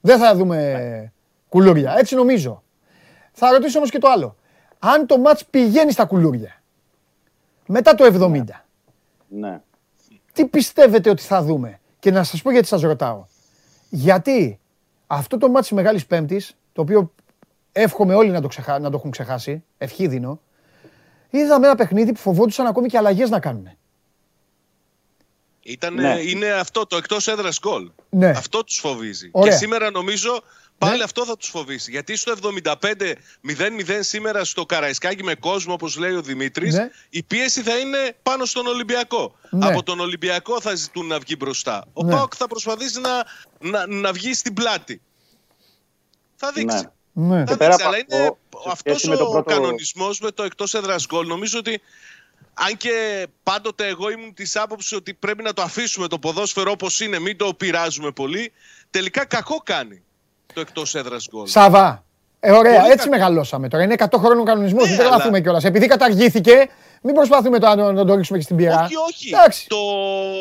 Δεν θα δούμε κουλούρια. Έτσι νομίζω. Θα ρωτήσω όμως και το άλλο. Αν το μάτς πηγαίνει στα κουλούρια μετά το 70, Ναι. τι πιστεύετε ότι θα δούμε; Και να σας πω γιατί σας ρωτάω. Γιατί αυτό το μάτι Μεγάλης Πέμπτης, το οποίο εύχομαι όλοι να το, ξεχά, να το έχουν ξεχάσει, ευχή δίνω, είδαμε ένα παιχνίδι που φοβόντουσαν ακόμη και αλλαγές να κάνουν. Ήταν, Ναι. Είναι αυτό το εκτός έδρας γκολ. Ναι. Αυτό τους φοβίζει. Ωραία. Και σήμερα νομίζω πάλι Ναι. αυτό θα τους φοβήσει. Γιατί στο 75-0-0 σήμερα στο Καραϊσκάκι με κόσμο, όπως λέει ο Δημήτρης, Ναι. η πίεση θα είναι πάνω στον Ολυμπιακό. Ναι. Από τον Ολυμπιακό θα ζητούν να βγει μπροστά. Ο Ναι. Πάοκ θα προσπαθήσει να, να, να βγει στην πλάτη. Θα δείξει. Ναι. Ναι. Θα πέρα δείξει, από αλλά αυτό, είναι σε αυτός σχέση με το ο πρώτο- κανονισμός με το εκτός έδρας γκολ. Νομίζω ότι αν και πάντοτε εγώ ήμουν της άποψης ότι πρέπει να το αφήσουμε το ποδόσφαιρο όπως είναι, μην το πειράζουμε πολύ, τελικά κακό κάνει το εκτός έδρας γκολ. Σαβά. Ε, ωραία, Πολύ έτσι κακό. μεγαλώσαμε τώρα. Είναι 100 χρόνων κανονισμός. Ναι, δεν τρελαθούμε αλλά- κιόλας. Επειδή καταργήθηκε, Μην προσπαθούμε τώρα να, να το ρίξουμε και στην πυρά. Όχι, όχι. Εντάξει. Το...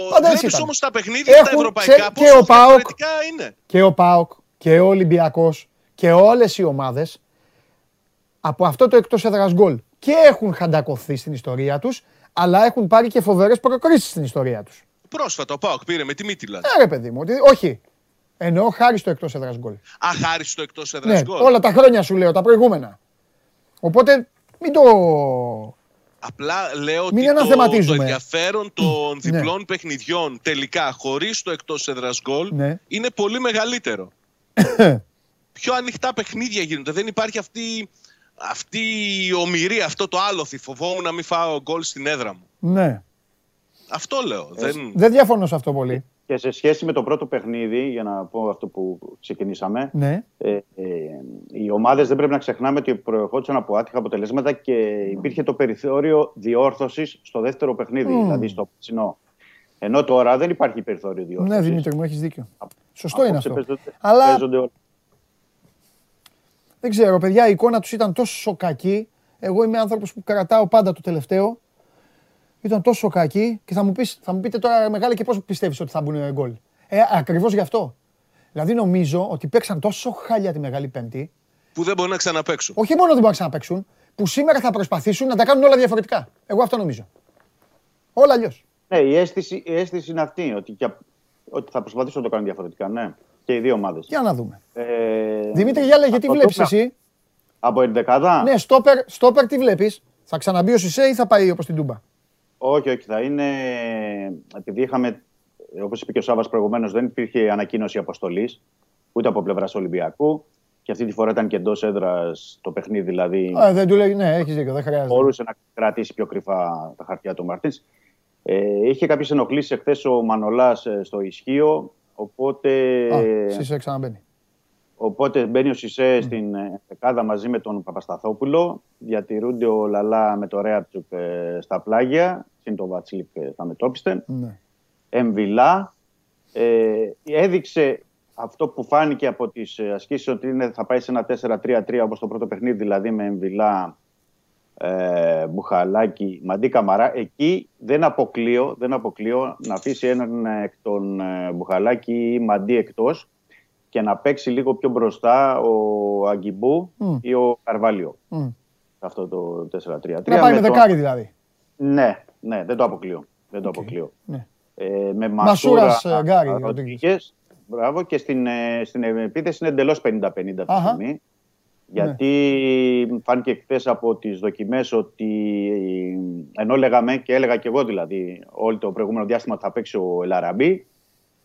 Πάντα έτσι Βλέπεις ήταν. όμως τα παιχνίδια τα Έχουν ευρωπαϊκά ξε- πόσο και ο ΠΑΟΚ διαφορετικά είναι. και ο ΠΑΟΚ και ο Ολυμπιακός και όλες οι ομάδες από αυτό το εκτός έδρας γκολ και έχουν χαντακωθεί στην ιστορία τους αλλά έχουν πάρει και φοβερές προκρίσεις στην ιστορία τους. Πρόσφατα ο ΠΑΟΚ πήρε με τη Μίτιλα. Ε, ρε παιδί μου, ότι, όχι. Εννοώ χάρη στο εκτός έδρας γκολ. Α, χάρη στο εκτός έδρας Ναι, γκολ. όλα τα χρόνια σου λέω, τα προηγούμενα. Οπότε μην το... Απλά λέω Μην ότι το, το αναθεματίζουμε. ενδιαφέρον των διπλών παιχνιδιών τελικά χωρίς το εκτός έδρας γκολ Ναι. είναι πολύ μεγαλύτερο. Πιο ανοιχτά παιχνίδια γίνονται. Δεν υπάρχει αυτή, αυτή η ομοιρία, αυτό το άλοθη. Φοβόμουν να μην φάω γκολ στην έδρα μου. Ναι. Αυτό λέω. Δεν... Δεν διαφωνώ σε αυτό πολύ. Και σε σχέση με το πρώτο παιχνίδι, για να πω αυτό που ξεκινήσαμε, Ναι. ε, ε, οι ομάδες δεν πρέπει να ξεχνάμε ότι προερχόντουσαν από άτυχα αποτελέσματα και υπήρχε το περιθώριο διόρθωσης στο δεύτερο παιχνίδι, Μμμ. δηλαδή στο ψινό. Ενώ τώρα δεν υπάρχει περιθώριο διόρθωσης. Ναι, Δημήτρη μου, έχεις δίκιο. Σωστό είναι αυτό. Παίζονται, Αλλά παίζονται όλα. δεν ξέρω, παιδιά, η εικόνα τους ήταν τόσο κακή. Εγώ είμαι άνθρωπος που κρατάω πάντα το τελευταίο. Ήταν τόσο κακή και θα μου, πεις, θα μου πείτε τώρα μεγάλη και πώς πιστεύεις ότι θα μπουν γκολ. Ε, ακριβώς γι' αυτό. Δηλαδή νομίζω ότι παίξαν τόσο χάλια τη Μεγάλη Πέμπτη, Που δεν μπορεί να ξαναπαίξω. όχι μόνο δεν μπορούν να ξαναπαίξουν, που σήμερα θα προσπαθήσουν να τα κάνουν όλα διαφορετικά. Εγώ αυτό νομίζω. Όλα αλλιώς. Ναι, η αίσθηση, η αίσθηση είναι αυτή, ότι, και, ότι θα προσπαθήσουν να το κάνουν διαφορετικά. Ναι, και οι δύο ομάδες. Για να δούμε. Ε, Δημήτρη Γιάλε, γιατί από βλέπεις το- εσύ; Από ενδεκάδα; Ναι, στόπερ, στόπερ τι βλέπεις; Θα ξαναμπεί ο Σισε ή θα πάει όπως την Τούμπα; Όχι, όχι, θα είναι. Επειδή είχαμε, όπως είπε και ο Σάβα προηγουμένως, δεν υπήρχε ανακοίνωση αποστολής ούτε από πλευράς Ολυμπιακού. Και αυτή τη φορά ήταν και εντός έδρας το παιχνίδι, δηλαδή Α, δεν του λέει, ναι, έχεις δίκιο, δεν χρειάζεται. μπορούσε να κρατήσει πιο κρυφά τα χαρτιά του Μαρτίν. Ε, είχε κάποιες ενοχλήσεις εχθές ο Μανολάς στο ισχύο. Οπότε, Α, Σισε ξαναμπαίνει. Οπότε μπαίνει ο Σισε στην ε, δεκάδα μαζί με τον Παπασταθόπουλο. Διατηρούνται ο Λαλά με το Ρέατσουκ ε, στα πλάγια. Συν το Βατσλικ ε, στα μετόπιστε. Ναι. Εμβιλά. Ε, έδειξε αυτό που φάνηκε από τις ε, ασκήσεις ότι είναι, θα πάει σε ένα 4-3-3 όπως το πρώτο παιχνίδι, δηλαδή με Εμβιλά, ε, Μπουχαλάκη, Μαντί Καμαρά. Εκεί δεν αποκλείω, δεν αποκλείω να αφήσει έναν ε, εκ των ε, Μπουχαλάκη ή Μαντί εκτός και να παίξει λίγο πιο μπροστά ο Αγκιμπού Μμ. ή ο Καρβάλιο Μμ. σε αυτό το 4-3-3. Να πάει με τον- δεκάρι δηλαδή. Ναι, ναι, δεν το αποκλείω. Δεν το αποκλείω. Ναι. Ε, με Μασούρας, Μασούρα, ε, Γκάρι, Ροντρίγκες, Μπράβο. Και στην, ε, στην επίθεση είναι εντελώς 50-50 αυτή τη Αχα. στιγμή. Γιατί φάνηκε χθες από τις δοκιμές ότι ενώ λέγαμε και έλεγα και εγώ δηλαδή όλο το προηγούμενο διάστημα ότι θα παίξει ο Ελαραμπή.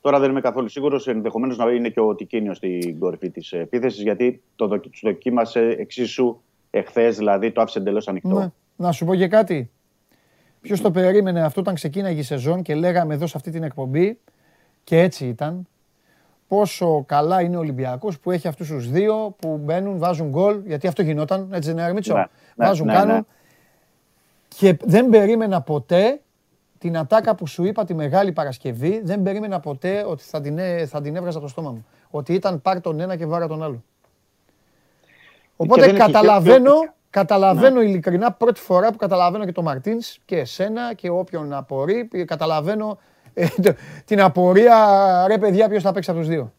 Τώρα δεν είμαι καθόλου σίγουρος. Ενδεχομένως να είναι και ο Τικίνιος στην κορυφή της επίθεσης, γιατί το δοκι- τους δοκίμασε εξίσου εχθές, δηλαδή το άφησε εντελώς ανοιχτό. Ναι. Να σου πω και κάτι. Ποιος το περίμενε αυτό όταν ξεκίναγε η σεζόν και λέγαμε εδώ σε αυτή την εκπομπή και έτσι ήταν. Πόσο καλά είναι ο Ολυμπιακός που έχει αυτούς τους δύο που μπαίνουν, βάζουν γκολ. Γιατί αυτό γινόταν, έτσι δεν είναι, Αρμίτσο; Ναι, ναι, βάζουν, ναι, κάνουν. ναι. Και δεν περίμενα ποτέ την ατάκα που σου είπα τη Μεγάλη Παρασκευή. Δεν περίμενα ποτέ ότι θα την, έ- θα την έβγαζα από το στόμα μου. Ότι ήταν πάρ τον ένα και βάρα τον άλλο. Οπότε δεν έχει καταλαβαίνω, και- καταλαβαίνω ειλικρινά πρώτη φορά που καταλαβαίνω και τον Μαρτίνς και εσένα και όποιον απορεί. Καταλαβαίνω ε, το- την απορία, ρε παιδιά, ποιος θα παίξει από τους δύο.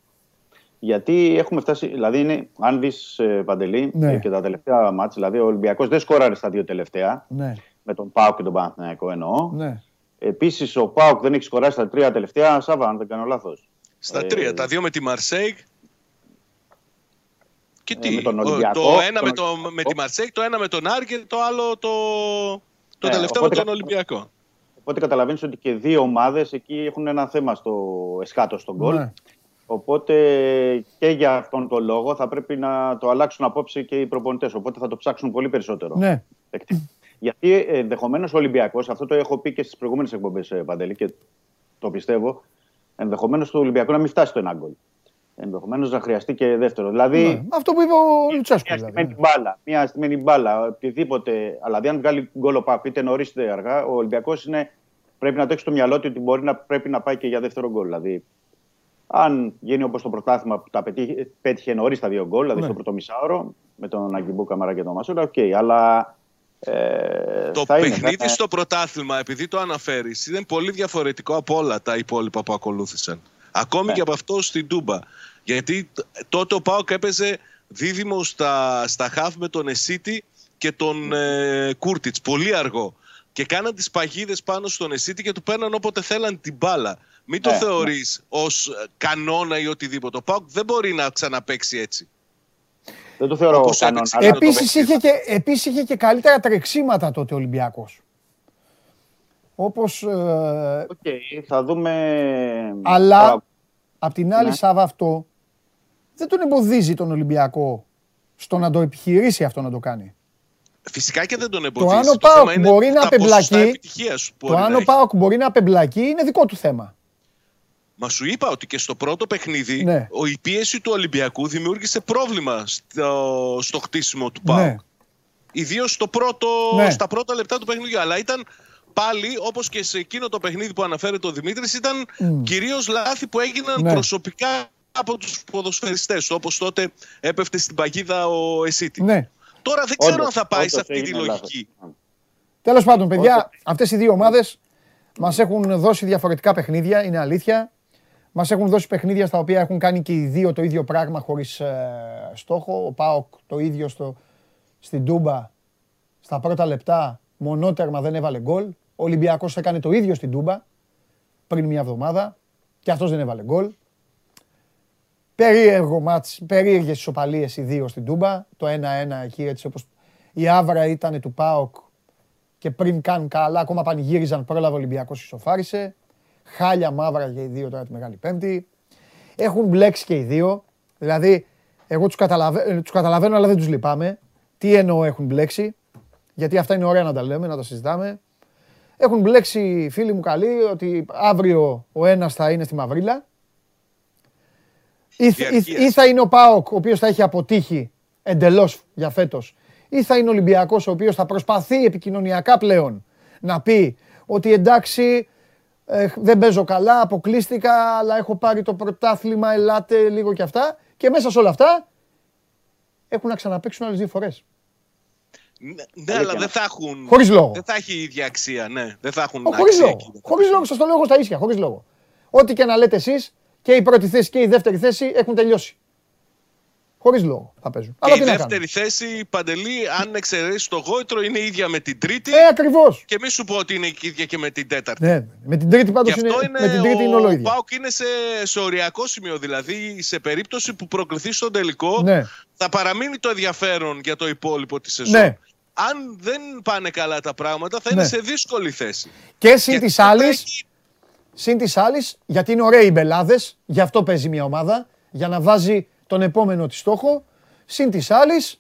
Γιατί έχουμε φτάσει, δηλαδή είναι, αν δεις Παντελή Ναι. ε, και τα τελευταία μάτς, δηλαδή ο Ολυμπιακός δεν σκόραρε στα δύο τελευταία, Ναι, με τον ΠΑΟΚ και τον Παναθηναϊκό εννοώ. ναι. Επίσης ο ΠΑΟΚ δεν έχει σκοράσει στα τρία τελευταία, Σάβα, αν δεν κάνω λάθος. Στα Ε, τρία. Τα δύο με τη Μαρσέιγ. Και Ε, τι, με τον ο- Ολυμπιακό, το ένα τον με, το, Ολυμπιακό. με τη Μαρσέιγ, το ένα με τον Άρη και το άλλο το, το Ναι, τελευταίο με οπότε τον κα- Ολυμπιακό. Οπότε καταλαβαίνεις ότι και δύο ομάδες εκεί έχουν ένα θέμα στο εσκάτω στον γκολ. Ναι. Οπότε και για αυτόν τον λόγο θα πρέπει να το αλλάξουν απόψε και οι προπονητές. Οπότε θα το ψάξουν πολύ περισσότερο. ναι. Εκτιμώ. Γιατί ενδεχομένως ο Ολυμπιακός, αυτό το έχω πει και στις προηγούμενες εκπομπές, Παντελή, και το πιστεύω, ενδεχομένως το Ολυμπιακό να μην φτάσει στο ένα γκολ. Ενδεχομένως να χρειαστεί και δεύτερο. Δηλαδή, Ναι. Αυτό που είπε ο Λουτσέσκο. μια Δηλαδή. στημένη μπάλα, μια στημένη μπάλα, οτιδήποτε. Αλλά δηλαδή, αν βγάλει γκολ ο ΠΑΟΚ, είτε νωρίς είτε αργά, ο Ολυμπιακός πρέπει να το έχει στο μυαλό του ότι μπορεί να, πρέπει να πάει και για δεύτερο γκολ. Δηλαδή, αν γίνει όπως το πρωτάθλημα που τα πετύχε, πέτυχε νωρίς τα δύο γκολ, δηλαδή Ναι. στο πρώτο μισάωρο, με τον Αγκιμπού Καμαρά και τον Μασούρα, οκ. Αλλά Ε, Το θα είναι, παιχνίδι θα είναι. στο πρωτάθλημα, επειδή το αναφέρεις, είναι πολύ διαφορετικό από όλα τα υπόλοιπα που ακολούθησαν. Ακόμη Ναι. και από αυτό στην Τούμπα. Γιατί τ- τότε ο ΠΑΟΚ έπαιζε δίδυμο στα, στα χαφ με τον Εσίτι και τον ε, Κούρτιτς. Πολύ αργό. Και κάναν τις παγίδες πάνω στον Εσίτι και του παίρναν όποτε θέλαν την μπάλα. Μην το Ναι, θεωρείς ως ε, κανόνα ή οτιδήποτε. Ο ΠΑΟΚ δεν μπορεί να ξαναπαίξει έτσι. Δεν το θεωρώ Όπως κανόνα. έπαιξε αλλά- και το Επίσης παιχνίδι. είχε, και, επίσης είχε και καλύτερα τρεξίματα τότε ο Ολυμπιακός. Όπως, ε, Οκ, θα δούμε. αλλά Τώρα, απ' την άλλη Ναι. Σάβα αυτό δεν τον εμποδίζει τον Ολυμπιακό στο να το επιχειρήσει αυτό να το κάνει. Φυσικά και δεν τον Το εμποδίζει. αν ο θέμα Πάοκ είναι μπορεί να τα ποσοστά απεμπλακεί, επιτυχίας που το μπορεί αν να ο έχει. Πάοκ μπορεί να απεμπλακεί είναι δικό του θέμα. Μα σου είπα ότι και στο πρώτο παιχνίδι Ναι. ο, η πίεση του Ολυμπιακού δημιούργησε πρόβλημα στο, στο χτίσιμο του ΠΑΟΚ. Ναι. Ιδίως στο πρώτο, Ναι. στα πρώτα λεπτά του παιχνιδιού. Αλλά ήταν πάλι, όπως και σε εκείνο το παιχνίδι που αναφέρεται ο Δημήτρης, ήταν Μμ. κυρίως λάθη που έγιναν Ναι. προσωπικά από τους ποδοσφαιριστές. Όπως τότε έπεφτε στην παγίδα ο Εσίτη. Ναι. Τώρα δεν ξέρω όντως, αν θα πάει σε όντως αυτή τη έγινε λάθος. λογική. Τέλος πάντων, παιδιά, αυτές οι δύο ομάδες μας έχουν δώσει διαφορετικά παιχνίδια, είναι αλήθεια. Μας έχουν δώσει παιχνίδια στα οποία έχουν κάνει και οι δύο το ίδιο πράγμα χωρίς ε, στόχο. Ο Πάοκ το ίδιο στο, στην Τούμπα στα πρώτα λεπτά μονότερμα δεν έβαλε γκολ. Ο Ολυμπιακός έκανε το ίδιο στην Τούμπα πριν μια εβδομάδα και αυτός δεν έβαλε γκολ. Περίεργο μάτς, περίεργες ισοπαλίες οι δύο στην Τούμπα. Το 1-1 εκεί έτσι όπως η άβρα ήταν του ΠΑΟΚ και πριν καν καλά ακόμα πανηγύριζαν πρόλαβε ο Ολυμπιακός ισοφάρισε. Χάλια μαύρα για οι δύο τώρα τη Μεγάλη Πέμπτη. Έχουν μπλέξει και οι δύο. Δηλαδή, εγώ τους, καταλαβα... τους καταλαβαίνω αλλά δεν τους λυπάμαι. Τι εννοώ έχουν μπλέξει; Γιατί αυτά είναι ωραία να τα λέμε, να τα συζητάμε. Έχουν μπλέξει φίλοι μου καλοί ότι αύριο ο ένας θα είναι στη Μαυρίλα. Ή, ή, Διαρκείας. ή θα είναι ο ΠΑΟΚ ο οποίος θα έχει αποτύχει εντελώς για φέτος. Ή θα είναι ο Ολυμπιακός ο οποίος θα προσπαθεί επικοινωνιακά πλέον να πει ότι εντάξει ε, δεν παίζω καλά, αποκλείστηκα, αλλά έχω πάρει το πρωτάθλημα, ελάτε λίγο και αυτά. Και μέσα σε όλα αυτά έχουν να ξαναπαίξουν άλλες δύο φορές. Ναι, ναι, αλλά δεν θα έχουν. Χωρίς λόγο. Δεν θα έχει η ίδια αξία, ναι. Δεν θα έχουν Ο, χωρίς αξία λόγο. εκεί. Χωρίς λόγο, σας το λέω εγώ στα ίσια, χωρίς λόγο. Ό,τι και να λέτε εσείς, και η πρώτη θέση και η δεύτερη θέση έχουν τελειώσει. Χωρίς λόγο θα παίζουν. Αλλά Και τι η να κάνουμε. δεύτερη θέση, Παντελή, αν εξαιρέσεις το γόητρο, είναι ίδια με την τρίτη. Ε, ακριβώς. Και μη σου πω ότι είναι η ίδια και με την τέταρτη. Ναι, με την τρίτη Και πάντως είναι, αυτό είναι, με την τρίτη είναι ο όλο ίδιο. Πάουκ είναι σε, σε οριακό σημείο. Δηλαδή, σε περίπτωση που προκληθεί στον τελικό, Ναι. θα παραμείνει το ενδιαφέρον για το υπόλοιπο της σεζόν. Ναι. Αν δεν πάνε καλά τα πράγματα, θα Ναι. είναι σε δύσκολη θέση. Και συν Γιατί της θα άλλης, έχει- συν της άλλης, γιατί είναι ωραίοι οι μπελάδες, γι' αυτό παίζει μια ομάδα, για να βάζει τον επόμενο τη στόχο. Συν της άλλης,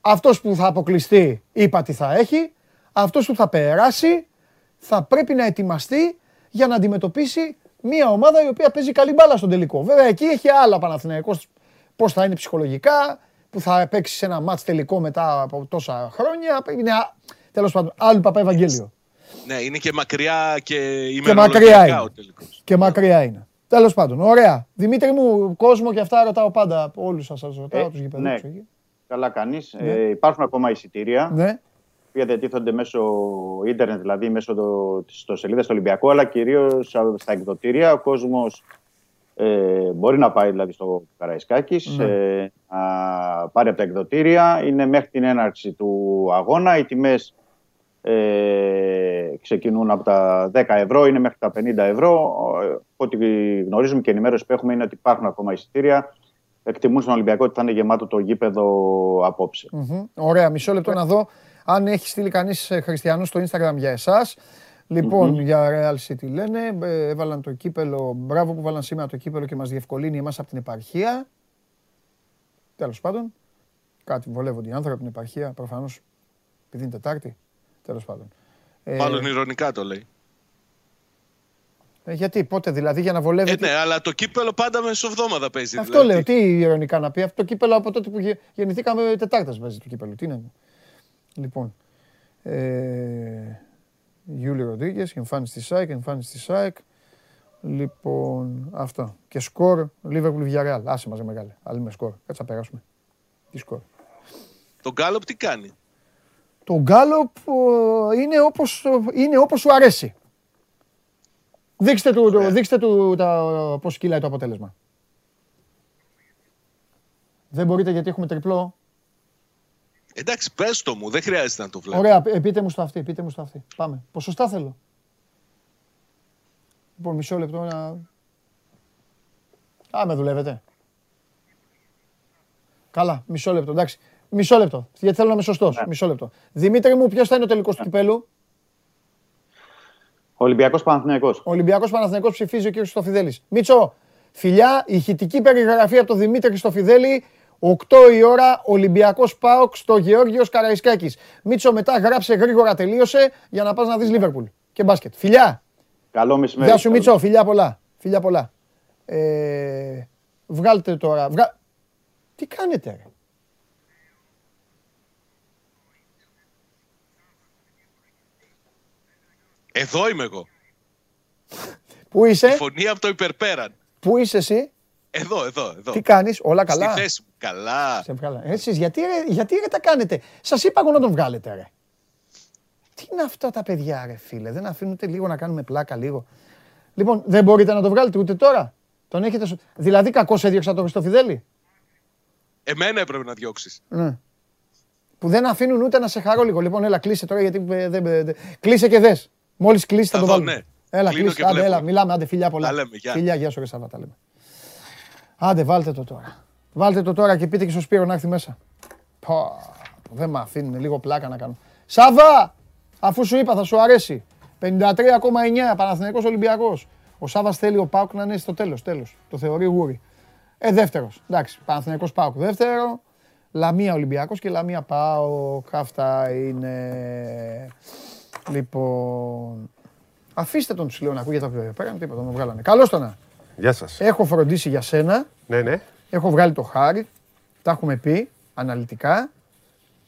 αυτός που θα αποκλειστεί είπα τι θα έχει, αυτός που θα περάσει θα πρέπει να ετοιμαστεί για να αντιμετωπίσει μια ομάδα η οποία παίζει καλή μπάλα στον τελικό. Βέβαια εκεί έχει άλλα Παναθηναϊκός πώς θα είναι ψυχολογικά, που θα παίξει σε ένα μάτς τελικό μετά από τόσα χρόνια. Είναι, α- τέλος πάντων, άλλου Παπα Ευαγγέλιο. Ναι, είναι και μακριά και Και μακριά ημερολογιακά είναι. ο τελικός. Και μακριά είναι. Τέλος πάντων, ωραία. Δημήτρη μου, κόσμο και αυτά ρωτάω πάντα από όλους σας. Σας ρωτάω Ε, τους γηπεδούς. ναι. Καλά κάνεις. Ναι. Ε, υπάρχουν ακόμα εισιτήρια. ναι. οποία διατίθενται μέσω ίντερνετ, δηλαδή μέσω το, της ιστοσελίδας του Ολυμπιακού, αλλά κυρίως στα εκδοτήρια. Ο κόσμος ε, μπορεί να πάει δηλαδή στο Καραϊσκάκης, Ναι. ε, να πάρει από τα εκδοτήρια. Είναι μέχρι την έναρξη του αγώνα. Οι τιμές ε, ξεκινούν από τα 10 ευρώ, είναι μέχρι τα 50 ευρώ. Ε, Ό,τι γνωρίζουμε και η ενημέρωση που έχουμε είναι ότι υπάρχουν ακόμα εισιτήρια. Εκτιμούν στον Ολυμπιακό ότι θα είναι γεμάτο το γήπεδο απόψε. Μμμ. Ωραία, μισό λεπτό να δω αν έχει στείλει κανείς χριστιανό στο Instagram για εσάς. λοιπον για Real City λένε. ε, Έβαλαν το κύπελο. Μπράβο που βάλαν σήμερα το κύπελο και μας διευκολύνει εμάς από την επαρχία. Τέλος πάντων. Κάτι βολεύονται οι άνθρωποι από την επαρχία. Προφανώς επειδή είναι Τετάρτη. Τέλος πάντων. Ε, Μάλλον ηρωνικά το λέει. ε, γιατί, πότε δηλαδή, για να Ε, βολεύεται. ναι, αλλά το κύπελο πάντα μεσοβδόμαδα παίζει. Αυτό δηλαδή. λέω, τι ειρωνικά να πει. Αυτό το κύπελο από τότε που γε- γεννηθήκαμε Τετάρτας παίζει το κύπελο. Τι είναι. Λοιπόν. Ε, Γιούλη Ροντρίγκες, εμφάνιση στη ΣΑΙΚ, εμφάνιση στη ΣΑΙΚ. Λοιπόν, αυτό. Και σκορ Liverpool Villarreal. Άσε μαζί μεγάλε. Άλλη με σκορ. Κάτσε να περάσουμε. Τι σκορ. Το Γκάλοπ τι κάνει; Το γκάλοπ ε, είναι όπως, είναι όπως σου αρέσει. Δείξτε του, το, δείξτε του τα, πώς κυλάει το αποτέλεσμα. Δεν μπορείτε γιατί έχουμε τριπλό. Εντάξει, πες το μου, δεν χρειάζεται να το βλέπω. Ωραία, π- πείτε μου στο αυτή, πείτε μου στο αυτή. Πάμε. Ποσοστά θέλω. Λοιπόν, μισό λεπτό να... Α, με δουλεύετε. Καλά, μισό λεπτό, εντάξει. Μισό λεπτό, γιατί θέλω να είμαι σωστός. Μισό λεπτό. Δημήτρη μου, ποιος θα είναι ο τελικός του κυπέλου; Ολυμπιακός Παναθηναϊκός. Ο Ολυμπιακός Παναθηναϊκός ψηφίζει ο κ. Χριστοφιδέλης. Μίτσο, φιλιά, ηχητική περιγραφή από τον Δημήτρη Χριστοφιδέλη. 8 η ώρα, Ολυμπιακός ΠΑΟΚ στο Γεώργιος Καραϊσκάκης. Μίτσο, μετά γράψε γρήγορα, τελείωσε για να πας να δεις Λίβερπουλ και μπάσκετ. Φιλιά, Καλό μεσημέρι. γεια σου Καλό Μίτσο, φιλιά πολλά. Φιλιά πολλά. Ε, βγάλτε τώρα. Βγα... Τι κάνετε ρε; Εδώ είμαι εγώ. Πού Η είσαι, φωνή από το υπερπέραν. πού είσαι εσύ, Εδώ, εδώ, εδώ. τι κάνεις, όλα καλά; Στη θέση μου. Καλά. Σε βγάλα. Εσείς γιατί ρε, γιατί ρε τα κάνετε; Σας είπα εγώ να τον βγάλετε ρε. Τι είναι αυτά τα παιδιά ρε φίλε; Δεν αφήνουν ούτε λίγο να κάνουμε πλάκα λίγο; Λοιπόν, δεν μπορείτε να το βγάλετε ούτε τώρα; Τον έχετε... στο- Δηλαδή κακώς έδιωξα τον Χριστοφιδέλη. Εμένα έπρεπε να διώξεις. Ναι. Που δεν αφήνουν ούτε να σε χαρώ λίγο. Λοιπόν, έλα κλείσε τώρα γιατί ε, δεν... ε, δεν- Κλείσε και δες. Μόλις κλείσει θα Θα το δω, βάλουμε. ναι. Έλα, Κλείνω κλείσε. και Άντε, βλέπω. έλα, μιλάμε. Άντε, φιλιά πολλά. Τα λέμε, γεια. Φιλιά, γεια σου ρε Σάβα, τα λέμε. Άντε, βάλτε το τώρα. Βάλτε το τώρα και πείτε και στο Σπύρο να έρθει μέσα. Πω, δεν με αφήνουν λίγο πλάκα να κάνω. Σάβα! Αφού σου είπα θα σου αρέσει. 53,9 Παναθηναϊκός Ολυμπιακός. Ο Σάβας θέλει ο Πάουκ να είναι στο τέλος, τέλος. Το θεωρεί γούρι. Ε, δεύτερος. Εντάξει, Παναθηναϊκός Πάουκ δεύτερο. Λαμία Ολυμπιακός και Λαμία Πάουκ. Αυτά είναι... Λοιπόν... Αφήστε τον τους λέω να ακούγεται από εδώ πέρα. Τίποτα, τον βγάλανε. Καλώς τον. να. Γεια σας. Έχω φροντίσει για σένα. Ναι, ναι. Έχω βγάλει το χάρι. Τα έχουμε πει αναλυτικά.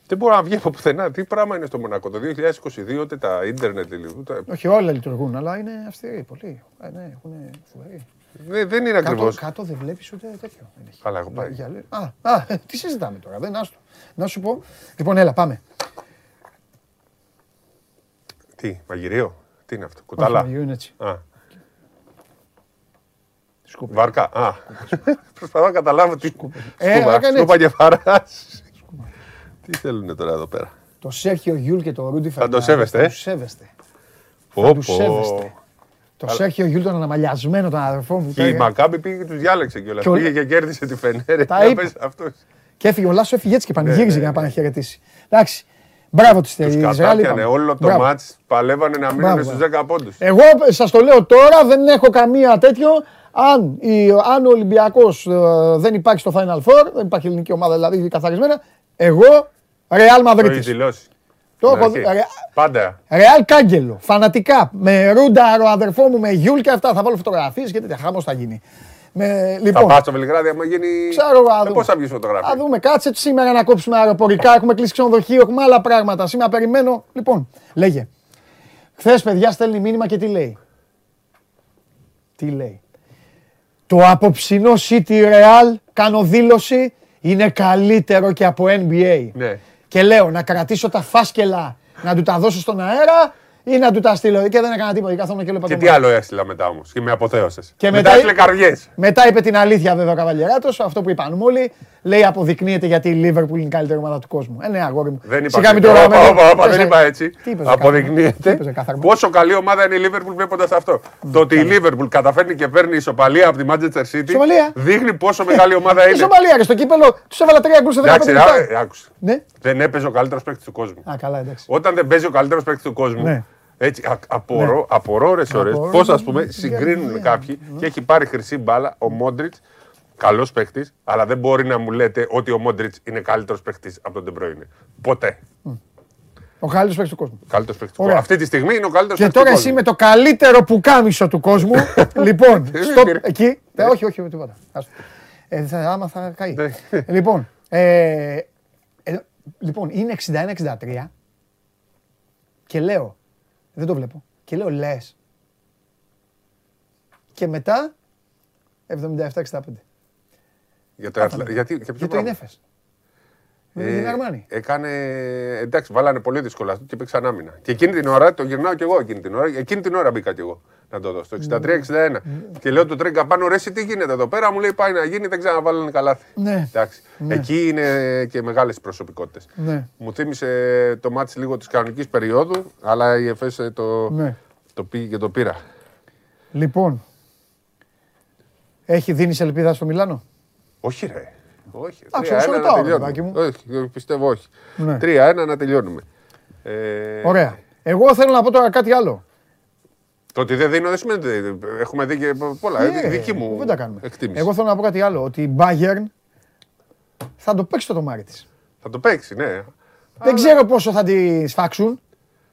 Δεν μπορώ να βγει από πουθενά. Τι πράγμα είναι στο Μονακό. Το 2022 ούτε τα ίντερνετ λίγο. ούτε- Όχι όλα λειτουργούν, αλλά είναι αυστηροί πολύ. Ε, ναι, έχουν φοβεροί. Δεν, δεν είναι Κάτω, ακριβώς. κάτω δεν βλέπεις ούτε τέτοιο. Δεν έχει. Καλά, έχω πάει. Για λέ- Α, α, ε, τι συζητάμε τώρα, δεν άστο. Να σου πω. Λοιπόν, έλα, πάμε. Τι, μαγειρίο; Τι είναι αυτό. Όχι, Κουταλά. μαγειρίο είναι έτσι. Α, Σκούπε. βάρκα. Α. Προσπαθώ να καταλάβω τι. Ε, Σκούπα, έκανε σκούπα και φαράς. Τι θέλουν τώρα εδώ πέρα; Το Σέρχιο Γιούλ και το Ρούντι Θα το Φερνάνδες, σέβεστε, ε; τους σέβεστε. Πω, τους πω. σέβεστε. Το Σέρχιο Γιούλ τον αναμαλιασμένο, τον αδερφό μου. Και η τα- Μακάμπη πήγε και τους διάλεξε κιόλας. Και ο- Πήγε και κέρδισε τη Φενέρε. Τα Για είπε. πες αυτός. Και έφυγε ο Λάσο, έφυγε έτσι και πανηγύριζε ναι, για να ναι. πάει να χαιρετήσει. Εντάξει. Μπράβο τη Τους Ισραήλ. κατάπιανε όλο το Μπράβο. μάτς. Παλεύανε να μείνουν Μπράβο. στους 10 πόντους. Εγώ σας το λέω τώρα, δεν έχω καμία τέτοιο. Αν, η, αν ο Ολυμπιακός δεν υπάρχει στο Final Four, δεν υπάρχει ελληνική ομάδα δηλαδή καθαρισμένα, εγώ Real Το έχει Madrid. δηλώσει. Το Στην έχω δει. αρχή. Ρε- Πάντα. Real Κάγκελο. Φανατικά. Με Ρούνταρο, αδερφό μου, με Γιούλ και αυτά. Θα βάλω φωτογραφίες και τέτοια. Χάμο θα γίνει. Με, Θα λοιπόν, πας στο Βελιγράδι άμα γίνει... Ξέρω εγώ, θα Ε, δούμε. Πώς θα βγεις φωτογραφία; Θα δούμε, κάτσε σήμερα να κόψουμε αεροπορικά. Έχουμε κλείσει ξενοδοχείο, έχουμε άλλα πράγματα. Σήμερα περιμένω. Λοιπόν, λέγε. Χθες, παιδιά, στέλνει μήνυμα και τι λέει. Τι λέει. Το απόψινό City Real, κάνω δήλωση, είναι καλύτερο και από NBA. Ναι. Και λέω να κρατήσω τα φάσκελα, να του τα δώσω στον αέρα ή να του τα στείλω. Και δεν έκανα τίποτα. και Καθόμουν και λέω Και τι άλλο έστειλα μετά όμως. Και με αποθέωσες. Και μετά μετά- έστειλε καρδιές. Μετά είπε την αλήθεια βέβαια ο Καβαλιεράτος, αυτό που είπαν όλοι. Λέει αποδεικνύεται γιατί η Λίβερπουλ είναι η καλύτερη ομάδα του κόσμου. Ε, ναι, αγόρι μου. Δεν είπα. Σιγά μην το Όπα, γραμμένο. όπα, όπα, δεν Πες, είπα έτσι. Τι είπες, ρε, Τι Αποδεικνύεται είπες, ρε, καθαρμό. πόσο καλή ομάδα είναι η Λίβερπουλ βλέποντας αυτό. Το ότι η Λίβερπουλ καταφέρνει και παίρνει ισοπαλία από τη Manchester City Ισοπαλία. δείχνει πόσο μεγάλη ομάδα Η είναι. Σομαλία, ρε, στο κύπελο τους έβαλα τρία γκολ σε 15 Εντάξει, λεπτά. ρε, ε, άκουσε. Ναι. Δεν έπαιζε ο καλύτερος παίκτης του κόσμου. Α, καλά, εντάξει. Όταν δεν παίζει ο καλύτερος παίκτης του κόσμου. Ναι. Έτσι, α, απορώ, απορώ ώρες ώρες Απορώ, πώς ας ναι, πούμε ναι, συγκρίνουν ναι, κάποιοι και έχει πάρει χρυσή μπάλα ο Μόντριτς, καλός παίκτη, αλλά δεν μπορεί να μου λέτε ότι ο Μόντριτς είναι καλύτερος παίκτη από τον Ντεμπρόινε. Ποτέ. Ο καλύτερος παίκτη του κόσμου. Καλύτερος παίκτη του Ωραία. κόσμου. Αυτή τη στιγμή είναι ο καλύτερος Και παίκτη του τώρα κόσμου. εσύ με το καλύτερο πουκάμισο του κόσμου. λοιπόν, Δεν στο, πήρε. εκεί. Ε, όχι, όχι, τίποτα. Άστο. Ε, θα, άμα θα καεί. Ναι. λοιπόν, ε, ε, λοιπόν, είναι 61-63 και λέω, δεν το βλέπω, και λέω λες. Και μετά 77-65. Για το Αθλα- Γιατί, για ποιο Για το πράγμα; Ινέφες. Με την Αρμάνι. Έκανε. Εντάξει, βάλανε πολύ δύσκολα αυτό και παίξαν άμυνα. Και εκείνη την ώρα, το γυρνάω κι εγώ εκείνη την ώρα. Εκείνη την ώρα μπήκα κι εγώ να το δω. Στο 63-61. Και λέω του Τρίγκα πάνω, ρε, εσύ τι γίνεται εδώ πέρα; Μου λέει πάει να γίνει, δεν ξαναβάλανε καλάθι. Ναι. Εντάξει. Ναι. Εκεί είναι και μεγάλες προσωπικότητες. Ναι. Μου θύμισε το μάτι λίγο της κανονικής περίοδου, αλλά η ΕΦΕΣ το, Ναι. το πήγε και το πήρα. Λοιπόν, έχει δίνει ελπίδα στο Μιλάνο; Όχι, ρε. Όχι. Εντάξει, 3-1 όσο να ρωτάω, ρε, τελειώνουμε. παιδάκι μου. Όχι, πιστεύω όχι. Ναι. 3-1 να τελειώνουμε. Ε, Ωραία. Εγώ θέλω να πω τώρα κάτι άλλο. Το ότι δεν δίνω δεν σημαίνει ότι έχουμε δει και πολλά. Ε, Ε, δική μου Δεν τα κάνουμε. εκτίμηση. Εγώ θέλω να πω κάτι άλλο. Ότι η Bayern θα το παίξει το τομάρι της. Θα το παίξει, ναι. Δεν ξέρω πόσο θα τη σφάξουν.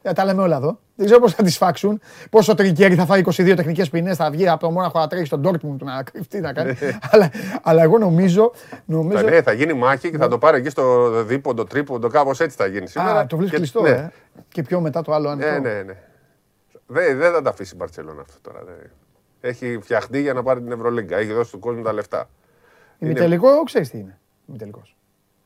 Ε, τα λέμε όλα εδώ. Δεν ξέρω πόσο θα τη σφάξουν. Πόσο ο Τρικέρι θα φάει 22 τεχνικές ποινές, θα βγει από το Μόναχο να τρέχει στον Dortmund να κρυφτεί να κάνει. αλλά, αλλά εγώ νομίζω. νομίζω Θα, ναι, θα γίνει μάχη και θα το πάρει εκεί στο δίποντο, τρίποντο, κάπως έτσι θα γίνει σήμερα. Α, το βρίσκει Και- κλειστό, ναι. ε. Και πιο μετά το άλλο ανοιχτό. Ναι, ναι, ναι. Δεν, δεν θα τα αφήσει η Μπαρσελόνα αυτό τώρα. δεν. Έχει φτιαχτεί για να πάρει την Ευρωλίγκα. Έχει δώσει του κόσμου τα λεφτά. Είναι- Ημιτελικό, ξέρεις τι είναι. Ημιτελικός.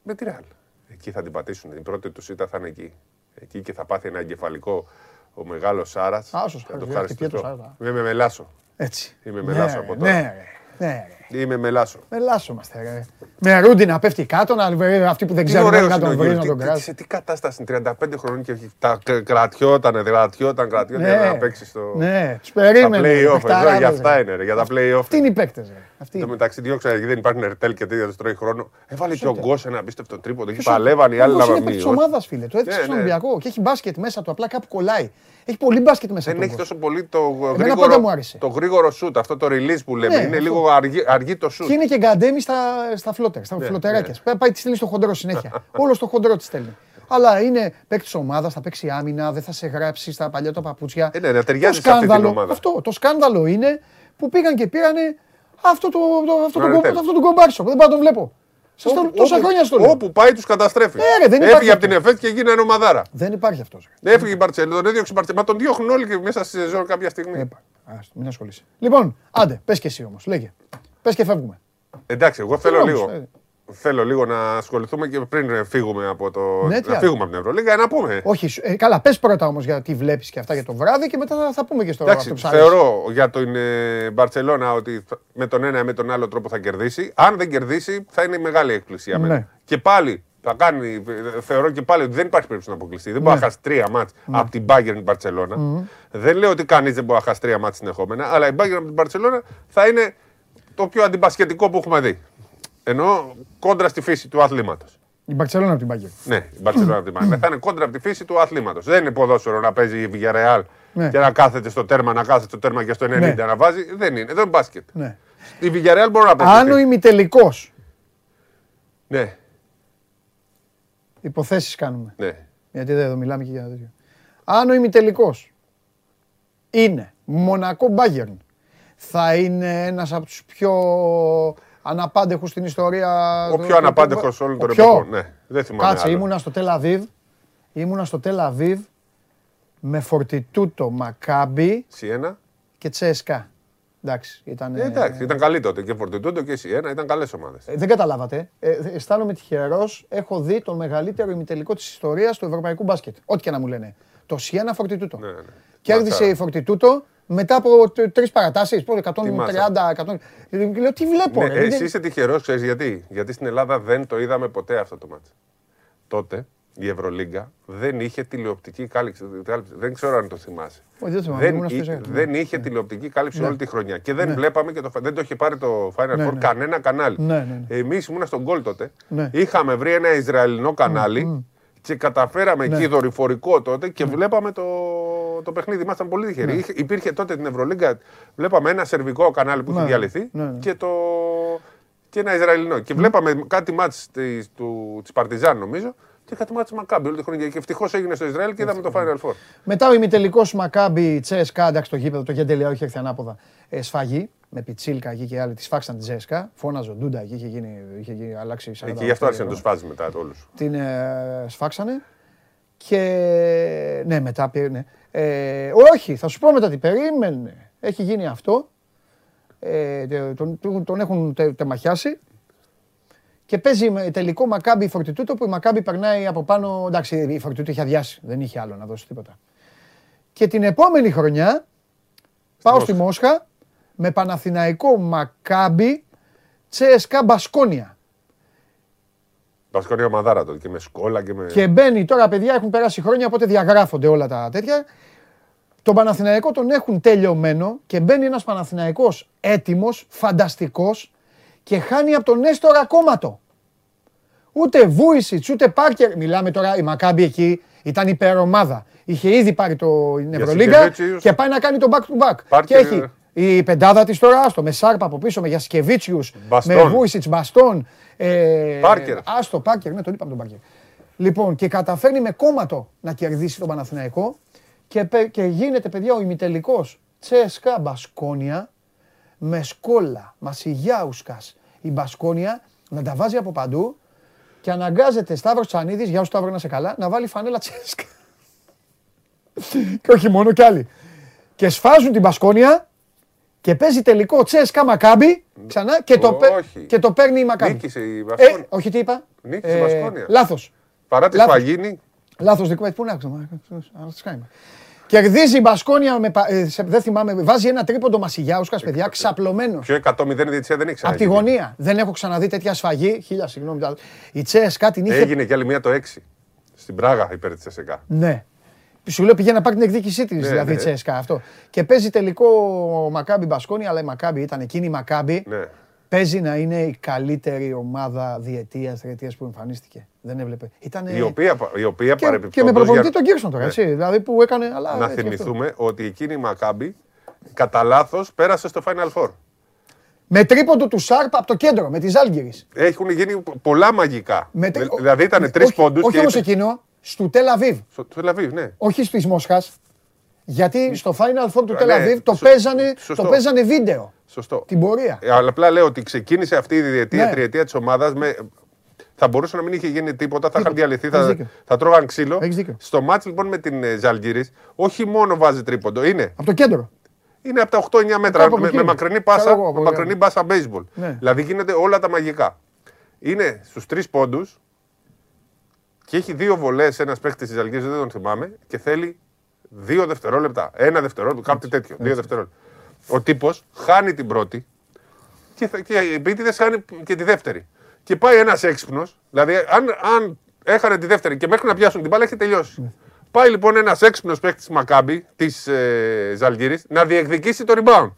Με τη Ρεάλ. Εκεί θα την πατήσουν. Η πρώτη του ήττα θα είναι εκεί. Εκεί και θα πάθει ένα εγκεφαλικό ο μεγάλος Σάρας. Α, ο Σάρας, βέβαια, χτυπιέται ο Σάρας, α. Είμαι με μελάσο. Έτσι. Είμαι Ναι, μελάσο ρε, από τώρα. Ναι, ρε. Ναι, ρε. Είμαι μελάσο. Μελάσσομαστε, ρε. Με ρούντι να πέφτει κάτω, να βρει αυτοί που δεν Τι ξέρουν ωραίος να είναι ο τον βρει, Γιώργος. να τον Τι- τι- κράσει. Σε τι κατάσταση είναι 35 χρονών και τα κ- κρατιόταν, κρατιόταν, κρατιόταν Ναι. για να παίξει στο. Ναι, τους Τα περίμενε. play-off. Εδώ, παιχταράδες, για αυτά ρε. είναι, ρε, για τα play-off. Αυτοί είναι οι παίκτες, ρε. Αυτοί Εν τω είναι. μεταξύ, διώξα γιατί δεν υπάρχει ερτέλ και τέτοια του τρώει χρόνο. Έβαλε και ο Γκος ένα απίστευτο τρίποντο. Εκεί Ποιος είναι- παλεύαν οι άλλοι Ο να Γκος είναι μην παίκτης ομάδας, φίλε. Το έδειξε Ναι, στον ναι. Ολυμπιακό και έχει μπάσκετ μέσα του. Απλά κάπου κολλάει. Έχει πολύ μπάσκετ μέσα Δεν του. έχει ο Γκος. τόσο πολύ το πάντα γρήγορο, μου άρεσε. το γρήγορο σουτ, αυτό το release που λέμε. Ναι, είναι αυτό. λίγο αργή, αργή το σουτ. Και είναι και γκαντέμι στα, στα φλότερ, στα Ναι, φλωτεράκια. Πάει τη στέλνεις στο χοντρό συνέχεια. Όλο στο χοντρό τη στέλνει. Αλλά είναι παίκτης ομάδας, θα παίξει άμυνα, δεν θα σε γράψει στα παλιά τα παπούτσια. Ε, ναι, να Το ταιριάζει σε αυτή την σκάνδαλο- ομάδα. Αυτό, το σκάνδαλο είναι που πήγαν και πήρανε αυτό το, το, αυτό το, Ρετέλ. κο- αυτό το κομπάρσο. Δεν πάω να τον βλέπω. Σας το, Όπου- τόσα όπου- χρόνια στο λέω. Όπου πάει τους καταστρέφεις. Ε, ρε, δεν υπάρχει Έφυγε από αυτός. την ΕΦΕΤ και έγινε ομαδάρα. Δεν υπάρχει αυτός. Έφυγε η Μπαρτσελόνα, τον έδιωξε η Μπαρτσελόνα. Μα τον διώχνουν όλοι και μέσα στη σεζόν κάποια στιγμή. Άστο, μην ασχολείσαι. Λοιπόν, άντε, πες και εσύ όμως. Λέγε. Πες και φεύγουμε. Εντάξει, εγώ θέλω όμως, λίγο. Ε. Θέλω λίγο να ασχοληθούμε και πριν ε, φύγουμε από το. Ναι, τι να άλλο; φύγουμε από την Ευρωλίγα, να πούμε. Όχι, σου- ε, καλά, πες πρώτα όμως για τι βλέπεις και αυτά για το βράδυ και μετά θα, θα πούμε και στο Εντάξει, αυτό που σ' αρέσει. θεωρώ για την ε, Μπαρσελόνα ότι θα- με τον ένα ή με τον άλλο τρόπο θα κερδίσει. Αν δεν κερδίσει, θα είναι μεγάλη έκπληξη για μένα. Ναι. Και πάλι θα κάνει, ε, θεωρώ και πάλι ότι δεν υπάρχει περίπτωση να αποκλειστεί. Δεν μπορεί Ναι. να χάσει τρία μάτς από την Bayern Μπαρσελόνα. Δεν λέω ότι κανείς δεν μπορεί να χάσει τρία μάτς συνεχόμενα, αλλά η Bayern από την Μπαρσελόνα θα είναι το πιο αντιπασχετικό που έχουμε δει. Ενώ κόντρα στη φύση του αθλήματος. Η Μπαρσελόνα από την Πάγκερ. Ναι, η Μπαρσελόνα από την Bayern. Θα είναι κόντρα από τη φύση του αθλήματος. Δεν είναι ποδόσφαιρο να παίζει η Villarreal Ναι. και να κάθεται στο τέρμα, να κάθεται στο τέρμα και στο 90 Ναι. να βάζει. Δεν είναι. Εδώ είναι μπάσκετ. Ναι. Η Villarreal μπορεί να παίζει. Αν ο ημιτελικός. Ναι, Υποθέσεις κάνουμε. ναι. Γιατί δεν εδώ μιλάμε και για τέτοιο. Αν ο ημιτελικός είναι Μονακό Μπάγερν, θα είναι ένας από τους πιο αναπάντεχους στην ιστορία. Ο πιο αναπάντεχος όλων των Ο πιο- εποχών. Ναι, δεν θυμάμαι. Κάτσε, άλλο. ήμουνα στο Τελαβίβ. Ήμουνα στο Τελαβίβ με φορτιτούτο Μακάμπι Σιένα. και Τσέσκα. Εντάξει, ήταν. Ε, εντάξει, ήταν καλή τότε και Φορτιτούντο και εσύ. Ένα, ήταν καλές ομάδες. Ε, Δεν καταλάβατε. Ε, αισθάνομαι τυχερός. Έχω δει τον μεγαλύτερο ημιτελικό της ιστορίας του ευρωπαϊκού μπάσκετ. Ό,τι και να μου λένε. Το Σιένα Φορτιτούτο. Ναι, ναι. Κέρδισε Μάτσα. η Φορτιτούτο μετά από τρεις παρατάσεις. Πότε, 130, μάτσα. 100. Ε, Λέω τι βλέπω. Ναι, ρε, δεν- εσύ είσαι τυχερός, ξέρεις γιατί. Γιατί στην Ελλάδα δεν το είδαμε ποτέ αυτό το μάτι. Τότε η Ευρωλίγκα δεν είχε τηλεοπτική κάλυψη. κάλυψη. Δεν ξέρω αν το θυμάσαι. Όχι, δεν θυμάμαι, δεν, ήμουν στο εί- Ισραήλ. δεν είχε τηλεοπτική κάλυψη Ναι. όλη τη χρονιά. Και δεν Ναι. βλέπαμε και το, δεν το είχε πάρει το Final Ναι, Four ναι. κανένα κανάλι. Ναι, ναι, ναι. Εμείς ήμουν στον γκολ τότε. Ναι. Είχαμε βρει ένα Ισραηλινό κανάλι και καταφέραμε Ναι. εκεί δορυφορικό τότε και βλέπαμε το, το παιχνίδι. Ήμασταν πολύ τυχεροί. Ναι. Είχε- Υπήρχε τότε την Ευρωλίγκα. Βλέπαμε ένα σερβικό κανάλι που Ναι, είχε διαλυθεί ναι, ναι. και, το, και ένα Ισραηλινό. Και βλέπαμε κάτι μάτς της, του, της Παρτιζάν νομίζω και κάτι μάτς Μακάμπι όλη τη χρονιά. Και ευτυχώς έγινε στο Ισραήλ και είδαμε το Final Four. Μετά ο ημιτελικός Μακάμπι Τσέσκα, εντάξει το γήπεδο, το γεντελιά, όχι έρθει ανάποδα. Ε, σφαγή με πιτσίλκα εκεί και άλλοι, τη φάξαν τη Τσέσκα. Φώναζε ο Ντούντα εκεί, είχε, γίνει, είχε γίνει, αλλάξει 40 Και γι' αυτό άρχισε να ευρώ. τους φάζει μετά όλους. Την ε, σφάξανε. Και ναι, μετά πήρε. Ναι. Ε, όχι, θα σου πω μετά τι περίμενε. Έχει γίνει αυτό. Ε, τον, τον, τον έχουν τε, τεμαχιάσει. και παίζει με τελικό Μακάμπι Φορτιτούτο που η Μακάμπι περνάει από πάνω. Εντάξει, η Φορτιτούτο είχε αδειάσει, δεν είχε άλλο να δώσει τίποτα. Και την επόμενη χρονιά πάω στη Μόσχα με Παναθηναϊκό Μακάμπι Τσέσκα Μπασκόνια. Πασκόνια Μαδάρα τότε και με σκόλα και με. Και μπαίνει τώρα, παιδιά, έχουν περάσει χρόνια, οπότε διαγράφονται όλα τα τέτοια. Τον Παναθηναϊκό τον έχουν τελειωμένο και μπαίνει ένας Παναθηναϊκός έτοιμος, φανταστικός και χάνει από τον Έστορα Κόμματο. Ούτε Βούισιτς, ούτε Πάρκερ. Μιλάμε τώρα, η Μακάμπη εκεί ήταν υπερομάδα. Είχε ήδη πάρει το την Ευρωλίγκα Γιασκεβίτσιους. και πάει να κάνει το back to back. Πάρκερ, Και έχει η πεντάδα της τώρα, στο με Σάρπα από πίσω, με Γιασκεβίτσιους, με Μπαστόν. Βούισιτς, Μπαστόν. Ε, Πάρκερ. Άστο, Πάρκερ, ναι, τον είπαμε τον Πάρκερ. Λοιπόν, και καταφέρνει με κόμματο να κερδίσει τον Παναθηναϊκό και, πε- και γίνεται, παιδιά, ο ημιτελικός Τσέσκα Μπασκόνια με σκόλα, Μασιγιάουσκας, η Μπασκόνια να τα βάζει από παντού και αναγκάζεται Σταύρος Τσανίδης, για όσο Σταύρο να είσαι καλά, να βάλει φανέλα Τσέσκα. και όχι μόνο κι άλλοι. Και σφάζουν την Μπασκόνια και παίζει τελικό Τσέσκα Μακάμπι ξανά και το, παι- Όχι. και το παίρνει η Μακάμπι. Νίκησε η Ε, Μπασκόνια. όχι τι είπα; Νίκησε η Μπασκόνια. Λάθος. Παρά τη λάθος. σφαγίνη. Λάθος δικό, ε, πού να ξέρω. Κερδίζει η Μπασκόνια, με, πα- ε, σε- δεν θυμάμαι, βάζει ένα τρίποντο Μασιγιάουσκας, παιδιά, ξαπλωμένος. Πιο 100-0 διετησία δεν έχει Από τη ξαναγίνει. γωνία. Δεν έχω ξαναδεί τέτοια σφαγή. Χίλια συγγνώμη. τα- Η Τσέσκα την είχε. Έγινε κι άλλη μία το 6. Στην Πράγα υπέρ της ΕΣΕΚΑ. Ναι. Σου λέω πήγε να πάρει την εκδίκησή της, Ναι, δηλαδή η ναι. Τσέσκα αυτό. Και παίζει τελικό Μακάμπι Μπασκόνια, αλλά η Μακάμπι ήταν εκείνη η Μακάμπι. Ναι. Παίζει να είναι η καλύτερη ομάδα διετίας, τριετίας που εμφανίστηκε. Δεν έβλεπε. Ήτανε... Η οποία, η οποία και, και παρεπιπτόντως, με προπονητή για- τον Κίρσον τώρα, Ναι. έτσι. Δηλαδή που έκανε. Αλλά Να έτσι αυτό. θυμηθούμε ότι εκείνη η Μακάμπη κατά λάθος πέρασε στο Final Four. Με τρίποντο του Σάρπ από το κέντρο, με τη Ζάλγκηρη. Έχουν γίνει πολλά μαγικά. Με... Δη- Δηλαδή ήταν τρεις όχι, πόντους. Όχι όμως εκείνο, στο Τελαβίβ. Στο Τελαβίβ, ναι. Όχι στη Μόσχας. Γιατί στο Final Four του Ναι, Τελαβίβ το, σω- παίζανε, σωστό. το παίζανε βίντεο. Σωστό. Την πορεία. Ε, Αλλά απλά λέω ότι ξεκίνησε αυτή η διετία, Ναι. τριετία της ομάδας με. Θα μπορούσε να μην είχε γίνει τίποτα, θα είχαν διαλυθεί, Έχεις θα, δίκιο. θα τρώγαν ξύλο. Έχεις δίκιο. Στο μάτς λοιπόν με την Ζαλγκύρη, όχι μόνο βάζει τρίποντο, είναι, Από το κέντρο. είναι από τα 8-9 μέτρα Από με, εκεί. με μακρινή Ξέρω πάσα, εγώ, από με εκεί. μακρινή πάσα baseball. Ναι. Δηλαδή γίνεται όλα τα μαγικά. Είναι στους τρεις πόντους και έχει δύο βολές ένας παίχτη της Ζαλγκύρη, δεν τον θυμάμαι, και θέλει δύο δευτερόλεπτα. Ένα δευτερόλεπτο, κάτι τέτοιο. Δύο δευτερόλεπτα. Ο τύπος χάνει την πρώτη και, θα- και οι επίτηδε χάνει και τη δεύτερη. Και πάει ένας έξυπνος, δηλαδή αν, αν έχανε τη δεύτερη και μέχρι να πιάσουν την μπάλα έχει τελειώσει. Ναι. Πάει λοιπόν ένας έξυπνος παίκτης τη Μακάμπη, της ε, Ζαλγκύρη, να διεκδικήσει το rebound.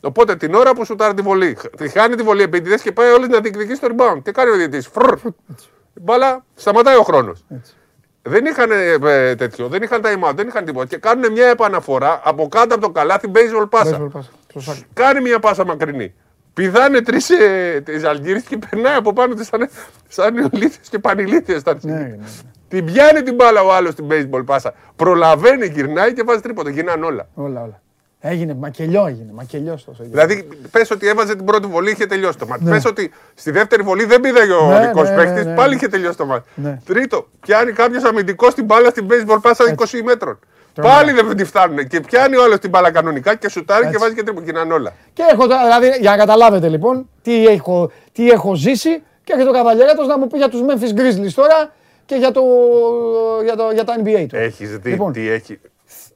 Οπότε την ώρα που σουτάρει τη βολή, χ- τη χάνει τη βολή επίτηδες και πάει όλη να διεκδικήσει το rebound. Τι κάνει ο διαιτητής. Η μπάλα σταματάει ο χρόνος. Δεν είχαν ε, τέτοιο, δεν είχαν time out, δεν είχαν τίποτα. Και κάνουν μια επαναφορά από κάτω από το καλάθι baseball πάσα. Baseball pass. Σωστά. Κάνει μια πάσα μακρινή. Πηδάνε τρεις ε, τη Αλγύρη και περνάει από πάνω της σαν, σαν νεολίθε και πανηλίθε. Ναι, ναι, ναι. Την πιάνει την μπάλα ο άλλος στην baseball πάσα. Προλαβαίνει, γυρνάει και βάζει τρίποντο. Γίνανε όλα. Όλα, όλα. Έγινε, μακελιό έγινε. Μακελιό τόσο. έγινε. Δηλαδή, πες ότι έβαζε την πρώτη βολή, είχε τελειώσει το μάτι. Ναι. Πες Πε ότι στη δεύτερη βολή δεν πήδαγε ο Ναι, δικός ναι, ναι, παίκτης, ναι, πάλι ναι. είχε τελειώσει το μάτι. Ναι. Τρίτο, πιάνει κάποιος αμυντικός την μπάλα στην baseball πάσα 20 μέτρων. Πάλι δεν τη φτάνουν. Και πιάνει ο άλλο την μπάλα κανονικά και σουτάρει και Έτσι. βάζει και τρίποντο. Γίνανε όλα. Και έχω τώρα, δηλαδή, για να καταλάβετε λοιπόν τι έχω, τι έχω ζήσει και έρχεται ο Καβαλιαράτος να μου πει για τους Memphis Grizzlies τώρα και για, το, για, το, για τα NBA του. Έχεις δει Λοιπόν, τι έχει.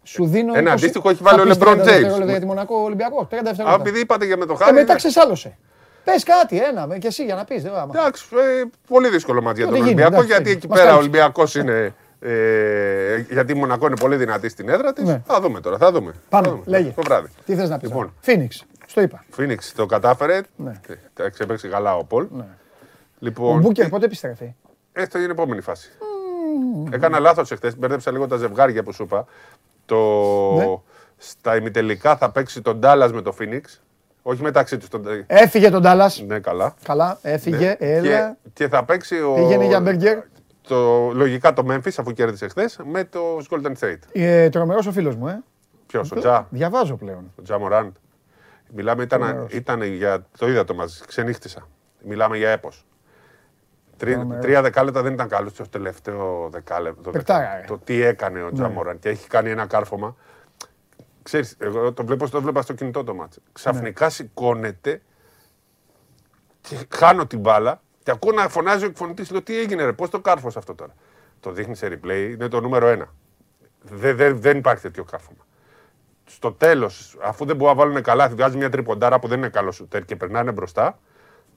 Σου δίνω. Ένα 20 αντίστοιχο έχει θα βάλει ο πεις LeBron 30 James. δευτερόλεπτα για τη Μονακό Ολυμπιακός. 30 Α, δευτερόλεπτα. επειδή είπατε για με το Και χάρη. μετά είναι- ξεσάλωσε. Πες κάτι, ένα, με, και εσύ για να πεις. Εντάξει, ε, πολύ δύσκολο μάτι για Ό,τι τον γίνει, Ολυμπιακό. εντάξει, Γιατί εκεί μας πέρα ο κάλυψε. Ολυμπιακός είναι. Ε, γιατί η Μονακό είναι πολύ δυνατή στην έδρα της. Ναι. Θα δούμε τώρα, θα δούμε. Πάμε, Θα δούμε. λέγε. Το βράδυ. Τι θες να πεις. Λοιπόν. Phoenix, στο είπα. Φίνιξ το κατάφερε. Ναι. Ε, Τα ξεπέξει καλά ο Πολ. Ο Λοιπόν, Μπούκερ πότε επιστρέφει; έστω είναι η επόμενη φάση. Έκανα λάθος εχθές, μπέρδεψα λίγο τα ζευγάρια που σου είπα. Το... Ναι. Στα ημιτελικά θα παίξει τον Ντάλλας με το Φίνιξ. Όχι μεταξύ τους. Τον... Έφυγε τον Ντάλλας. Ναι, καλά. Καλά, έφυγε, Ναι. έλα. Και, και θα παίξει ο. Πήγαινε για μπέργκερ. Το, λογικά το Memphis αφού κέρδισε χθες με το Golden State. Ε, Τρομερός ο φίλος μου, ε. Ποιος, ο Τζα, Διαβάζω πλέον. ο Τζα Μοράντ. Μιλάμε, ήταν, Τρομερός. ήταν για. Το είδα το μαζί, ξενύχτησα. Μιλάμε για έπος. Τρι, Τρομερός. τρία δεκάλεπτα δεν ήταν καλός στο τελευταίο δεκάλεπτο. Το, Παικτάρα, δεκάλεπτο. ε. το τι έκανε ο Τζα Ναι. Μοράντ και έχει κάνει ένα κάρφωμα. Ξέρεις, εγώ το βλέπω, το βλέπα στο κινητό το μάτς. Ξαφνικά Ναι. σηκώνεται και χάνω την μπάλα Και ακούω να φωνάζει ο εκφωνητής, λέω τι έγινε, ρε, πώς το κάρφωσε αυτό τώρα; Το δείχνει σε replay, είναι το νούμερο ένα. Δε, δε- δεν υπάρχει τέτοιο κάρφωμα. Στο τέλος, αφού δεν μπορούν να βάλουν καλά, βγάζει μια τριποντάρα που δεν είναι καλό σουτέρ και περνάνε μπροστά.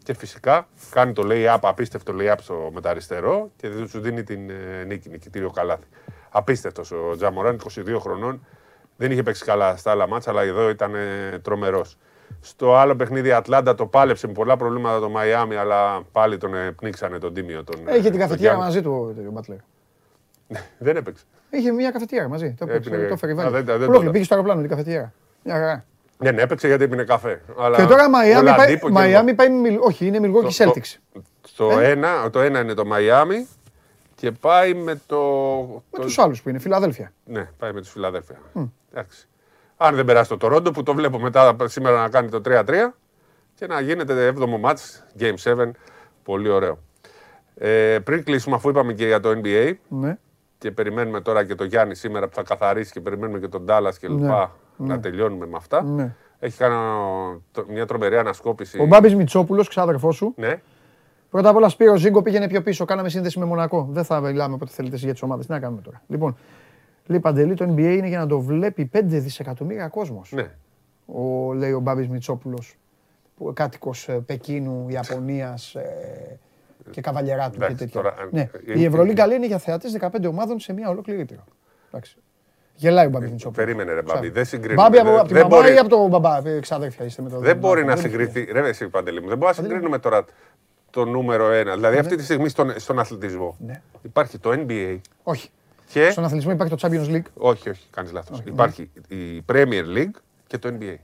Και φυσικά κάνει το lay-up, απίστευτο lay-up στο μεταριστερό και δεν σου δίνει την ε, νίκη, νικητήριο καλάθι. Απίστευτος ο Τζαμοράν, 22 χρονών. Δεν είχε παίξει καλά στα άλλα μάτσα, αλλά εδώ ήταν ε, τρομερός. Στο άλλο παιχνίδι, η Ατλάντα το πάλεψε με πολλά προβλήματα το Μαϊάμι, αλλά πάλι τον ε, πνίξανε τον τίμιο. Τον, ε, Είχε την τον καφετιέρα Young. μαζί του ο Μπάτλερ. Δεν έπαιξε. Είχε μια καφετιέρα μαζί. Το έπαιξε, Έπινε- το έφερε Α, βάλει. δεν τα- δεν το Ολόκληρη, είδα. πήγε στο αεροπλάνο την καφετιέρα. Μια χαρά. Δεν έπαιξε γιατί έπινε καφέ. Αλλά Και τώρα Μαϊάμι ο πάει, Λαντίπο και Μαϊάμι πάει με Μιλ- όχι, είναι Milwaukee Το- Celtics. Στο ένα, το ένα είναι το Μαϊάμι και πάει με το. Με το- τους άλλους που είναι, Φιλαδέλφια. Ναι, πάει με τους Φιλαδέλφια. Εντάξει. Αν δεν περάσει το Τορόντο που το βλέπω μετά σήμερα να κάνει το 3-3 και να γίνεται 7ο μάτς, Game 7. Πολύ ωραίο. Ε, πριν κλείσουμε, αφού είπαμε και για το NBA Ναι. και περιμένουμε τώρα και το Γιάννη σήμερα που θα καθαρίσει και περιμένουμε και τον Ντάλλα και λοιπά να τελειώνουμε με αυτά. Ναι. Έχει κάνει ο, το- μια τρομερή ανασκόπηση. Ο Μπάμπης Μητσόπουλος, ξάδερφό σου. Ναι. Πρώτα απ' όλα, Σπύρο Ζήγκο πήγαινε πιο πίσω. Κάναμε σύνδεση με Μονακό. Δεν θα μιλάμε όποτε θέλετε εσείς για τις ομάδες. Τι να κάνουμε τώρα. Λοιπόν, λέει Παντελή, το NBA είναι για να το βλέπει 5 δισεκατομμύρια κόσμος. ναι. Ο, λέει ο Μπάμπης Μητσόπουλος, που κάτοικος ε, Πεκίνου, Ιαπωνίας ε, και καβαλιεράτου και Εντάξει, τέτοια. τώρα, ναι. ε, Η ε, Ευρωλίγκα λέει είναι για θεατές 15 ομάδων σε μια ολόκληρη ήπειρο. Εντάξει. Γελάει ο Μπάμπης Μητσόπουλος. Περίμενε ρε Μπάμπη, Ξα- δεν συγκρίνουμε. Μπάμπη από, Δεν- από τη δεν μαμά μπορεί- ή από τον μπαμπά, ε, ξαδέρφια είστε με το Δεν μπορεί να δεν έχει συγκριθεί. Ρε, εσύ Παντελή μου, δεν μπορεί να συγκρίνουμε τώρα το νούμερο ένα. Δηλαδή, αυτή τη στιγμή στον, στον αθλητισμό Ναι. υπάρχει το NBA Όχι. και. Στον αθλητισμό υπάρχει το Champions League. Όχι, όχι, κάνεις λάθος. Υπάρχει η Premier League και το NBA.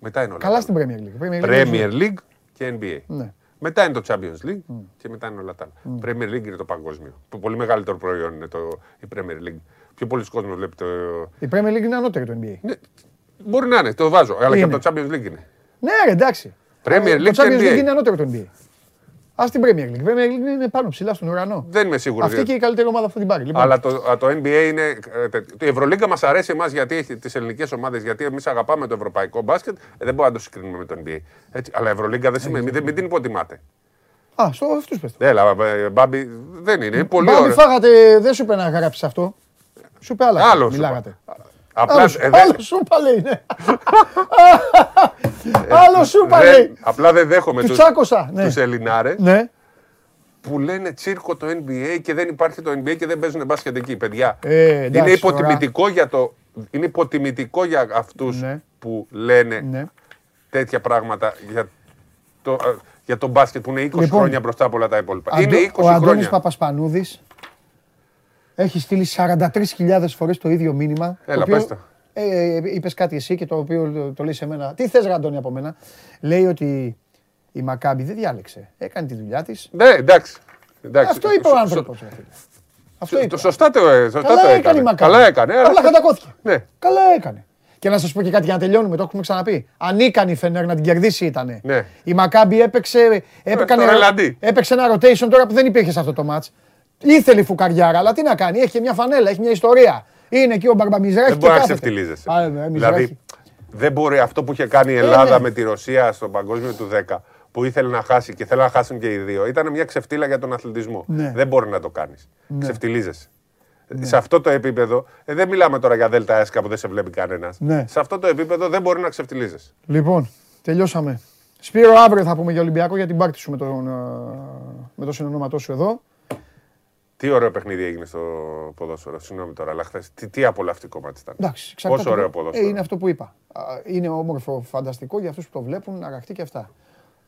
Μετά είναι όλα. Καλά τα στην άλλα. Premier League. Premier League Premier League και NBA. Ναι. Μετά είναι το Champions League και μετά είναι όλα τα άλλα. Premier League είναι το παγκόσμιο. Το πολύ μεγαλύτερο προϊόν είναι το, η Premier League. Πιο πολλοί κόσμοι βλέπει το. Η Premier League είναι ανώτερη του NBA. Ναι, μπορεί να είναι, το βάζω. Αλλά και Είναι. από το Champions League είναι. Ναι, ρε, εντάξει. Premier Αλλά League Το και Champions NBA. League είναι ανώτερο του NBA. Α την Premier League. Η Premier League είναι πάνω ψηλά στον ουρανό. Δεν είμαι σίγουρος. Αυτή και η καλύτερη ομάδα αυτή την πάρει. Λοιπόν, Αλλά το, α, το NBA είναι. ε, τε- Η Ευρωλίγκα μας αρέσει εμάς γιατί έχει τις ελληνικές ομάδες, γιατί εμείς αγαπάμε το ευρωπαϊκό μπάσκετ. Ε, δεν μπορούμε να το συγκρίνουμε με το NBA. Έτσι, αλλά η Ευρωλίγκα δεν σημαίνει. Μην, μην την υποτιμάτε. Α, στο αυτούς πες το. Έλα, ε, Μπάμπη, δεν είναι. Είναι πολύ Μπάμπη, ωραίο. φάγατε, δεν σου είπε να γράψεις αυτό. Σου είπε άλλα. Άλλο σου Μιλάγατε. Απλά Άλλο σου- ε, δεν- άλλο σου είπα λέει, ναι. Άλλο σου είπα δεν- λέει. Απλά δεν δέχομαι Τους τους, τσάκωσα, ναι. τους Ελληνάρες Ναι. που λένε τσίρκο το NBA και δεν υπάρχει το NBA και δεν παίζουν μπάσκετ εκεί, παιδιά. Ε, εντάξει, είναι υποτιμητικό για το. Είναι υποτιμητικό για αυτούς Ναι. που λένε Ναι. τέτοια πράγματα για το, ε, για το μπάσκετ που είναι 20 Λοιπόν, χρόνια μπροστά από όλα τα υπόλοιπα. Αντώ- είναι 20 ο Αντώνης χρόνια. Παπασπανούδης έχει στείλει 43.000 φορές το ίδιο μήνυμα. Έλα, το πες το. Ε, είπες κάτι εσύ και το οποίο το, το λέει σε μένα. Τι θες ρε Αντώνη από μένα; Λέει ότι η Μακάμπη δεν διάλεξε. Έκανε τη δουλειά της. Ναι, εντάξει. εντάξει. Αυτό είπε Σω- ο σω- άνθρωπος. ρε φίλε. Αυτό είπε. Το σωστά το, ε, σωστά Καλά το έκανε έκανε. η Μακάμπη. Καλά έκανε. αλλά- Απλά κατακόθηκε. Ναι. Καλά έκανε. Και να σας πω και κάτι για να τελειώνουμε, το έχουμε ξαναπεί. Ανίκανη η Φενέρ να την κερδίσει ήταν. Ναι. Η Μακάμπη έπαιξε, έπαιξε, το ρελαντί. έπαιξε ένα rotation τώρα που δεν υπήρχε σε αυτό το match. Ήθελε η φουκαριάρα, αλλά τι να κάνει, έχει και μια φανέλα, έχει μια ιστορία. Είναι εκεί ο Μπαρμπαμιζράχη. Δεν μπορεί να ξεφτιλίζεσαι. Α, ναι, Μιζράχη. Δηλαδή, δεν μπορεί αυτό που είχε κάνει η Ελλάδα ναι. με τη Ρωσία στο παγκόσμιο του 10, που ήθελε να χάσει και θέλει να χάσουν και οι δύο, ήταν μια ξεφτύλα για τον αθλητισμό. Ναι. Δεν μπορεί να το κάνεις. Ξεφτιλίζεσαι. Σε αυτό το επίπεδο, ε, δεν μιλάμε τώρα για ΔΕΛΤΑ ΕΣΚΑ που δεν σε βλέπει κανένας. Ναι. Σε αυτό το επίπεδο δεν μπορεί να ξεφτιλίζεσαι. Λοιπόν, τελειώσαμε. Σπύρο, αύριο θα πούμε για Ολυμπιακό για την πάρτι σου με τον, ε, με το συνονόματό σου εδώ. Τι ωραίο παιχνίδι έγινε στο ποδόσφαιρο. Συγγνώμη τώρα, αλλά χθες. Τι, τι απολαυστικό μάτι ήταν. Εντάξει, εξαρτάται Πόσο ωραίο από- ποδόσφαιρο. Ε, είναι αυτό που είπα. Α, Είναι όμορφο, φανταστικό για αυτούς που το βλέπουν, αγαχτεί και αυτά.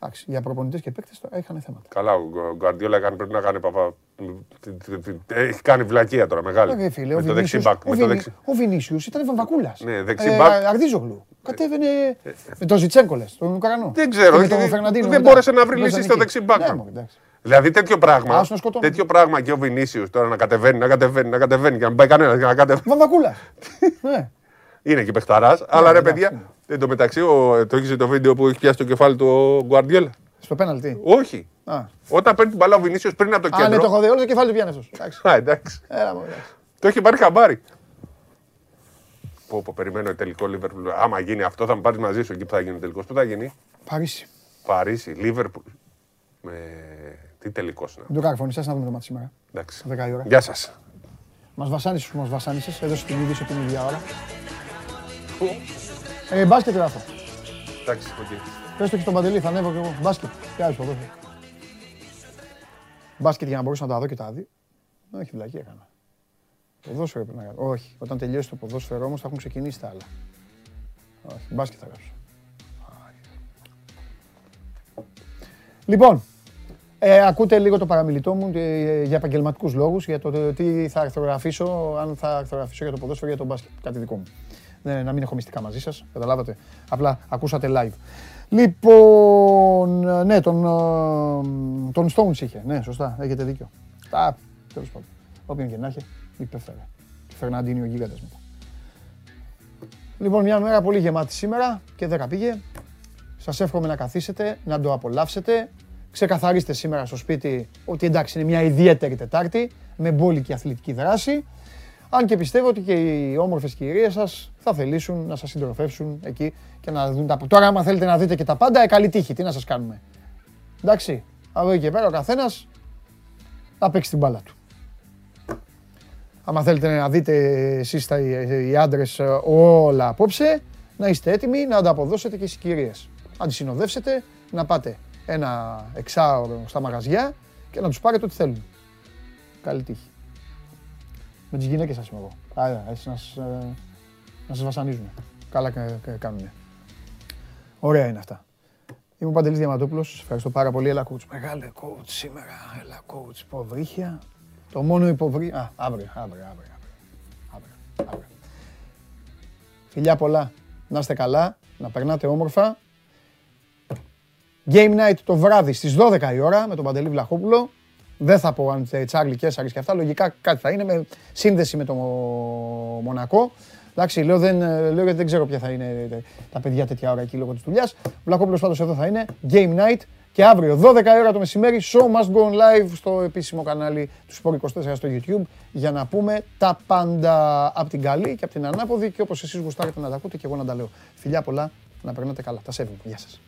Εντάξει, για προπονητές και παίκτες τώρα είχαν θέματα. Καλά, ο Γκουαρντιόλα έκανε, πρέπει να κάνει παπα. Έχει κάνει βλακεία τώρα μεγάλη. Ε, φίλε, ο με το δεξί Βινίσιους- μπακ. ο Με το Βινί- δεξί. Ο Βινίσιους ήταν βαμβακούλας. Ναι, δεξί μπακ. Αρδίζογλου. Κατέβαινε με τον Ζιτσέγκο, λες, τον Ουκρανό. Δεν ξέρω, Και με τον δεν- Φερναντίνο δεν μετά. μπόρεσε να βρει Μέσα λύση στο εκεί. δεξί μπακ. Ναι, μωρέ, εντάξει. Δηλαδή τέτοιο πράγμα. Άσο να σκοτώνει. Τέτοιο πράγμα και ο Βινίσιου τώρα να κατεβαίνει, να κατεβαίνει, να κατεβαίνει και να μην πάει κανένας. Να κατεβαίνει. Βαμβακούλας. Ναι. Είναι και παιχταράς. αλλά ρε εντάξει, παιδιά, εν τω μεταξύ, ο- το έχεις το βίντεο που έχει πιάσει το κεφάλι του ο Γκουαρντιόλα. Στο πέναλτι. Όχι. Α, Όταν παίρνει την μπαλά ο Βινίσιος πριν από το Α, ναι, το κέντρο. έχω δει όλο το κεφάλι του πιάνει αυτός. Εντάξει. Α, εντάξει. Έλα, μωρέ, εντάξει. Το έχει πάρει χαμπάρι. Πω, πω, περιμένω τελικό Λίβερπουλ. Άμα γίνει αυτό, θα με πάρεις μαζί σου εκεί που θα γίνει ο τελικός. Πού θα γίνει, Παρίσι. Παρίσι, Λίβερπουλ. Με... Τι τελικός να. Δεν το καρφώνησες να δούμε το μάτι σήμερα. Εντάξει. 10 η ώρα. Γεια σας. Μας βασάνισες που μας βασάνισες, έδωσε την είδηση την ίδια ώρα. Ε, μπάσκετ γράφω. Εντάξει, οκ. Πες το και στον Παντελή, θα ανέβω και εγώ. Μπάσκετ. Τι άλλες ποδόσφαιρο. Μπάσκετ για να μπορούσα να τα δω και τα δει. Όχι, βλακή έκανα. Ποδόσφαιρο πρέπει να κάνω. Όχι, όταν τελειώσει το ποδόσφαιρο όμως θα έχουν ξεκινήσει τα άλλα. Όχι, μπάσκετ θα γράψω. Λοιπόν, ε, ακούτε λίγο το παραμιλητό μου ε, για επαγγελματικούς λόγους, για το ε, τι θα αρθρογραφήσω, αν θα αρθρογραφήσω για το ποδόσφαιρο ή για το μπάσκετ. Κάτι δικό μου. Ναι, να μην έχω μυστικά μαζί σας, καταλάβατε. Απλά ακούσατε live. Λοιπόν, ε, ναι, τον, ε, τον Stones είχε. Ναι, σωστά, έχετε δίκιο. Α, τέλος πάντων. Όποιον και να έχει, υπέφερε. Φερναντίνιο γίγαντας μετά. Λοιπόν, μια μέρα πολύ γεμάτη σήμερα και 10 πήγε. Σας εύχομαι να καθίσετε, να το απολαύσετε. Ξεκαθαρίστε σήμερα στο σπίτι ότι εντάξει είναι μια ιδιαίτερη Τετάρτη με μπόλικη αθλητική δράση. Αν και πιστεύω ότι και οι όμορφες κυρίες σας θα θελήσουν να σας συντροφεύσουν εκεί και να δουν τα... Τώρα άμα θέλετε να δείτε και τα πάντα, ε, καλή τύχη, τι να σας κάνουμε. Εντάξει, από εκεί και πέρα ο καθένας θα παίξει την μπάλα του. Άμα θέλετε να δείτε εσείς τα, οι άντρες όλα απόψε, να είστε έτοιμοι να ανταποδώσετε και στις κυρίες. Αν τις συνοδεύσετε, να πάτε ένα εξάωρο στα μαγαζιά και να τους πάρετε ό,τι θέλουν. Καλή τύχη. Με τις γυναίκες σας είμαι εγώ. Άρα, έτσι να σας, ε, να σας βασανίζουν. Καλά κάνουν. Ωραία είναι αυτά. Είμαι ο Παντελής Διαματόπουλος. Σας ευχαριστώ πάρα πολύ. Έλα coach. Μεγάλε coach σήμερα. Έλα coach. Υποβρύχια. Το μόνο υποβρύχια. Α, αύριο, αύριο, αύριο. αύριο, αύριο. Φιλιά πολλά. Να είστε καλά. Να περνάτε όμορφα. Game night το βράδυ στις 12 η ώρα με τον Παντελή Βλαχόπουλο. Δεν θα πω αν Τσάρλι Κέσσαρης και αυτά. Λογικά κάτι θα είναι με σύνδεση με το Μονακό. Εντάξει, λέω, δεν, λέω γιατί δεν ξέρω ποια θα είναι τα παιδιά τέτοια ώρα εκεί λόγω της δουλειάς. Ο Βλαχόπουλος πάντως εδώ θα είναι. Game night. Και αύριο 12 η ώρα το μεσημέρι, show must go on live στο επίσημο κανάλι του Sport 24 στο YouTube για να πούμε τα πάντα από την καλή και από την ανάποδη και όπως εσείς γουστάρετε να τα ακούτε και εγώ να τα λέω. Φιλιά πολλά, να περνάτε καλά. Τα σέβομαι. Γεια σας.